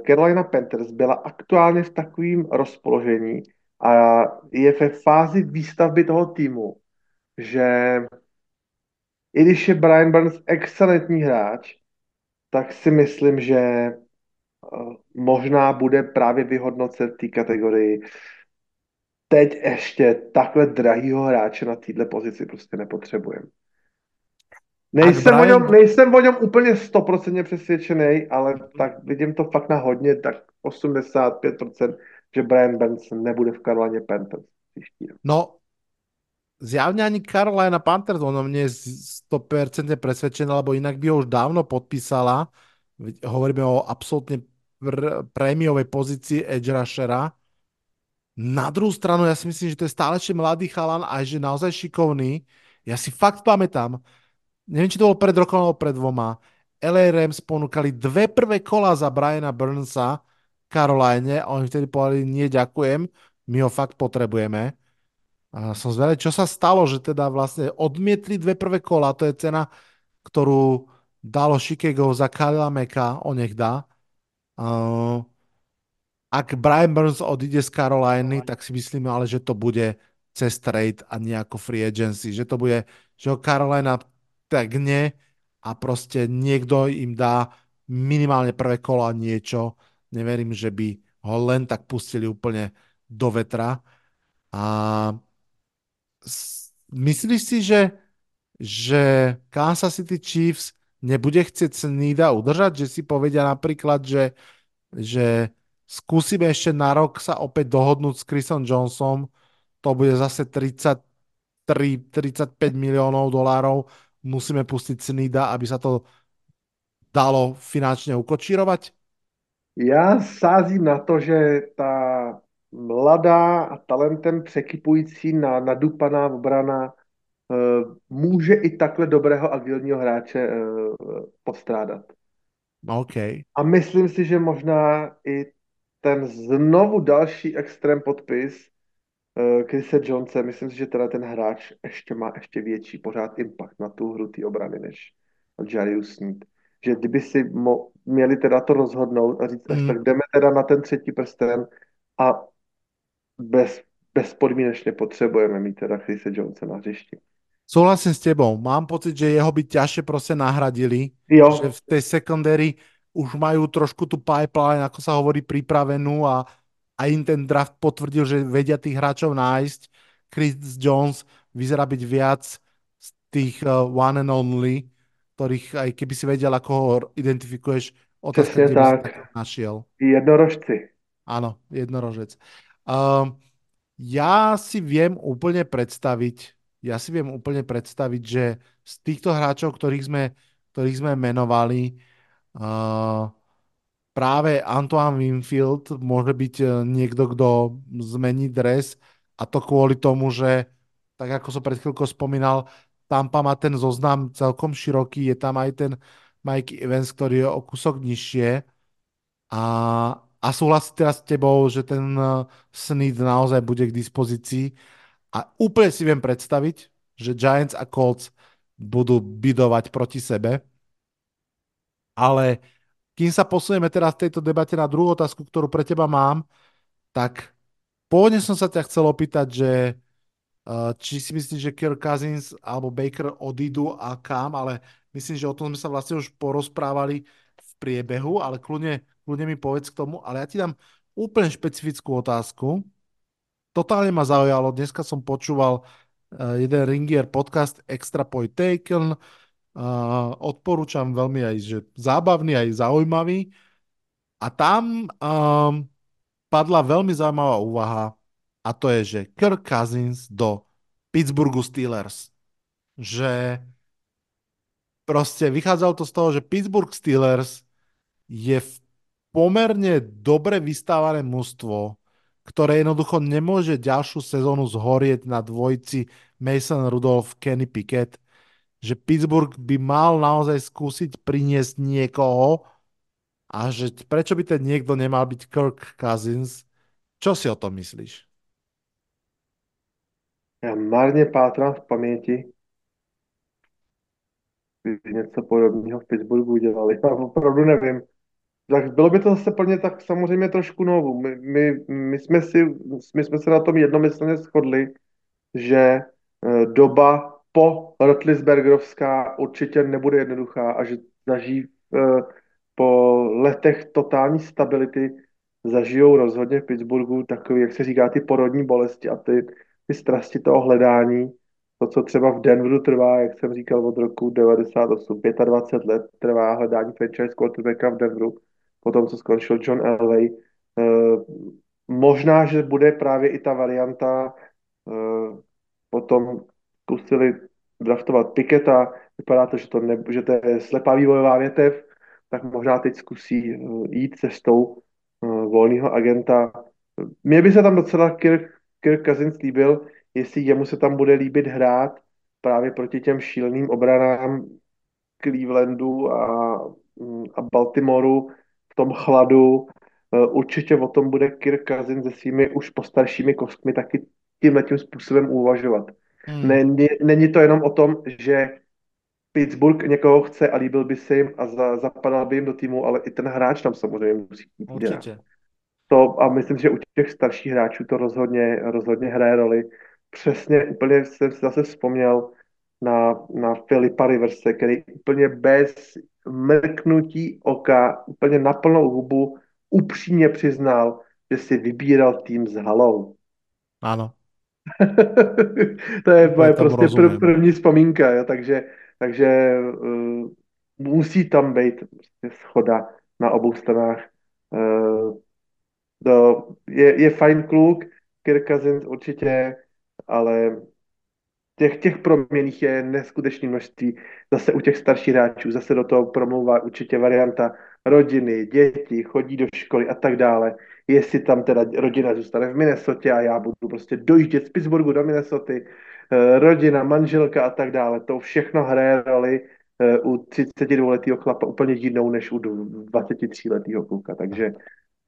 Carolina Panthers byla aktuálně v takovém rozpoložení a je ve fázi výstavby toho týmu, že i když je Brian Burns excelentní hráč, tak si myslím, že možná bude právě vyhodnocen té kategorii teď ještě takhle drahýho hráče na této pozici prostě nepotřebujeme. Nejsem, Brian... o něm, nejsem o něm úplně stoprocentně přesvědčený, ale tak vidím to fakt na hodně, tak 85%, že Brian Burns nebude v Karolaně Panthers No, zjavne ani Carolina Panthers, ono mne je 100% presvedčené, lebo inak by ho už dávno podpísala. Hovoríme o absolútne pr- prémiovej pozícii edge rushera na druhou stranu, ja si myslím, že to je stále ešte mladý chalan a že naozaj šikovný. Ja si fakt pamätám, neviem, či to bolo pred rokom alebo pred dvoma, LA Rams ponúkali dve prvé kola za Briana Burnsa Caroline a oni vtedy povedali, nie ďakujem, my ho fakt potrebujeme. A som zvedavý, čo sa stalo, že teda vlastne odmietli dve prvé kola, to je cena, ktorú dalo Chicago za Kalila Meka, o nech dá. Uh, ak Brian Burns odíde z Caroliny, tak si myslíme ale, že to bude cez trade a nejako free agency. Že to bude, že ho Carolina tagne a proste niekto im dá minimálne prvé kolo a niečo. Neverím, že by ho len tak pustili úplne do vetra. A myslíš si, že, že Kansas City Chiefs nebude chcieť Sneeda udržať? Že si povedia napríklad, že, že Skúsime ešte na rok sa opäť dohodnúť s Chrisom Johnsonom. To bude zase 33, 35 miliónov dolárov. Musíme pustiť Snida, aby sa to dalo finančně ukočírovať? Já sázím na to, že ta mladá a talentem překypující na nadupaná obrana uh, může i takhle dobrého agilního hráče uh, postrádat. Okay. A myslím si, že možná i ten znovu další extrém podpis uh, Chrise Jonese, myslím si, že teda ten hráč ještě má ještě větší pořád impact na tu hru té obrany, než Jarius Sneed. Že kdyby si mo- měli teda to rozhodnout a říct, mm. tak jdeme teda na ten třetí prsten a bez, bezpodmínečně potřebujeme mít teda Chrise Jonese na hřišti. Souhlasím s tebou. Mám pocit, že jeho by ťažšie prostě nahradili. Jo. Že v tej secondary už majú trošku tu pipeline, ako sa hovorí, pripravenú a, a im ten draft potvrdil, že vedia tých hráčov nájsť. Chris Jones vyzerá byť viac z tých uh, one and only, ktorých aj keby si vedel, ako ho identifikuješ, otázka, kde tak. našiel. Jednorožci. Áno, jednorožec. Uh, ja si viem úplne predstaviť, ja si viem úplne predstaviť, že z týchto hráčov, ktorých sme, ktorých sme menovali, Uh, práve Antoine Winfield môže byť e, niekto, kto zmení dres a to kvôli tomu, že tak ako som pred chvíľkou spomínal, Tampa má ten zoznam celkom široký, je tam aj ten Mike Evans, ktorý je o kúsok nižšie a, a súhlasí teraz s tebou, že ten e, Sneed naozaj bude k dispozícii a úplne si viem predstaviť, že Giants a Colts budú bidovať proti sebe. Ale kým sa posunieme teraz v tejto debate na druhú otázku, ktorú pre teba mám, tak pôvodne som sa ťa chcel opýtať, že Uh, či si myslíš, že Kirk Cousins alebo Baker odídu a kam, ale myslím, že o tom sme sa vlastne už porozprávali v priebehu, ale kľudne, kľudne mi povedz k tomu. Ale ja ti dám úplne špecifickú otázku. Totálne ma zaujalo, dneska som počúval uh, jeden Ringier podcast Extra Point Taken, odporúčam veľmi aj, že zábavný, aj zaujímavý. A tam um, padla veľmi zaujímavá úvaha, a to je, že Kirk Cousins do Pittsburghu Steelers. Že proste vychádzalo to z toho, že Pittsburgh Steelers je v pomerne dobre vystávané mužstvo, ktoré jednoducho nemôže ďalšiu sezónu zhorieť na dvojici Mason Rudolph, Kenny Pickett, že Pittsburgh by mal naozaj skúsiť priniesť niekoho a že prečo by ten niekto nemal byť Kirk Cousins. Čo si o tom myslíš? Já marně pátrám v paměti, když něco podobného v Pittsburghu dělali. Já opravdu nevím. Tak bylo by to zase plně tak samozřejmě trošku novou. My, my, my, jsme si, my jsme se na tom jednomyslně shodli, že eh, doba po Rotlisbergerovská určitě nebude jednoduchá a že zažijí eh, po letech totální stability zažijou rozhodně v Pittsburghu takový, jak se říká, ty porodní bolesti a ty, ty strasti toho hledání, to, co třeba v Denveru trvá, jak jsem říkal, od roku 98, 25 let trvá hledání franchise quarterbacka v Denveru, potom, co skončil John Elway. Eh, možná, že bude právě i ta varianta, eh, potom zkusili draftovat Piketa, vypadá to, že to, ne, že to je slepá vývojová větev, tak možná teď zkusí eh, jít cestou volného agenta. Mně by se tam docela Kirk Kirk Cousins líbil, jestli jemu se tam bude líbit hrát právě proti těm šíleným obranám Clevelandu a, a Baltimoru v tom chladu. E, určitě o tom bude Kirk Cousins se svými už postaršími kostmi taky tímhle tím způsobem uvažovat. Hmm. Není, není to jenom o tom, že Pittsburgh někoho chce a líbil by se jim a za, zapadal by jim do týmu, ale i ten hráč tam samozřejmě musí být. Určitě to, a myslím, že u těch starších hráčů to rozhodně, rozhodně hraje roli. Přesně, úplně jsem si zase vzpomněl na, na Filipa Riverse, který úplně bez mrknutí oka, úplně na plnou hubu upřímně přiznal, že si vybíral tým s halou. Ano. To je moje prostě prv, první vzpomínka, jo, takže, takže uh, musí tam být prostě schoda na obou stranách. Uh, to je, je fajn kluk, Kirk Cousins určitě, ale těch, těch proměných je neskutečné množství. Zase u těch starších hráčů, zase do toho promlouvá určitě varianta rodiny, děti, chodí do školy a tak dále. Jestli tam teda rodina zůstane v Minnesota a já budu prostě dojíždět z Pittsburghu do Minnesota, eh, rodina, manželka a tak dále, to všechno hraje roli eh, u 32-letého chlapa úplně jinou než u 23-letého kluka, takže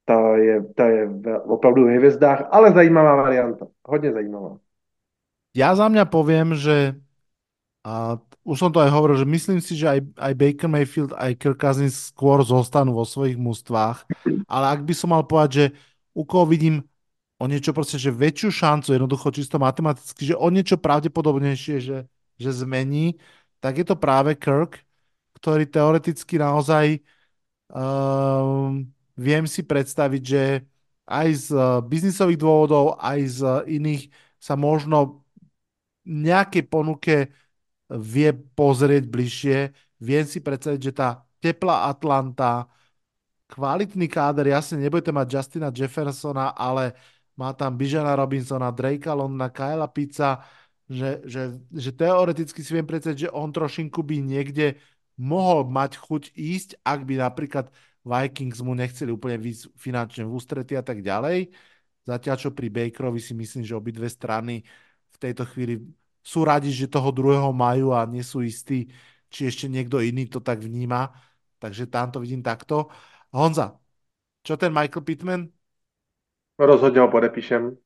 ta je, ta je opravdu v hvězdách, ale zajímavá varianta. Hodně zajímavá. Ja za mňa poviem, že a už som to aj hovoril, že myslím si, že aj, aj Baker Mayfield, aj Kirk Cousins skôr zostanú vo svojich mústvách, ale ak by som mal povedať, že u koho vidím o niečo proste, že väčšiu šancu, jednoducho čisto matematicky, že o niečo pravdepodobnejšie, že, že zmení, tak je to práve Kirk, ktorý teoreticky naozaj um, viem si predstaviť, že aj z eh, biznisových dôvodov, aj z iných sa možno nejaké ponuke vie pozrieť bližšie. Viem si predstaviť, že tá teplá Atlanta, kvalitný káder, jasne nebudete mať Justina Jeffersona, ale má tam Bijana Robinsona, Drakea Londona, Kyla Pizza, že, že, že teoreticky si viem predstaviť, že on trošinku by niekde mohol mať chuť ísť, ak by napríklad Vikings mu nechceli úplne výsť finančne v ústrety a tak ďalej. Zatiaľ, čo pri Bakerovi si myslím, že obidve strany v tejto chvíli sú radi, že toho druhého majú a nie sú istí, či ešte niekto iný to tak vníma. Takže tam to vidím takto. Honza, čo ten Michael Pittman? Rozhodně ho podepíšem.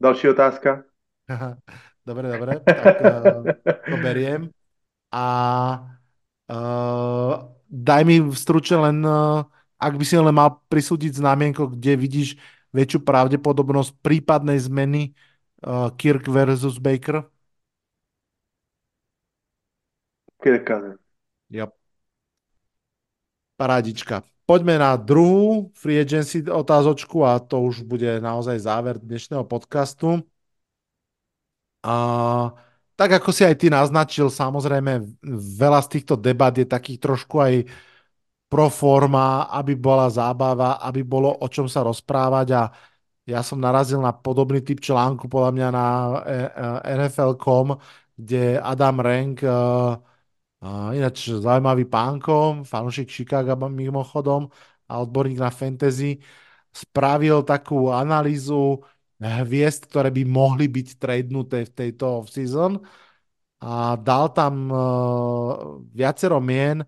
Další otázka. dobre, dobre, tak uh, to beriem. A uh, daj mi stručne len uh, ak by si len mal prisúdiť znamienko, kde vidíš väčšiu pravdepodobnosť prípadnej zmeny Uh, Kirk versus Baker. Kirk Yep. Parádička. Poďme na druhú free agency otázočku a to už bude naozaj záver dnešného podcastu. A tak ako si aj ty naznačil, samozrejme veľa z týchto debat je takých trošku aj pro forma, aby bola zábava, aby bolo o čom sa rozprávať a ja som narazil na podobný typ článku podľa mňa na e, e, NFL.com, kde Adam Rank, e, ináč zaujímavý pánko, fanúšik Chicago mimochodom a odborník na fantasy, spravil takú analýzu hviezd, ktoré by mohli byť tradenuté v tejto off-season a dal tam viacero mien,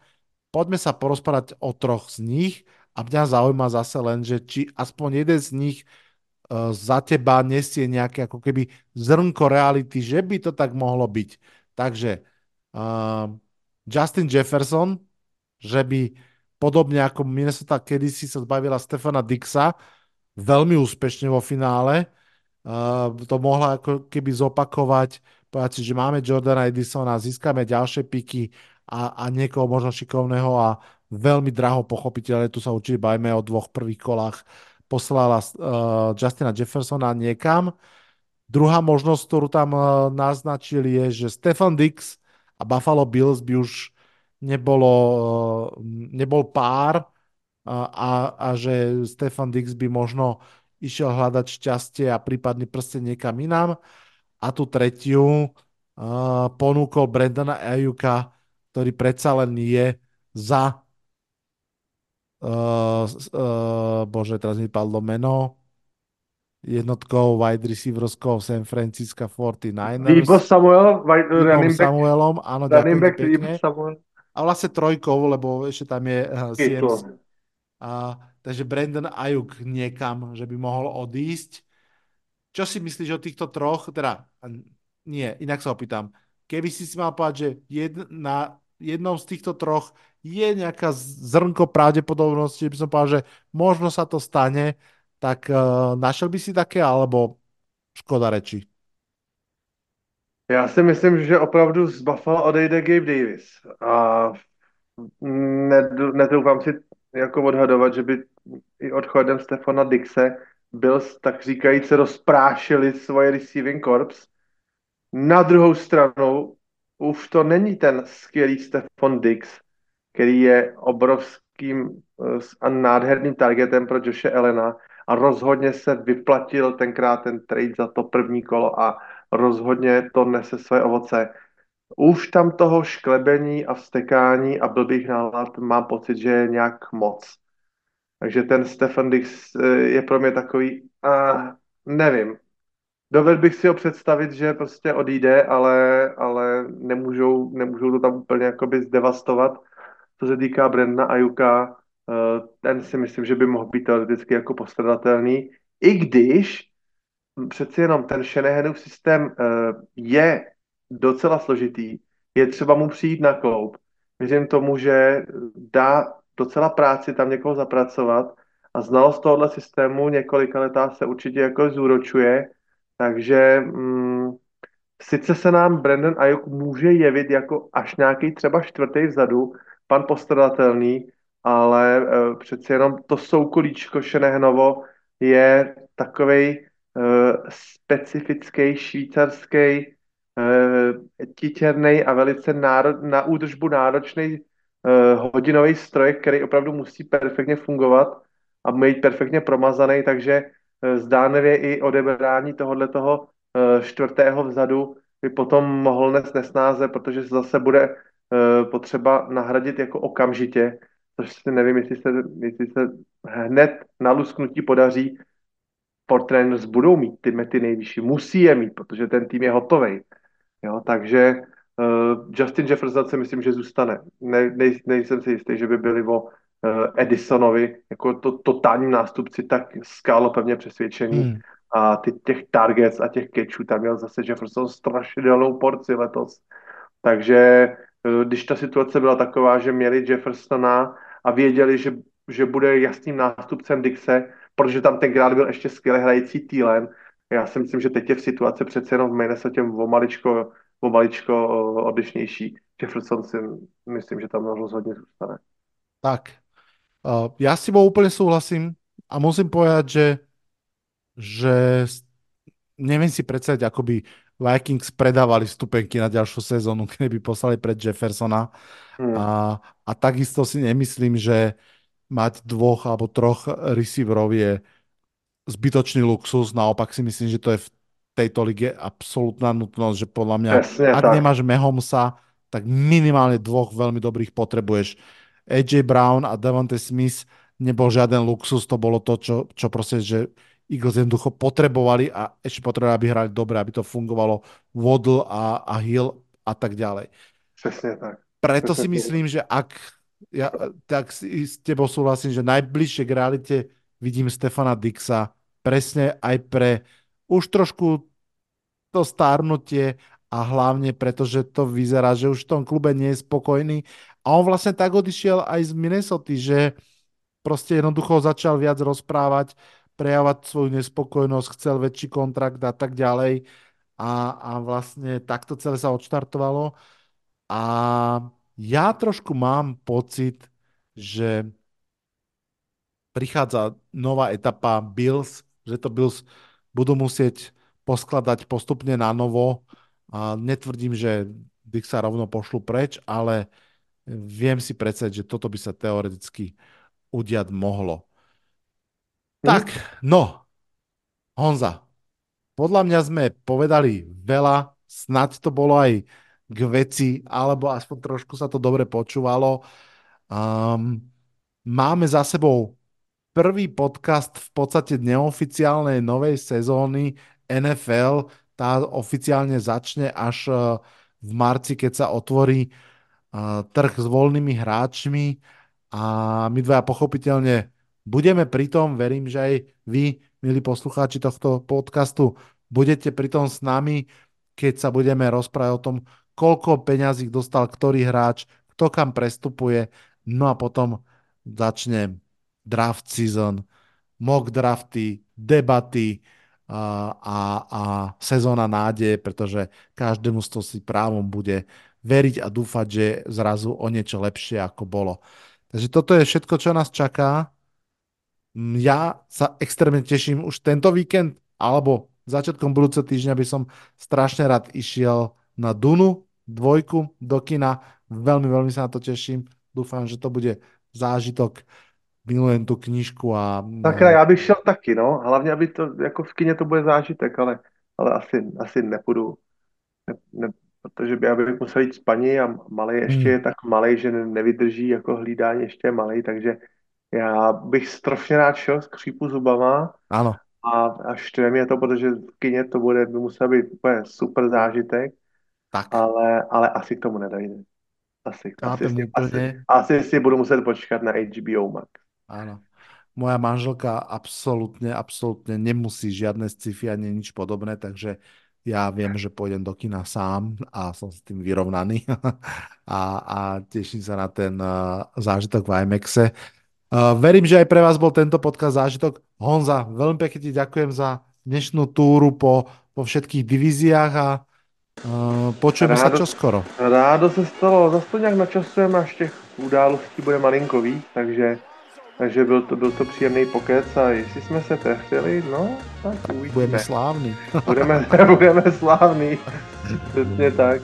poďme sa porozprávať o troch z nich a mňa zaujíma zase len, že či aspoň jeden z nich uh, za teba nesie nejaké ako keby zrnko reality, že by to tak mohlo byť. Takže uh, Justin Jefferson, že by podobne ako Minnesota kedysi sa zbavila Stefana Dixa, veľmi úspešne vo finále, uh, to mohla ako keby zopakovať, povedať si, že máme Jordana Edisona, získame ďalšie piky, a, a niekoho možno šikovného a veľmi draho pochopiteľne, tu sa určite bajme o dvoch prvých kolách, poslala uh, Justina Jeffersona niekam. Druhá možnosť, ktorú tam uh, naznačil, je, že Stefan Dix a Buffalo Bills by už nebolo, uh, nebol pár uh, a, a že Stefan Dix by možno išiel hľadať šťastie a prípadný prsten niekam inám. A tu tretiu uh, ponúkol Brandona Ajuka, ktorý predsa len je za uh, uh, bože, teraz mi padlo meno jednotkou wide receiverskou San Francisco 49ers. Debo Samuel, wide, running back. Samuelom, áno, running back, pekne. Samuel. A vlastne trojkou, lebo ešte tam je uh, Sims. A, takže Brandon Ayuk niekam, že by mohol odísť. Čo si myslíš o týchto troch? Teda, nie, inak sa opýtam keby si si mal povedať, že jed, na jednom z týchto troch je nejaká zrnko pravdepodobnosti, že by som povedal, že možno sa to stane, tak uh, našel by si také, alebo škoda reči? Já si myslím, že opravdu z Buffalo odejde Gabe Davis. A nedoufám si jako odhadovat, že by i odchodem Stefana Dixe byl tak říkajíc rozprášili svoje receiving corps na druhou stranu už to není ten skvělý Stefan Dix, který je obrovským eh, a nádherným targetem pro Joše Elena a rozhodně se vyplatil tenkrát ten trade za to první kolo a rozhodně to nese své ovoce. Už tam toho šklebení a vstekání a blbých nálad mám pocit, že je nějak moc. Takže ten Stefan Dix eh, je pro mě takový, uh, nevím, Dovedl bych si ho představit, že prostě odejde, ale, ale nemůžou, nemůžou to tam úplně jakoby zdevastovat. Co se týká Brenda Ajuka, ten si myslím, že by mohl být teoreticky jako postradatelný, i když přeci jenom ten Shanahanův systém eh, je docela složitý, je třeba mu přijít na kloup. Věřím tomu, že dá docela práci tam někoho zapracovat a znalost tohohle systému několika letá se určitě jako zúročuje takže mm, sice se nám Brandon Ayuk může jevit jako až nějaký třeba čtvrtý vzadu, pan postradatelný, ale uh, přeci jenom to soukolíčko Šenehnovo je takovej uh, specifický švýcarský uh, titěrný a velice náro, na údržbu náročný uh, hodinový stroj, který opravdu musí perfektně fungovat a být perfektně promazaný, takže Eh, zdánlivě i odebrání tohohle toho eh, čtvrtého vzadu by potom mohl nést nesnáze, protože zase bude eh, potřeba nahradit jako okamžitě, si nevím, jestli se, jestli se hned na lusknutí podaří. Portrainers budou mít ty mety nejvyšší, musí je mít, protože ten tým je hotový. Jo, takže uh, Justin Jefferson si myslím, že zůstane. Ne, nej, nejsem si jistý, že by byli o Eh, Edisonovi, jako to totální nástupci, tak skálo pevně přesvědčený. Hmm. A ty, těch targets a těch catchů tam měl zase Jefferson strašidelnou porci letos. Takže eh, když ta situace byla taková, že měli Jeffersona a věděli, že, že bude jasným nástupcem Dixe, protože tam tenkrát byl ještě skvěle hrající Thielen, Já si myslím, že teď je v situaci přece jenom v Minnesota o maličko, o maličko odlišnější. Jefferson si myslím, že tam rozhodně zůstane. Tak, uh, ja s tebou úplne súhlasím a musím povedať, že, že neviem si predstaviť, ako by Vikings predávali stupenky na ďalšiu sezónu, keby poslali pred Jeffersona. Hmm. A, a takisto si nemyslím, že mať dvoch alebo troch receiverov je zbytočný luxus. Naopak si myslím, že to je v tejto lige absolútna nutnosť, že podľa mňa, Presne, ak tak. nemáš Mahomesa, tak minimálne dvoch veľmi dobrých potrebuješ. AJ Brown a Devonte Smith nebol žiaden luxus, to bolo to, čo, čo proste, že Eagles jednoducho potrebovali a ešte potrebovali, aby hrali dobre, aby to fungovalo Waddle a, a Hill a tak ďalej. Presne tak. Preto Presne si myslím, že ak ja tak si, s tebou súhlasím, že najbližšie k realite vidím Stefana Dixa presne aj pre už trošku to stárnutie a hlavne preto, že to vyzerá, že už v tom klube nie je spokojný a on vlastne tak odišiel aj z Minnesota, že proste jednoducho začal viac rozprávať, prejavovať svoju nespokojnosť, chcel väčší kontrakt a tak ďalej a, a vlastne takto celé sa odštartovalo a ja trošku mám pocit, že prichádza nová etapa Bills, že to Bills budú musieť poskladať postupne na novo. A netvrdím, že Dick sa rovno pošlu preč, ale viem si predstaviť, že toto by sa teoreticky udiať mohlo. Tak, no, Honza, podľa mňa sme povedali veľa, snad to bolo aj k veci, alebo aspoň trošku sa to dobre počúvalo. Um, máme za sebou prvý podcast v podstate neoficiálnej novej sezóny NFL. Tá oficiálne začne až uh, v marci, keď sa otvorí uh, trh s voľnými hráčmi a my dvaja pochopiteľne budeme pri tom, verím, že aj vy, milí poslucháči tohto podcastu, budete pri tom s nami, keď sa budeme rozprávať o tom, koľko peňazí dostal ktorý hráč, kto kam prestupuje, no a potom začne draft season, mock drafty, debaty a, a, a sezóna nádeje, pretože každému z toho si právom bude veriť a dúfať, že zrazu o niečo lepšie ako bolo. Takže toto je všetko, čo nás čaká. Ja sa extrémne teším už tento víkend, alebo začiatkom budúceho týždňa by som strašne rád išiel na Dunu, dvojku do kina. Veľmi, veľmi sa na to teším. Dúfam, že to bude zážitok. Milujem tu knížku a... Tak já bych šel taky, no. Hlavně, aby to, jako v kině to bude zážitek, ale, ale asi, asi nepůjdu. Ne, ne, protože by, aby musel jít spaní a malý ještě hmm. je tak malý, že nevydrží jako hlídání ještě malý, takže já bych strašně rád šel s křípu zubama. Ano. A, a štve mě to, protože v kině to bude, by musel být úplně super zážitek. Tak. Ale, ale asi k tomu nedojde. Asi, asi, si, asi, asi si budu muset počkat na HBO Max. Áno. Moja manželka absolútne, absolútne nemusí žiadne sci-fi ani nič podobné, takže ja viem, že pôjdem do kina sám a som s tým vyrovnaný a, a teším sa na ten uh, zážitok v IMAXe. Uh, verím, že aj pre vás bol tento podcast zážitok. Honza, veľmi pekne ti ďakujem za dnešnú túru po, po všetkých divíziách a Uh, počujeme rádo, sa čoskoro. Rádo se stalo, zase to nějak načasujeme, až těch událostí bude malinko víc, takže, takže byl, to, byl to příjemný pokec a jestli jsme se trefili, no, tak uvidíme. Budeme slávni. budeme, budeme slávni, přesně tak.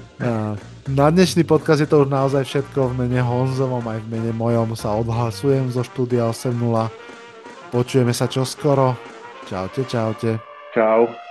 Na dnešný podcast je to už naozaj všetko v mene Honzovom aj v mene mojom sa odhlasujem zo štúdia 8.0. Počujeme sa čoskoro. Čaute, čaute. Čau.